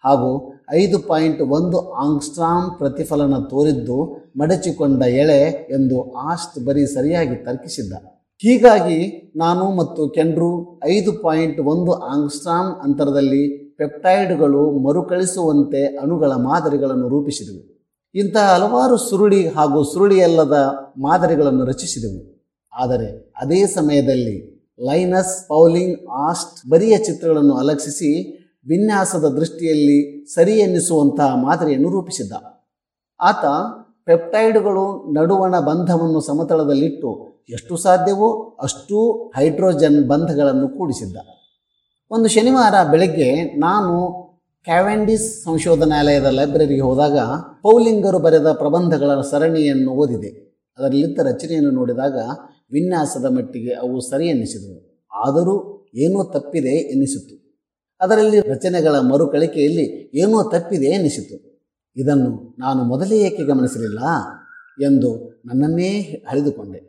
P: ಹಾಗೂ ಐದು ಪಾಯಿಂಟ್ ಒಂದು ಆಂಗ್ಸ್ಟ್ರಾಮ್ ಪ್ರತಿಫಲನ ತೋರಿದ್ದು ಮಡಚಿಕೊಂಡ ಎಳೆ ಎಂದು ಆಸ್ಟ್ ಬರೀ ಸರಿಯಾಗಿ ತರ್ಕಿಸಿದ್ದ. ಹೀಗಾಗಿ ನಾನು ಮತ್ತು ಕೆಂಡ್ರು ಐದು ಪಾಯಿಂಟ್ ಒಂದು ಆಂಗ್ಸ್ಟ್ರಾಮ್ ಅಂತರದಲ್ಲಿ ಪೆಪ್ಟೈಡ್ಗಳು ಮರುಕಳಿಸುವಂತೆ ಅಣುಗಳ ಮಾದರಿಗಳನ್ನು ರೂಪಿಸಿದವು. ಇಂತಹ ಹಲವಾರು ಸುರುಳಿ ಹಾಗೂ ಸುರುಳಿಯಲ್ಲದ ಮಾದರಿಗಳನ್ನು ರಚಿಸಿದವು. ಆದರೆ ಅದೇ ಸಮಯದಲ್ಲಿ ಲೈನಸ್ ಪೌಲಿಂಗ್ ಆಸ್ಟ್ ಬರಿಯ ಚಿತ್ರಗಳನ್ನು ಅಲಕ್ಷಿಸಿ ವಿನ್ಯಾಸದ ದೃಷ್ಟಿಯಲ್ಲಿ ಸರಿ ಎನ್ನಿಸುವಂತಹ ಮಾದರಿಯನ್ನು ರೂಪಿಸಿದ್ದ. ಆತ ಪೆಪ್ಟೈಡ್ಗಳು ನಡುವಣ ಬಂಧವನ್ನು ಸಮತಳದಲ್ಲಿಟ್ಟು ಎಷ್ಟು ಸಾಧ್ಯವೋ ಅಷ್ಟೂ ಹೈಡ್ರೋಜನ್ ಬಂಧಗಳನ್ನು ಕೂಡಿಸಿದ್ದ. ಒಂದು ಶನಿವಾರ ಬೆಳಗ್ಗೆ ನಾನು ಕ್ಯಾವೆಂಡಿಸ್ ಸಂಶೋಧನಾಲಯದ ಲೈಬ್ರರಿಗೆ ಹೋದಾಗ ಪೌಲಿಂಗರು ಬರೆದ ಪ್ರಬಂಧಗಳ ಸರಣಿಯನ್ನು ಓದಿದೆ. ಅದರಲ್ಲಿದ್ದ ರಚನೆಯನ್ನು ನೋಡಿದಾಗ ವಿನ್ಯಾಸದ ಮಟ್ಟಿಗೆ ಅವು ಸರಿ ಎನ್ನಿಸಿದವು ಆದರೂ ಏನೋ ತಪ್ಪಿದೆ ಎನ್ನಿಸಿತು ಅದರಲ್ಲಿ ರಚನೆಗಳ ಮರುಕಳಿಕೆಯಲ್ಲಿ ಏನೋ ತಪ್ಪಿದೆ ಎನ್ನಿಸಿತು ಇದನ್ನು ನಾನು ಮೊದಲೇ ಏಕೆ ಗಮನಿಸಲಿಲ್ಲ ಎಂದು ನನ್ನನ್ನೇ ಅಳಿದುಕೊಂಡೆ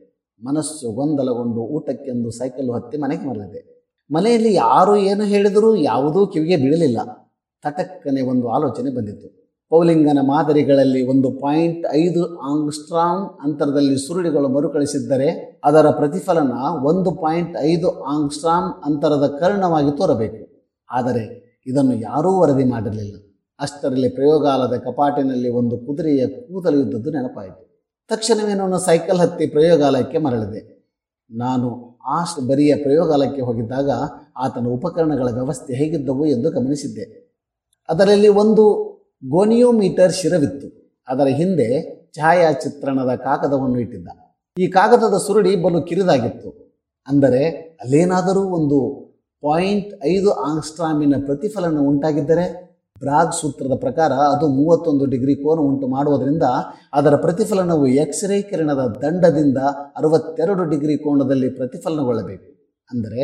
P: ಮನಸ್ಸು ಗೊಂದಲಗೊಂಡು ಊಟಕ್ಕೆಂದು ಸೈಕಲ್ ಹತ್ತಿ ಮನೆಗೆ ಮರಳಿದೆ. ಮನೆಯಲ್ಲಿ ಯಾರು ಏನು ಹೇಳಿದರೂ ಯಾವುದೂ ಕಿವಿಗೆ ಬೀಳಲಿಲ್ಲ. ತಟಕ್ಕನೆ ಒಂದು ಆಲೋಚನೆ ಬಂದಿತ್ತು. ಪೌಲಿಂಗನ ಮಾದರಿಗಳಲ್ಲಿ ಒಂದು ಪಾಯಿಂಟ್ ಐದು ಆಂಗ್ಸ್ಟ್ರಾಂಗ್ ಅಂತರದಲ್ಲಿ ಸುರುಳಿಗಳು ಮರುಕಳಿಸಿದ್ದರೆ ಅದರ ಪ್ರತಿಫಲನ ಒಂದು ಪಾಯಿಂಟ್ ಐದು ಆಂಗ್ಸ್ಟ್ರಾಂಗ್ ಅಂತರದ ಕರ್ಣವಾಗಿ ತೋರಬೇಕು. ಆದರೆ ಇದನ್ನು ಯಾರೂ ವರದಿ ಮಾಡಿರಲಿಲ್ಲ. ಅಷ್ಟರಲ್ಲಿ ಪ್ರಯೋಗಾಲಯದ ಕಪಾಟಿನಲ್ಲಿ ಒಂದು ಕುದುರೆಯ ಕೂದಲು ಇದ್ದದ್ದು ನೆನಪಾಯಿತು. ತಕ್ಷಣವೇ ನಾನು ಸೈಕಲ್ ಹತ್ತಿ ಪ್ರಯೋಗಾಲಯಕ್ಕೆ ಮರಳಿದೆ. ನಾನು ಆ ಬರಿಯ ಪ್ರಯೋಗಾಲಯಕ್ಕೆ ಹೋಗಿದ್ದಾಗ ಆತನ ಉಪಕರಣಗಳ ವ್ಯವಸ್ಥೆ ಹೇಗಿದ್ದವು ಎಂದು ಗಮನಿಸಿದ್ದೆ. ಅದರಲ್ಲಿ ಒಂದು ಗೋನಿಯೋಮೀಟರ್ ಶಿರವಿತ್ತು. ಅದರ ಹಿಂದೆ ಛಾಯಾಚಿತ್ರಣದ ಕಾಗದವನ್ನು ಇಟ್ಟಿದ್ದ. ಈ ಕಾಗದದ ಸುರುಳಿ ಬಲು ಕಿರಿದಾಗಿತ್ತು. ಅಂದರೆ ಅಲ್ಲೇನಾದರೂ ಒಂದು ಪಾಯಿಂಟ್ ಐದು ಆಂಗ್ಸ್ಟ್ರಾಮಿನ ಪ್ರತಿಫಲನ ಉಂಟಾಗಿದ್ದರೆ? ಬ್ರಾಗ್ ಸೂತ್ರದ ಪ್ರಕಾರ ಅದು ಮೂವತ್ತೊಂದು ಡಿಗ್ರಿ ಕೋನ ಉಂಟು ಮಾಡುವುದರಿಂದ ಅದರ ಪ್ರತಿಫಲನವು ಎಕ್ಸ್ರೇ ಕಿರಣದ ದಂಡದಿಂದ ಅರವತ್ತೆರಡು ಡಿಗ್ರಿ ಕೋನದಲ್ಲಿ ಪ್ರತಿಫಲನಗೊಳ್ಳಬೇಕು. ಅಂದರೆ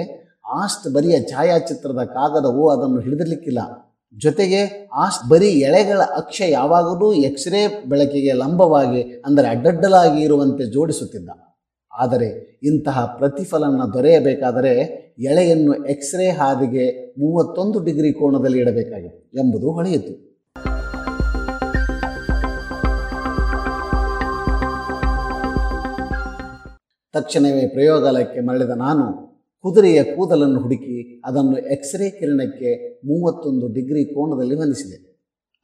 P: ಆಸ್ಟ್ ಬರಿಯ ಛಾಯಾಚಿತ್ರದ ಕಾಗದವು ಅದನ್ನು ಹಿಡಿದಿರಲಿಕ್ಕಿಲ್ಲ. ಜೊತೆಗೆ ಆಸ್ಟ್ ಬರೀ ಎಳೆಗಳ ಅಕ್ಷ ಯಾವಾಗಲೂ ಎಕ್ಸ್ರೇ ಬೆಳಕಿಗೆ ಲಂಬವಾಗಿ, ಅಂದರೆ ಅಡ್ಡಡ್ಡಲಾಗಿ ಇರುವಂತೆ ಜೋಡಿಸುತ್ತಿದ್ದ. ಆದರೆ ಇಂತಹ ಪ್ರತಿಫಲನ ದೊರೆಯಬೇಕಾದರೆ ಎಳೆಯನ್ನು ಎಕ್ಸ್ರೇ ಹಾದಿಗೆ ಮೂವತ್ತೊಂದು ಡಿಗ್ರಿ ಕೋಣದಲ್ಲಿ ಇಡಬೇಕಾಗಿದೆ ಎಂಬುದು ಹೊಳೆಯಿತು ತಕ್ಷಣವೇ ಪ್ರಯೋಗಾಲಯಕ್ಕೆ ಮರಳಿದ ನಾನು ಕುದುರೆಯ ಕೂದಲನ್ನು ಹುಡುಕಿ ಅದನ್ನು ಎಕ್ಸ್ರೇ ಕಿರಣಕ್ಕೆ ಮೂವತ್ತೊಂದು ಡಿಗ್ರಿ ಕೋಣದಲ್ಲಿ ಹೊಂದಿಸಿದೆ.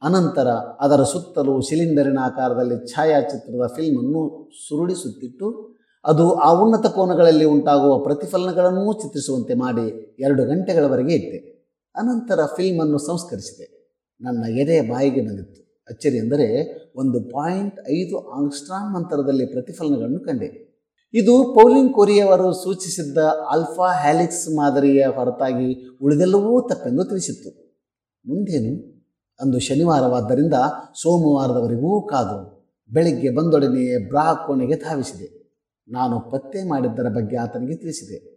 P: ಅನಂತರ ಅದರ ಸುತ್ತಲೂ ಸಿಲಿಂಡರಿನ ಆಕಾರದಲ್ಲಿ ಛಾಯಾಚಿತ್ರದ ಫಿಲ್ಮನ್ನು ಸುರುಳಿಸುತ್ತಿಟ್ಟು ಅದು ಆ ಉನ್ನತ ಕೋನಗಳಲ್ಲಿ ಉಂಟಾಗುವ ಪ್ರತಿಫಲನಗಳನ್ನೂ ಚಿತ್ರಿಸುವಂತೆ ಮಾಡಿ ಎರಡು ಗಂಟೆಗಳವರೆಗೆ ಇಟ್ಟೆ. ಅನಂತರ ಫಿಲ್ಮನ್ನು ಸಂಸ್ಕರಿಸಿದೆ. ನನ್ನ ಎದೆ ಬಾಯಿಗೆ ಬಂದಿತ್ತು. ಅಚ್ಚರಿ ಎಂದರೆ ಒಂದು ಪಾಯಿಂಟ್ ಐದು ಆಂಗ್ಸ್ಟ್ರಾಮ್ ಅಂತರದಲ್ಲಿ ಪ್ರತಿಫಲನಗಳನ್ನು ಕಂಡೆ. ಇದು ಪೌಲಿಂಗ್ ಕೊರಿಯವರು ಸೂಚಿಸಿದ್ದ ಆಲ್ಫಾ ಹ್ಯಾಲಿಕ್ಸ್ ಮಾದರಿಯ ಹೊರತಾಗಿ ಉಳಿದೆಲ್ಲವೂ ತಪ್ಪೆಂದು ತಿಳಿಸಿತ್ತು. ಮುಂದೇನು? ಅಂದು ಶನಿವಾರವಾದ್ದರಿಂದ ಸೋಮವಾರದವರೆಗೂ ಕಾದು. ಬೆಳಿಗ್ಗೆ ಬಂದೊಡನೆಯೇ ಬ್ರಾ ಕೋಣೆಗೆ ಧಾವಿಸಿದೆ. ನಾನು ಪತ್ತೆ ಮಾಡಿದ್ದರ ಬಗ್ಗೆ ಆತನಿಗೆ ತಿಳಿಸಿದೆ.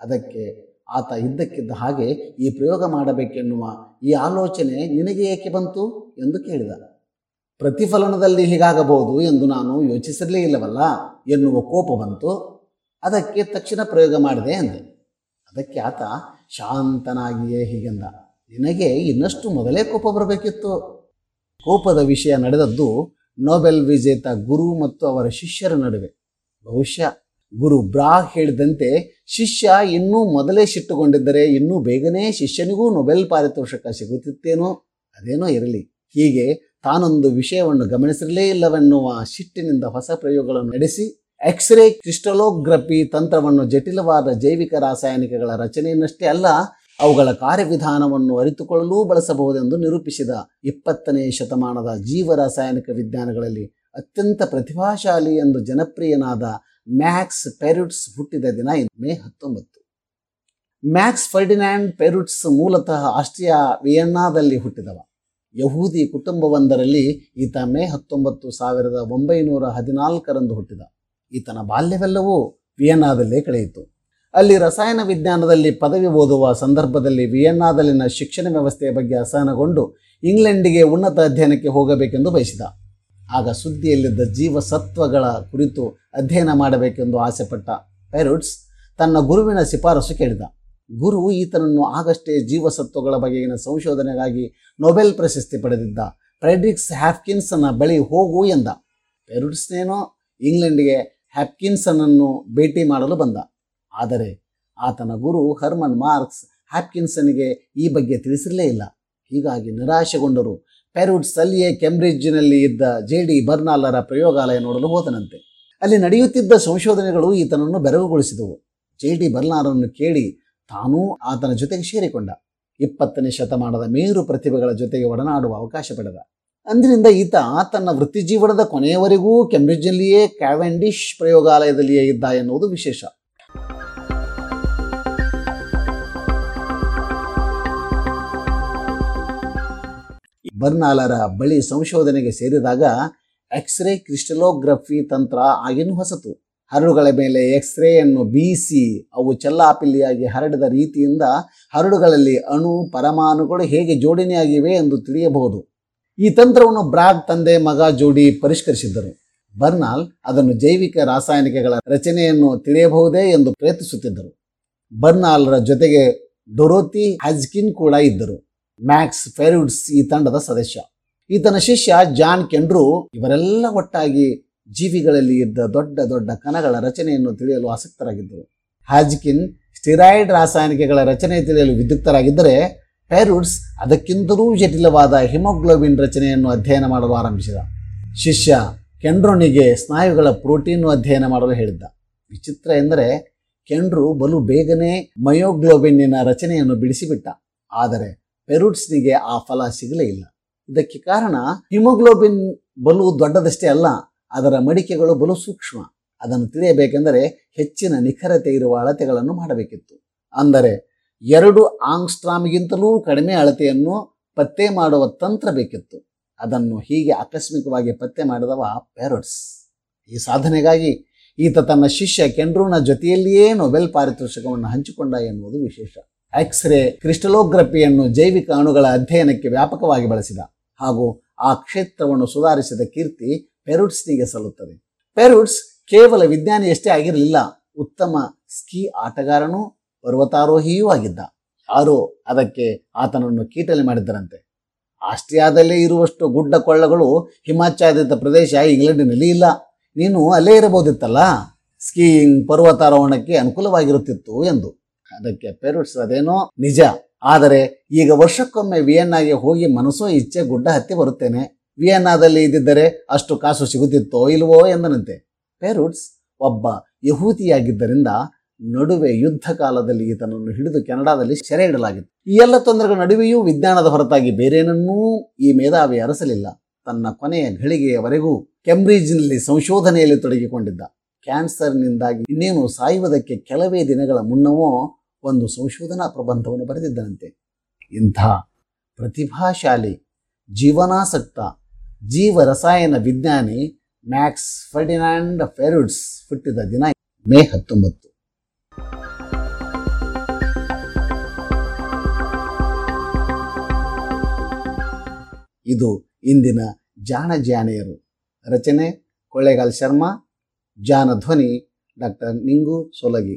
P: ಅದಕ್ಕೆ ಆತ ಇದ್ದಕ್ಕಿದ್ದ ಹಾಗೆ ಈ ಪ್ರಯೋಗ ಮಾಡಬೇಕೆನ್ನುವ ಈ ಆಲೋಚನೆ ನಿನಗೆ ಏಕೆ ಬಂತು? ಎಂದು ಕೇಳಿದ. ಪ್ರತಿಫಲನದಲ್ಲಿ ಹೀಗಾಗಬಹುದು ಎಂದು ನಾನು ಯೋಚಿಸಿರಲೇ ಇಲ್ಲವಲ್ಲ? ಎನ್ನುವ ಕೋಪ ಬಂತು. ಅದಕ್ಕೆ ತಕ್ಷಣ ಪ್ರಯೋಗ ಮಾಡಿದೆ ಎಂದೆ ಅದಕ್ಕೆ ಆತ ಶಾಂತನಾಗಿಯೇ ಹೀಗೆಂದ. ನಿನಗೆ ಇನ್ನಷ್ಟು ಮೊದಲೇ ಕೋಪ ಬರಬೇಕಿತ್ತು. ಕೋಪದ ವಿಷಯ ನಡೆದದ್ದು ನೊಬೆಲ್ ವಿಜೇತ ಗುರು ಮತ್ತು ಅವರ ಶಿಷ್ಯರ ನಡುವೆ. ಬಹುಶಃ ಗುರು ಬ್ರಾ ಹೇಳಿದಂತೆ ಶಿಷ್ಯ ಇನ್ನೂ ಮೊದಲೇ ಸಿಟ್ಟುಕೊಂಡಿದ್ದರೆ ಇನ್ನೂ ಬೇಗನೆ ಶಿಷ್ಯನಿಗೂ ನೊಬೆಲ್ ಪಾರಿತೋಷಕ ಸಿಗುತ್ತಿತ್ತೇನೋ? ಅದೇನೋ ಇರಲಿ. ಹೀಗೆ ತಾನೊಂದು ವಿಷಯವನ್ನು ಗಮನಿಸಿರಲೇ ಇಲ್ಲವೆನ್ನುವ ಸಿಟ್ಟಿನಿಂದ ಹೊಸ ಪ್ರಯೋಗಗಳನ್ನು ನಡೆಸಿ ಎಕ್ಸ್ರೇ ಕ್ರಿಸ್ಟಲೋಗ್ರಫಿ ತಂತ್ರವನ್ನು ಜಟಿಲವಾದ ಜೈವಿಕ ರಾಸಾಯನಿಕಗಳ ರಚನೆಯನ್ನಷ್ಟೇ ಅಲ್ಲ, ಅವುಗಳ ಕಾರ್ಯವಿಧಾನವನ್ನು ಅರಿತುಕೊಳ್ಳಲೂ ಬಳಸಬಹುದೆಂದು ನಿರೂಪಿಸಿದ ಇಪ್ಪತ್ತನೇ ಶತಮಾನದ ಜೀವ ರಾಸಾಯನಿಕ ವಿಜ್ಞಾನಗಳಲ್ಲಿ ಅತ್ಯಂತ ಪ್ರತಿಭಾಶಾಲಿ ಎಂದು ಜನಪ್ರಿಯನಾದ ಮ್ಯಾಕ್ಸ್ ಪೆರುಟ್ಸ್ ಹುಟ್ಟಿದ ದಿನ ಮೇ ಹತ್ತೊಂಬತ್ತು. ಮ್ಯಾಕ್ಸ್ ಫರ್ಡಿನ್ಯಾಂಡ್ ಪೆರುಟ್ಸ್ ಮೂಲತಃ ಆಸ್ಟ್ರಿಯಾ ವಿಯನ್ನಾದಲ್ಲಿ ಹುಟ್ಟಿದವ. ಯಹೂದಿ ಕುಟುಂಬವೊಂದರಲ್ಲಿ ಈತ ಮೇ ಹತ್ತೊಂಬತ್ತು ಸಾವಿರದ ಒಂಬೈನೂರ ಹದಿನಾಲ್ಕರಂದು ಹುಟ್ಟಿದ. ಈತನ ಬಾಲ್ಯವೆಲ್ಲವೂ ವಿಯನ್ನಾದಲ್ಲೇ ಕಳೆಯಿತು. ಅಲ್ಲಿ ರಸಾಯನ ವಿಜ್ಞಾನದಲ್ಲಿ ಪದವಿ ಓದುವ ಸಂದರ್ಭದಲ್ಲಿ ವಿಯನ್ನಾದಲ್ಲಿನ ಶಿಕ್ಷಣ ವ್ಯವಸ್ಥೆಯ ಬಗ್ಗೆ ಅಸಹನಗೊಂಡು ಇಂಗ್ಲೆಂಡಿಗೆ ಉನ್ನತ ಅಧ್ಯಯನಕ್ಕೆ ಹೋಗಬೇಕೆಂದು ಬಯಸಿದ. ಆಗ ಸುದ್ದಿಯಲ್ಲಿದ್ದ ಜೀವಸತ್ವಗಳ ಕುರಿತು ಅಧ್ಯಯನ ಮಾಡಬೇಕೆಂದು ಆಸೆಪಟ್ಟ ಪೈರುಟ್ಸ್ ತನ್ನ ಗುರುವಿನ ಶಿಫಾರಸು ಕೇಳಿದ. ಗುರು ಈತನನ್ನು ಆಗಷ್ಟೇ ಜೀವಸತ್ವಗಳ ಬಗೆಗಿನ ಸಂಶೋಧನೆಗಾಗಿ ನೊಬೆಲ್ ಪ್ರಶಸ್ತಿ ಪಡೆದಿದ್ದ. ಫ್ರೆಡ್ರಿಕ್ಸ್ ಹ್ಯಾಪ್ಕಿನ್ಸನ್ನ ಬಳಿ ಹೋಗು ಎಂದ. ಪೆರುಡ್ಸ್ನೇನೋ ಇಂಗ್ಲೆಂಡ್ಗೆ ಹ್ಯಾಪ್ಕಿನ್ಸನನ್ನು ಭೇಟಿ ಮಾಡಲು ಬಂದ. ಆದರೆ ಆತನ ಗುರು ಹರ್ಮನ್ ಮಾರ್ಕ್ಸ್ ಹ್ಯಾಪ್ಕಿನ್ಸನ್ಗೆ ಈ ಬಗ್ಗೆ ತಿಳಿಸಿರಲೇ ಇಲ್ಲ. ಹೀಗಾಗಿ ನಿರಾಶೆಗೊಂಡರು ಪೆರುಟ್ಸ್ ಅಲ್ಲಿಯೇ ಕೆಂಬ್ರಿಡ್ಜ್ನಲ್ಲಿ ಇದ್ದ ಜೆ ಡಿ ಬರ್ನಾಲರ ಪ್ರಯೋಗಾಲಯ ನೋಡಲು ಹೋದನಂತೆ. ಅಲ್ಲಿ ನಡೆಯುತ್ತಿದ್ದ ಸಂಶೋಧನೆಗಳು ಈತನನ್ನು ಬೆರಗುಗೊಳಿಸಿದವು. ಜೆ ಡಿ ಬರ್ನಾಲರನ್ನು ಕೇಳಿ ತಾನೂ ಆತನ ಜೊತೆಗೆ ಸೇರಿಕೊಂಡ. ಇಪ್ಪತ್ತನೇ ಶತಮಾನದ ಮೇರು ಪ್ರತಿಭೆಗಳ ಜೊತೆಗೆ ಒಡನಾಡುವ ಅವಕಾಶ ಪಡೆದ. ಅಂದಿನಿಂದ ಈತ ತನ್ನ ವೃತ್ತಿಜೀವನದ ಕೊನೆಯವರೆಗೂ ಕೆಂಬ್ರಿಡ್ಜ್ನಲ್ಲಿಯೇ ಕ್ಯಾವೆಂಡಿಶ್ ಪ್ರಯೋಗಾಲಯದಲ್ಲಿಯೇ ಇದ್ದ ಎನ್ನುವುದು ವಿಶೇಷ. ಬರ್ನಾಲರ ಬಳಿ ಸಂಶೋಧನೆಗೆ ಸೇರಿದಾಗ ಎಕ್ಸ್ರೇ ಕ್ರಿಸ್ಟಲೋಗ್ರಫಿ ತಂತ್ರ ಆಗಿನ ಹೊಸತು. ಹರಡುಗಳ ಮೇಲೆ ಎಕ್ಸ್ರೇಯನ್ನು ಬೀಸಿ ಅವು ಚೆಲ್ಲಾಪಿಲ್ಲಿಯಾಗಿ ಹರಡಿದ ರೀತಿಯಿಂದ ಹರಡುಗಳಲ್ಲಿ ಅಣು, ಪರಮಾಣುಗಳು ಹೇಗೆ ಜೋಡಣೆಯಾಗಿವೆ ಎಂದು ತಿಳಿಯಬಹುದು. ಈ ತಂತ್ರವನ್ನು ಬ್ರಾಗ್ ತಂದೆ ಮಗ ಜೋಡಿ ಪರಿಷ್ಕರಿಸಿದ್ದರು. ಬರ್ನಾಲ್ ಅದನ್ನು ಜೈವಿಕ ರಾಸಾಯನಿಕಗಳ ರಚನೆಯನ್ನು ತಿಳಿಯಬಹುದೇ ಎಂದು ಪ್ರಯತ್ನಿಸುತ್ತಿದ್ದರು. ಬರ್ನಾಲ್ರ ಜೊತೆಗೆ ಡೊರೋತಿ ಹಜ್ಕಿನ್ ಕೂಡ ಇದ್ದರು. ಮ್ಯಾಕ್ಸ್ ಫೆರುಡ್ಸ್ ಈ ತಂಡದ ಸದಸ್ಯ. ಈತನ ಶಿಷ್ಯ ಜಾನ್ ಕೆಂಡ್ರು ಇವರೆಲ್ಲ ಒಟ್ಟಾಗಿ ಜೀವಿಗಳಲ್ಲಿ ಇದ್ದ ದೊಡ್ಡ ದೊಡ್ಡ ಕಣಗಳ ರಚನೆಯನ್ನು ತಿಳಿಯಲು ಆಸಕ್ತರಾಗಿದ್ದರು. ಹಾಜ್ಕಿನ್ ಸ್ಟಿರಾಯ್ಡ್ ರಾಸಾಯನಿಕಗಳ ರಚನೆ ತಿಳಿಯಲು ವಿದ್ಯುಕ್ತರಾಗಿದ್ದರೆ ಫೆರುಡ್ಸ್ ಅದಕ್ಕಿಂತಲೂ ಜಟಿಲವಾದ ಹಿಮೋಗ್ಲೋಬಿನ್ ರಚನೆಯನ್ನು ಅಧ್ಯಯನ ಮಾಡಲು ಆರಂಭಿಸಿದ. ಶಿಷ್ಯ ಕೆಂಡ್ರೋನಿಗೆ ಸ್ನಾಯುಗಳ ಪ್ರೋಟೀನ್ ಅಧ್ಯಯನ ಮಾಡಲು ಹೇಳಿದ್ದ. ವಿಚಿತ್ರ ಎಂದರೆ ಕೆಂಡ್ರು ಬಲು ಬೇಗನೆ ಮಯೋಗ್ಲೋಬಿನ್ನಿನ ರಚನೆಯನ್ನು ಬಿಡಿಸಿಬಿಟ್ಟ. ಆದರೆ ಪೆರುಡ್ಸ್ನಿಗೆ ಆ ಫಲ ಸಿಗಲೇ ಇಲ್ಲ. ಇದಕ್ಕೆ ಕಾರಣ ಹಿಮೋಗ್ಲೋಬಿನ್ ಬಲು ದೊಡ್ಡದಷ್ಟೇ ಅಲ್ಲ, ಅದರ ಮಡಿಕೆಗಳು ಬಲು ಸೂಕ್ಷ್ಮ. ಅದನ್ನು ತಿಳಿಯಬೇಕೆಂದರೆ ಹೆಚ್ಚಿನ ನಿಖರತೆ ಇರುವ ಅಳತೆಗಳನ್ನು ಮಾಡಬೇಕಿತ್ತು. ಅಂದರೆ ಎರಡು ಆಂಗ್ಸ್ಟ್ರಾಮ್ಗಿಂತಲೂ ಕಡಿಮೆ ಅಳತೆಯನ್ನು ಪತ್ತೆ ಮಾಡುವ ತಂತ್ರ ಬೇಕಿತ್ತು. ಅದನ್ನು ಹೀಗೆ ಆಕಸ್ಮಿಕವಾಗಿ ಪತ್ತೆ ಮಾಡಿದವ ಪ್ಯಾರೋಟ್ಸ್ ಈ ಸಾಧನೆಗಾಗಿ ಈತ ತನ್ನ ಶಿಷ್ಯ ಕೆಂಡ್ರೂನ ಜೊತೆಯಲ್ಲಿಯೇ ನೊಬೆಲ್ ಪಾರಿತೋಷಕವನ್ನು ಹಂಚಿಕೊಂಡ ಎನ್ನುವುದು ವಿಶೇಷ. ಎಕ್ಸ್ರೇ ಕ್ರಿಸ್ಟಲೋಗ್ರಫಿಯನ್ನು ಜೈವಿಕ ಅಣುಗಳ ಅಧ್ಯಯನಕ್ಕೆ ವ್ಯಾಪಕವಾಗಿ ಬಳಸಿದ ಹಾಗೂ ಆ ಕ್ಷೇತ್ರವನ್ನು ಸುಧಾರಿಸಿದ ಕೀರ್ತಿ ಪೆರುಟ್ಸ್ನಿಗೆ ಸಲ್ಲುತ್ತದೆ. ಪೆರುಟ್ಸ್ ಕೇವಲ ವಿಜ್ಞಾನಿಯಷ್ಟೇ ಆಗಿರಲಿಲ್ಲ, ಉತ್ತಮ ಸ್ಕೀ ಆಟಗಾರನೂ, ಪರ್ವತಾರೋಹಿಯೂ ಆಗಿದ್ದ. ಯಾರೋ ಅದಕ್ಕೆ ಆತನನ್ನು ಕೀಟಲೆ ಮಾಡಿದ್ದರಂತೆ. ಆಸ್ಟ್ರಿಯಾದಲ್ಲೇ ಇರುವಷ್ಟು ಗುಡ್ಡ ಕೊಳ್ಳಗಳು ಹಿಮಾಚ್ಛಾದಿತ ಪ್ರದೇಶ ಇಂಗ್ಲೆಂಡಿನಲ್ಲಿ ಇಲ್ಲ. ನೀನು ಅಲ್ಲೇ ಇರಬಹುದಿತ್ತಲ್ಲ? ಸ್ಕೀಯಿಂಗ್ ಪರ್ವತಾರೋಹಣಕ್ಕೆ ಅನುಕೂಲವಾಗಿರುತ್ತಿತ್ತು ಎಂದು. ಅದಕ್ಕೆ ಪೆರುಟ್ಸ್ ಅದೇನೋ ನಿಜ. ಆದರೆ ಈಗ ವರ್ಷಕ್ಕೊಮ್ಮೆ ವಿಯೆನ್ನಾಗೆ ಹೋಗಿ ಮನಸ್ಸೋ ಇಚ್ಛೆ ಗುಡ್ಡ ಹತ್ತಿ ಬರುತ್ತೇನೆ. ವಿಯನ್ನಾದಲ್ಲಿ ಇದ್ದಿದ್ದರೆ ಅಷ್ಟು ಕಾಸು ಸಿಗುತ್ತಿತ್ತೋ ಇಲ್ವೋ ಎಂದನಂತೆ. ಪೆರುಟ್ಸ್ ಒಬ್ಬ ಯಹೂತಿಯಾಗಿದ್ದರಿಂದ ನಡುವೆ ಯುದ್ಧ ಕಾಲದಲ್ಲಿ ಈತನನ್ನು ಹಿಡಿದು ಕೆನಡಾದಲ್ಲಿ ಸೆರೆ ಇಡಲಾಗಿತ್ತು. ಈ ಎಲ್ಲ ತೊಂದರೆಗಳ ನಡುವೆಯೂ ವಿಜ್ಞಾನದ ಹೊರತಾಗಿ ಬೇರೇನನ್ನೂ ಈ ಮೇಧಾವಿ ಅರಸಲಿಲ್ಲ. ತನ್ನ ಕೊನೆಯ ಘಳಿಗೆಯವರೆಗೂ ಕೆಂಬ್ರಿಡ್ಜ್ನಲ್ಲಿ ಸಂಶೋಧನೆಯಲ್ಲಿ ತೊಡಗಿಕೊಂಡಿದ್ದ. ಕ್ಯಾನ್ಸರ್ನಿಂದಾಗಿ ಇನ್ನೇನು ಸಾಯುವುದಕ್ಕೆ ಕೆಲವೇ ದಿನಗಳ ಮುನ್ನವೋ ಒಂದು ಸಂಶೋಧನಾ ಪ್ರಬಂಧವನ್ನು ಬರೆದಿದ್ದನಂತೆ. ಇಂಥ ಪ್ರತಿಭಾಶಾಲಿ, ಜೀವನಾಸಕ್ತ ಜೀವರಸಾಯನ ವಿಜ್ಞಾನಿ ಮ್ಯಾಕ್ಸ್ ಫರ್ಡಿನಾಂಡ್ ಫೆರುಡ್ಸ್ ಹುಟ್ಟಿದ ದಿನ ಮೇ ಹತ್ತೊಂಬತ್ತು. ಇದು ಇಂದಿನ ಜಾಣ ಜಾನೆಯರು ರಚನೆ ಕೊಳ್ಳೇಗಾಲ್ ಶರ್ಮಾ, ಜಾನ ಧ್ವನಿ ಡಾಕ್ಟರ್ ನಿಂಗು ಸೊಲಗಿ.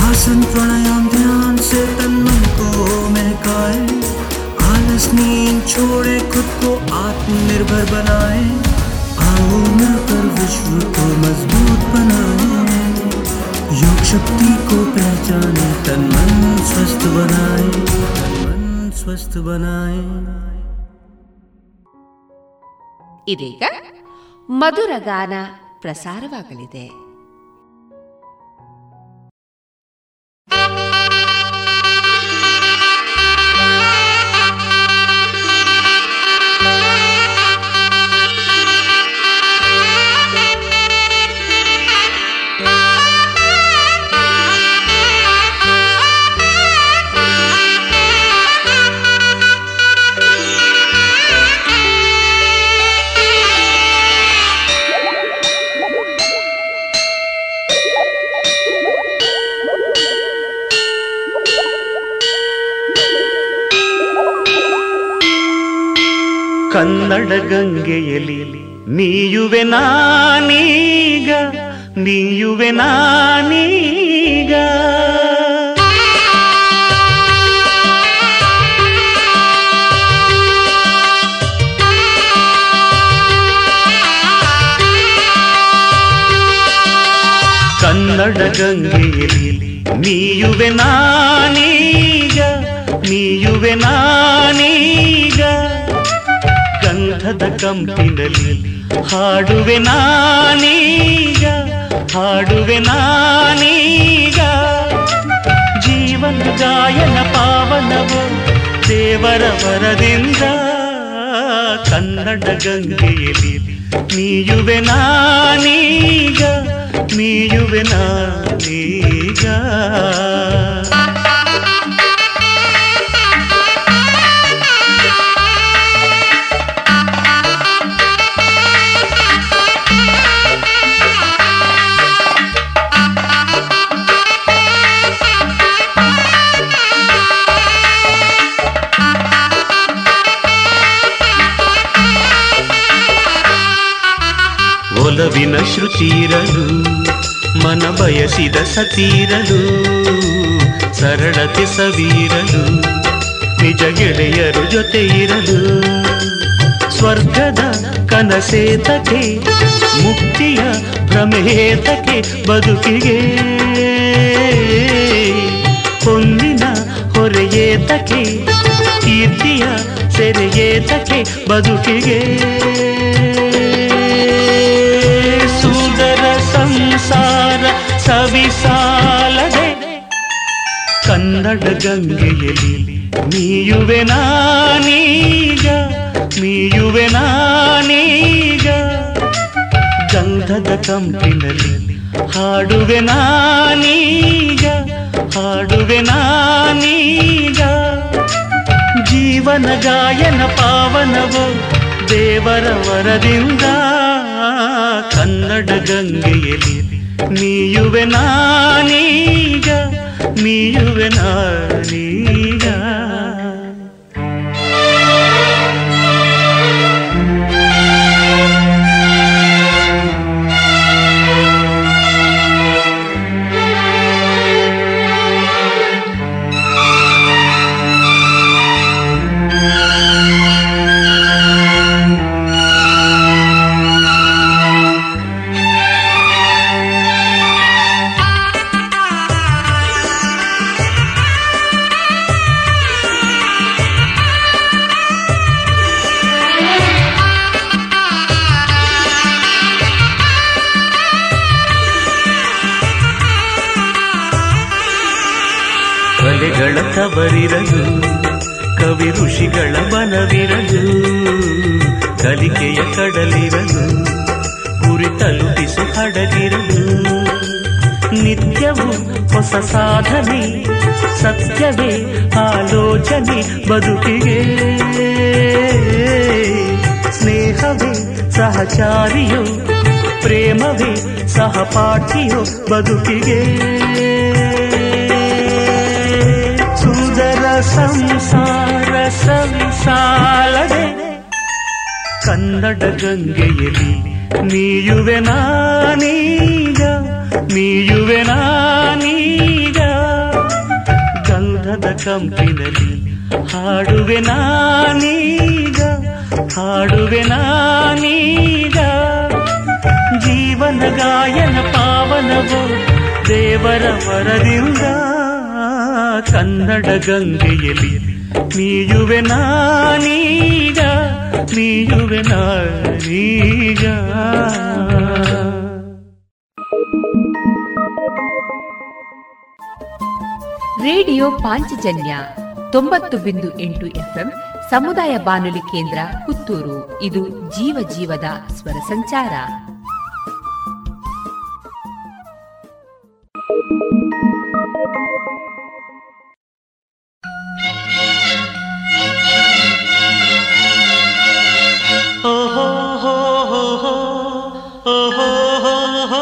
M: आसन प्राणायाम ध्यान से तन मन को महकाए आलस नींद छोड़े खुद को आत्मनिर्भर बनाए आओ मिलकर विश्व को मजबूत बनाए योग शक्ति को पहचाने तन मन स्वस्थ बनाए तन मन स्वस्थ बनाए
A: ಇದೀಗ ಮಧುರ ಗಾನ ಪ್ರಸಾರವಾಗಲಿದೆ
Q: ಕನ್ನಡ ಗಂಗೆಯಲಿ ನೀಯುವೆ ನಾನೀಗ ನೀಯುವೆ ನಾನೀಗ. ಕನ್ನಡ ಗಂಗೆಯಲಿ ನೀಯುವೆ ನಾನೀಗ ನೀಯುವೆ ನಾನೀಗ. ಗಂಧದ ಕಂಪಿನಲ್ಲಿ ಹಾಡುವೆ ನಾನೀಗ ಹಾಡುವೆ ನಾನೀಗ. ಜೀವನ ಗಾಯನ ಪಾವನವು ದೇವರ ವರದಿಂದ ಕನ್ನಡ ಗಂಗೆಯಲ್ಲಿ ನೀಯುವೆ ನಾನೀಗ ನೀಯುವೆ ನಾನೀಗ. ಒಲವಿನ ಶ್ರುತಿರಲು ಮನ ಬಯಸಿದ ಸತೀರಲು, ಸರಳತೆ ಸವೀರಲು, ನಿಜ ಗೆಳೆಯರು ಜೊತೆ ಇರಲು ಸ್ವರ್ಗದ ಕನಸೇತಕ್ಕೆ ಮುಕ್ತಿಯ ಭ್ರಮೇತಕೆ ಬದುಕಿಗೆ, ಹೊಂದಿನ ಹೊರೆಯೇತಕ್ಕೆ ಕೀರ್ತಿಯ ಸೆರೆಯೇತಕ್ಕೆ ಬದುಕಿಗೆ. ಸವಿಸಾಲದೆ ಕನ್ನಡ ಗಂಗೆಯಲ್ಲಿ ನೀಯುವೆ ನಾನೀಗ ನೀಯುವೆ ನಾನೀಗ. ಗಂಧದ ಕಂಪಿನಲ್ಲಿ ಹಾಡುವೆ ನಾನೀಗ ಹಾಡುವೆ ನಾನೀಗ. ಜೀವನ ಗಾಯನ ಪಾವನವು ದೇವರ ವರದಿಂದ. ಕನ್ನಡ ಗಂಗೆಯಲ್ಲಿ ನೀಯುವೆ ನಾನೀಗ ನೀಯುವೆ ನಾನೀಗ ಕವಿ ಋಷಿಗಳ ಬನವಿರಲು ಕಲಿಕೆಯ ಕಡಲಿರಲು ಗುರಿ ತಲುಪಿಸು ಹಡಗಿರಲು ನಿತ್ಯವೂ ಹೊಸ ಸಾಧನೆ, ಸತ್ಯವೇ ಆಲೋಚನೆ, ಬದುಕಿಗೆ. ಸ್ನೇಹವೇ ಸಹಚಾರಿಯೋ, ಪ್ರೇಮವೇ ಸಹಪಾಠಿಯೋ, ಬದುಕಿಗೆ. ಸಂಸಾರ ಸಂಸಾಲದೆ ಕನ್ನಡ ಗಂಗೆಯಲ್ಲಿ ನೀಯುವೆ ನಾನೀಗ ನೀಯುವೆ ನಾನೀಗ. ಗಂಧದ ಕಂಪಿನಲ್ಲಿ ಹಾಡುವೆ ನಾನೀಗ ಹಾಡುವೆ ನಾನೀಗ. ಜೀವನ ಗಾಯನ ಪಾವನವು ದೇವರ ವರದಿಂದ ಕನ್ನಡ ಗಂಗೆಯಲ್ಲಿ. ನೀಯುವೆ ನಾನೀಗ ನೀಯುವೆ ನಾನೀಗ
R: ರೇಡಿಯೋ ಪಾಂಚಜನ್ಯ ತೊಂಬತ್ತು ಬಿಂದು ಎಂಟು ಎಫ್ಎಂ ಸಮುದಾಯ ಬಾನುಲಿ ಕೇಂದ್ರ ಪುತ್ತೂರು. ಇದು ಜೀವ ಜೀವದ ಸ್ವರ ಸಂಚಾರ.
Q: ಹೋ ಹೋ ಓಹೋ ಹೋ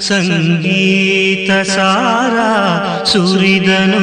S: సంగీత సారా
Q: సురిదను.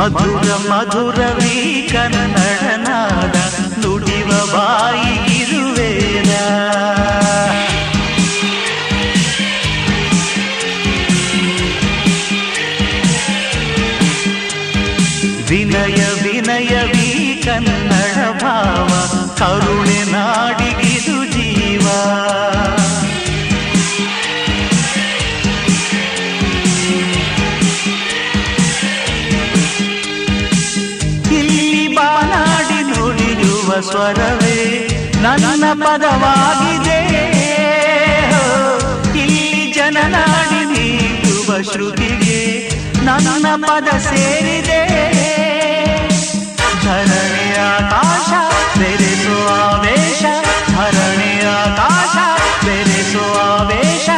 Q: ಮಧುರ ಮಧುರವೀ ಕನ್ನಡ ನಾದ ನುಡಿವ ಬಾಯಿಗಿರುವೇನ ವಿನಯ ವಿನಯವೀ ಕನ್ನಡ ಭಾವ ಕರುಣೆ ಸ್ವರವೇ ನನ್ನ ಪದವಾಗಿದೆ. ಇಲ್ಲಿ ಜನನಾಡಿ ನೀಡುವ ಶ್ರುತಿಗೆ ನನ್ನ ಪದ ಸೇರಿದೆ. ಧರಣಿಯ ಆಕಾಶ ಬೆರೆಸೋ ಆವೇಶ ಧರಣಿಯ ಆಕಾಶ ಬೆರೆಸೋ ಆವೇಶ,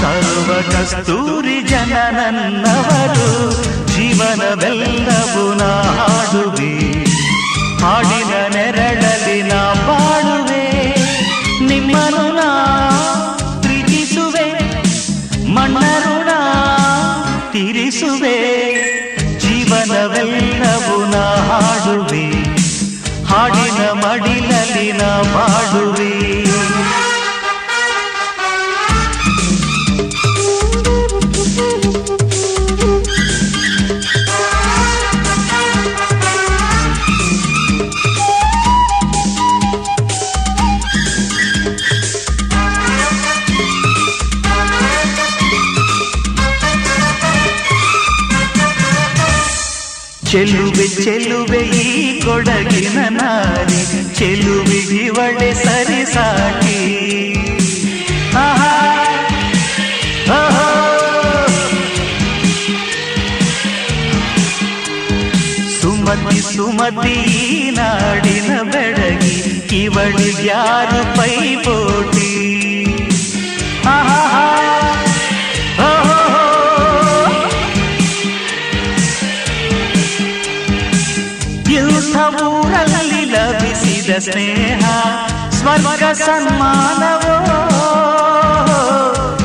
Q: ಸರ್ವ ಕಸ್ತೂರಿ ಜನ ನನ್ನವರು ಜೀವನವೆಲ್ಲವೂ ನಾಡುವೆ. ಹಾಡಿನ ನೆರಳಲ್ಲಿ ನಾ ಬಾಳುವೆ ನಿಮ್ಮನು ನಾ ಪ್ರೀತಿಸುವೆ ಮಣ್ಣನು ನಾ ತೀರಿಸುವೆ, ಜೀವನವೆಲ್ಲವೂ ನಾ ಹಾಡುವೆ, ಹಾಡಿನ ಮಡಿಲಲ್ಲಿ ನಾ ಚೆಲುವೆ ಚೆಲುವೆ ಈ ಕೊಡಗಿನ ನಾರಿ. ಚೆಲುವಿಗಿವಳೆ ಸರಿ ಸಾಟಿ ಆಹಾ, ಆಹಾ. ಸುಮತಿ ಸುಮತಿ ನಾಡಿನ ಬೆಡಗಿ. ಇವಳಿಗ್ಯಾರು ಪೈಪೋಟಿ ಲಭಿಸಿದ ಸ್ನೇಹ, ಸ್ವರ್ಗ ಸನ್ಮಾನವೋ?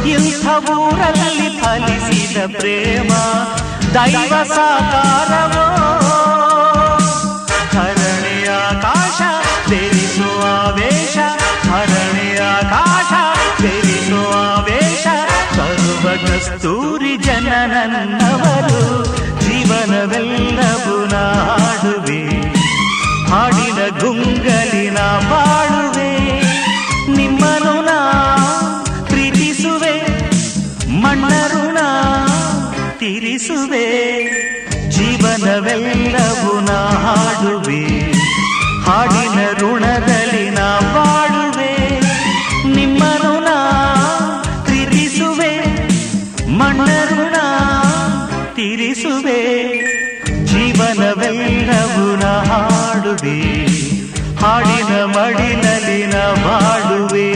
Q: ಇಂಥ ಊರಲ್ಲಿ ಫಲಿಸಿದ ಪ್ರೇಮ, ದೈವ ಸಾಕಾರವೋ? ಸರ್ವ ಕಸ್ತೂರಿ ಜನನನ್ನವರು, ಜೀವನವೆಲ್ಲವೂ ನಾಡುವೆ. ಹಾಡಿನ ಗುಂಗಲಿನ ಬಾಳುವೆ ನಿಮ್ಮನು ನಾ ಪ್ರೀತಿಸುವೆ ಮಣ್ಣರು ನಾ ತೀರಿಸುವೆ, ಜೀವನವೆಲ್ಲವೂ ನಾ ಹಾಡುವೆ. ಹಾಡಿನ ಋಣದಲ್ಲಿ ನಾ ಬಾಳುವೆ ನಿಮ್ಮನು ನಾ ಪ್ರೀತಿಸುವೆ ಮಣ್ಣರು ನಾ ತೀರಿಸುವೆ, ಜೀವನವೆಲ್ಲವೂ ನಾ ಮಾಡುವೆ ಹಾಡಿನ ಮಡಿಲಲಿನ ಬಾಳುವೆ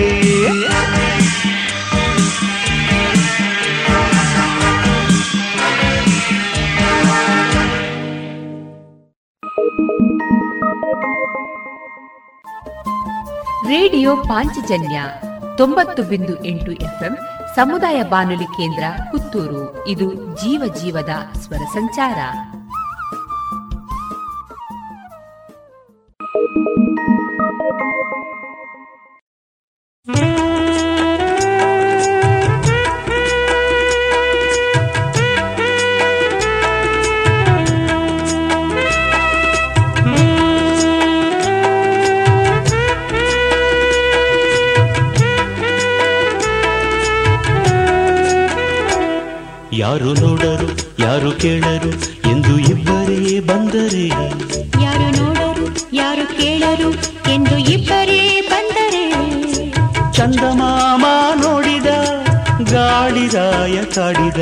R: ರೇಡಿಯೋ ಪಾಂಚಜನ್ಯ ತೊಂಬತ್ತು ಬಿಂದು ಎಂಟು ಎಫ್ಎಂ ಸಮುದಾಯ ಬಾನುಲಿ ಕೇಂದ್ರ ಪುತ್ತೂರು. ಇದು ಜೀವ ಜೀವದ ಸ್ವರ ಸಂಚಾರ.
Q: ಕೇಳರು ಎಂದು ಇಬ್ಬರೇ ಬಂದರೆ.
T: ಯಾರು ನೋಡರು ಯಾರು ಕೇಳರು ಎಂದು ಇಬ್ಬರೇ ಬಂದರೆ.
Q: ಚಂದಮಾಮ ನೋಡಿದ ಗಾಳಿದಾಯ ಕಾಡಿದ.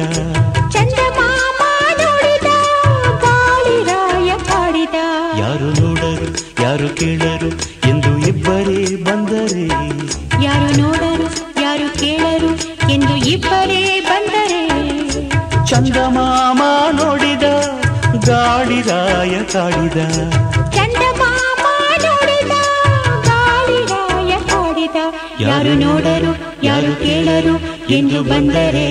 Q: ಎಂದು ಬಂದರೆ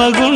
T: ಮಗು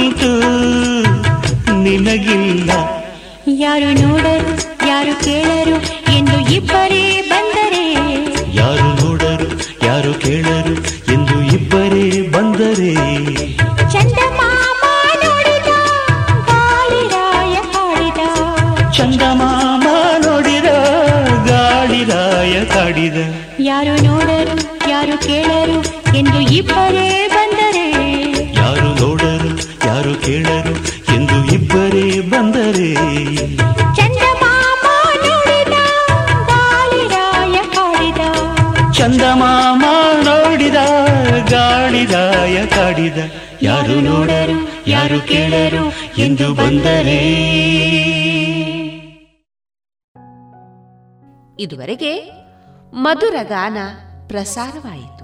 T: ಕೇಳರು ಎಂದು ಬಂದರೆ.
U: ಇದುವರೆಗೆ ಮಧುರ ಗಾನ ಪ್ರಸಾರವಾಯಿತು.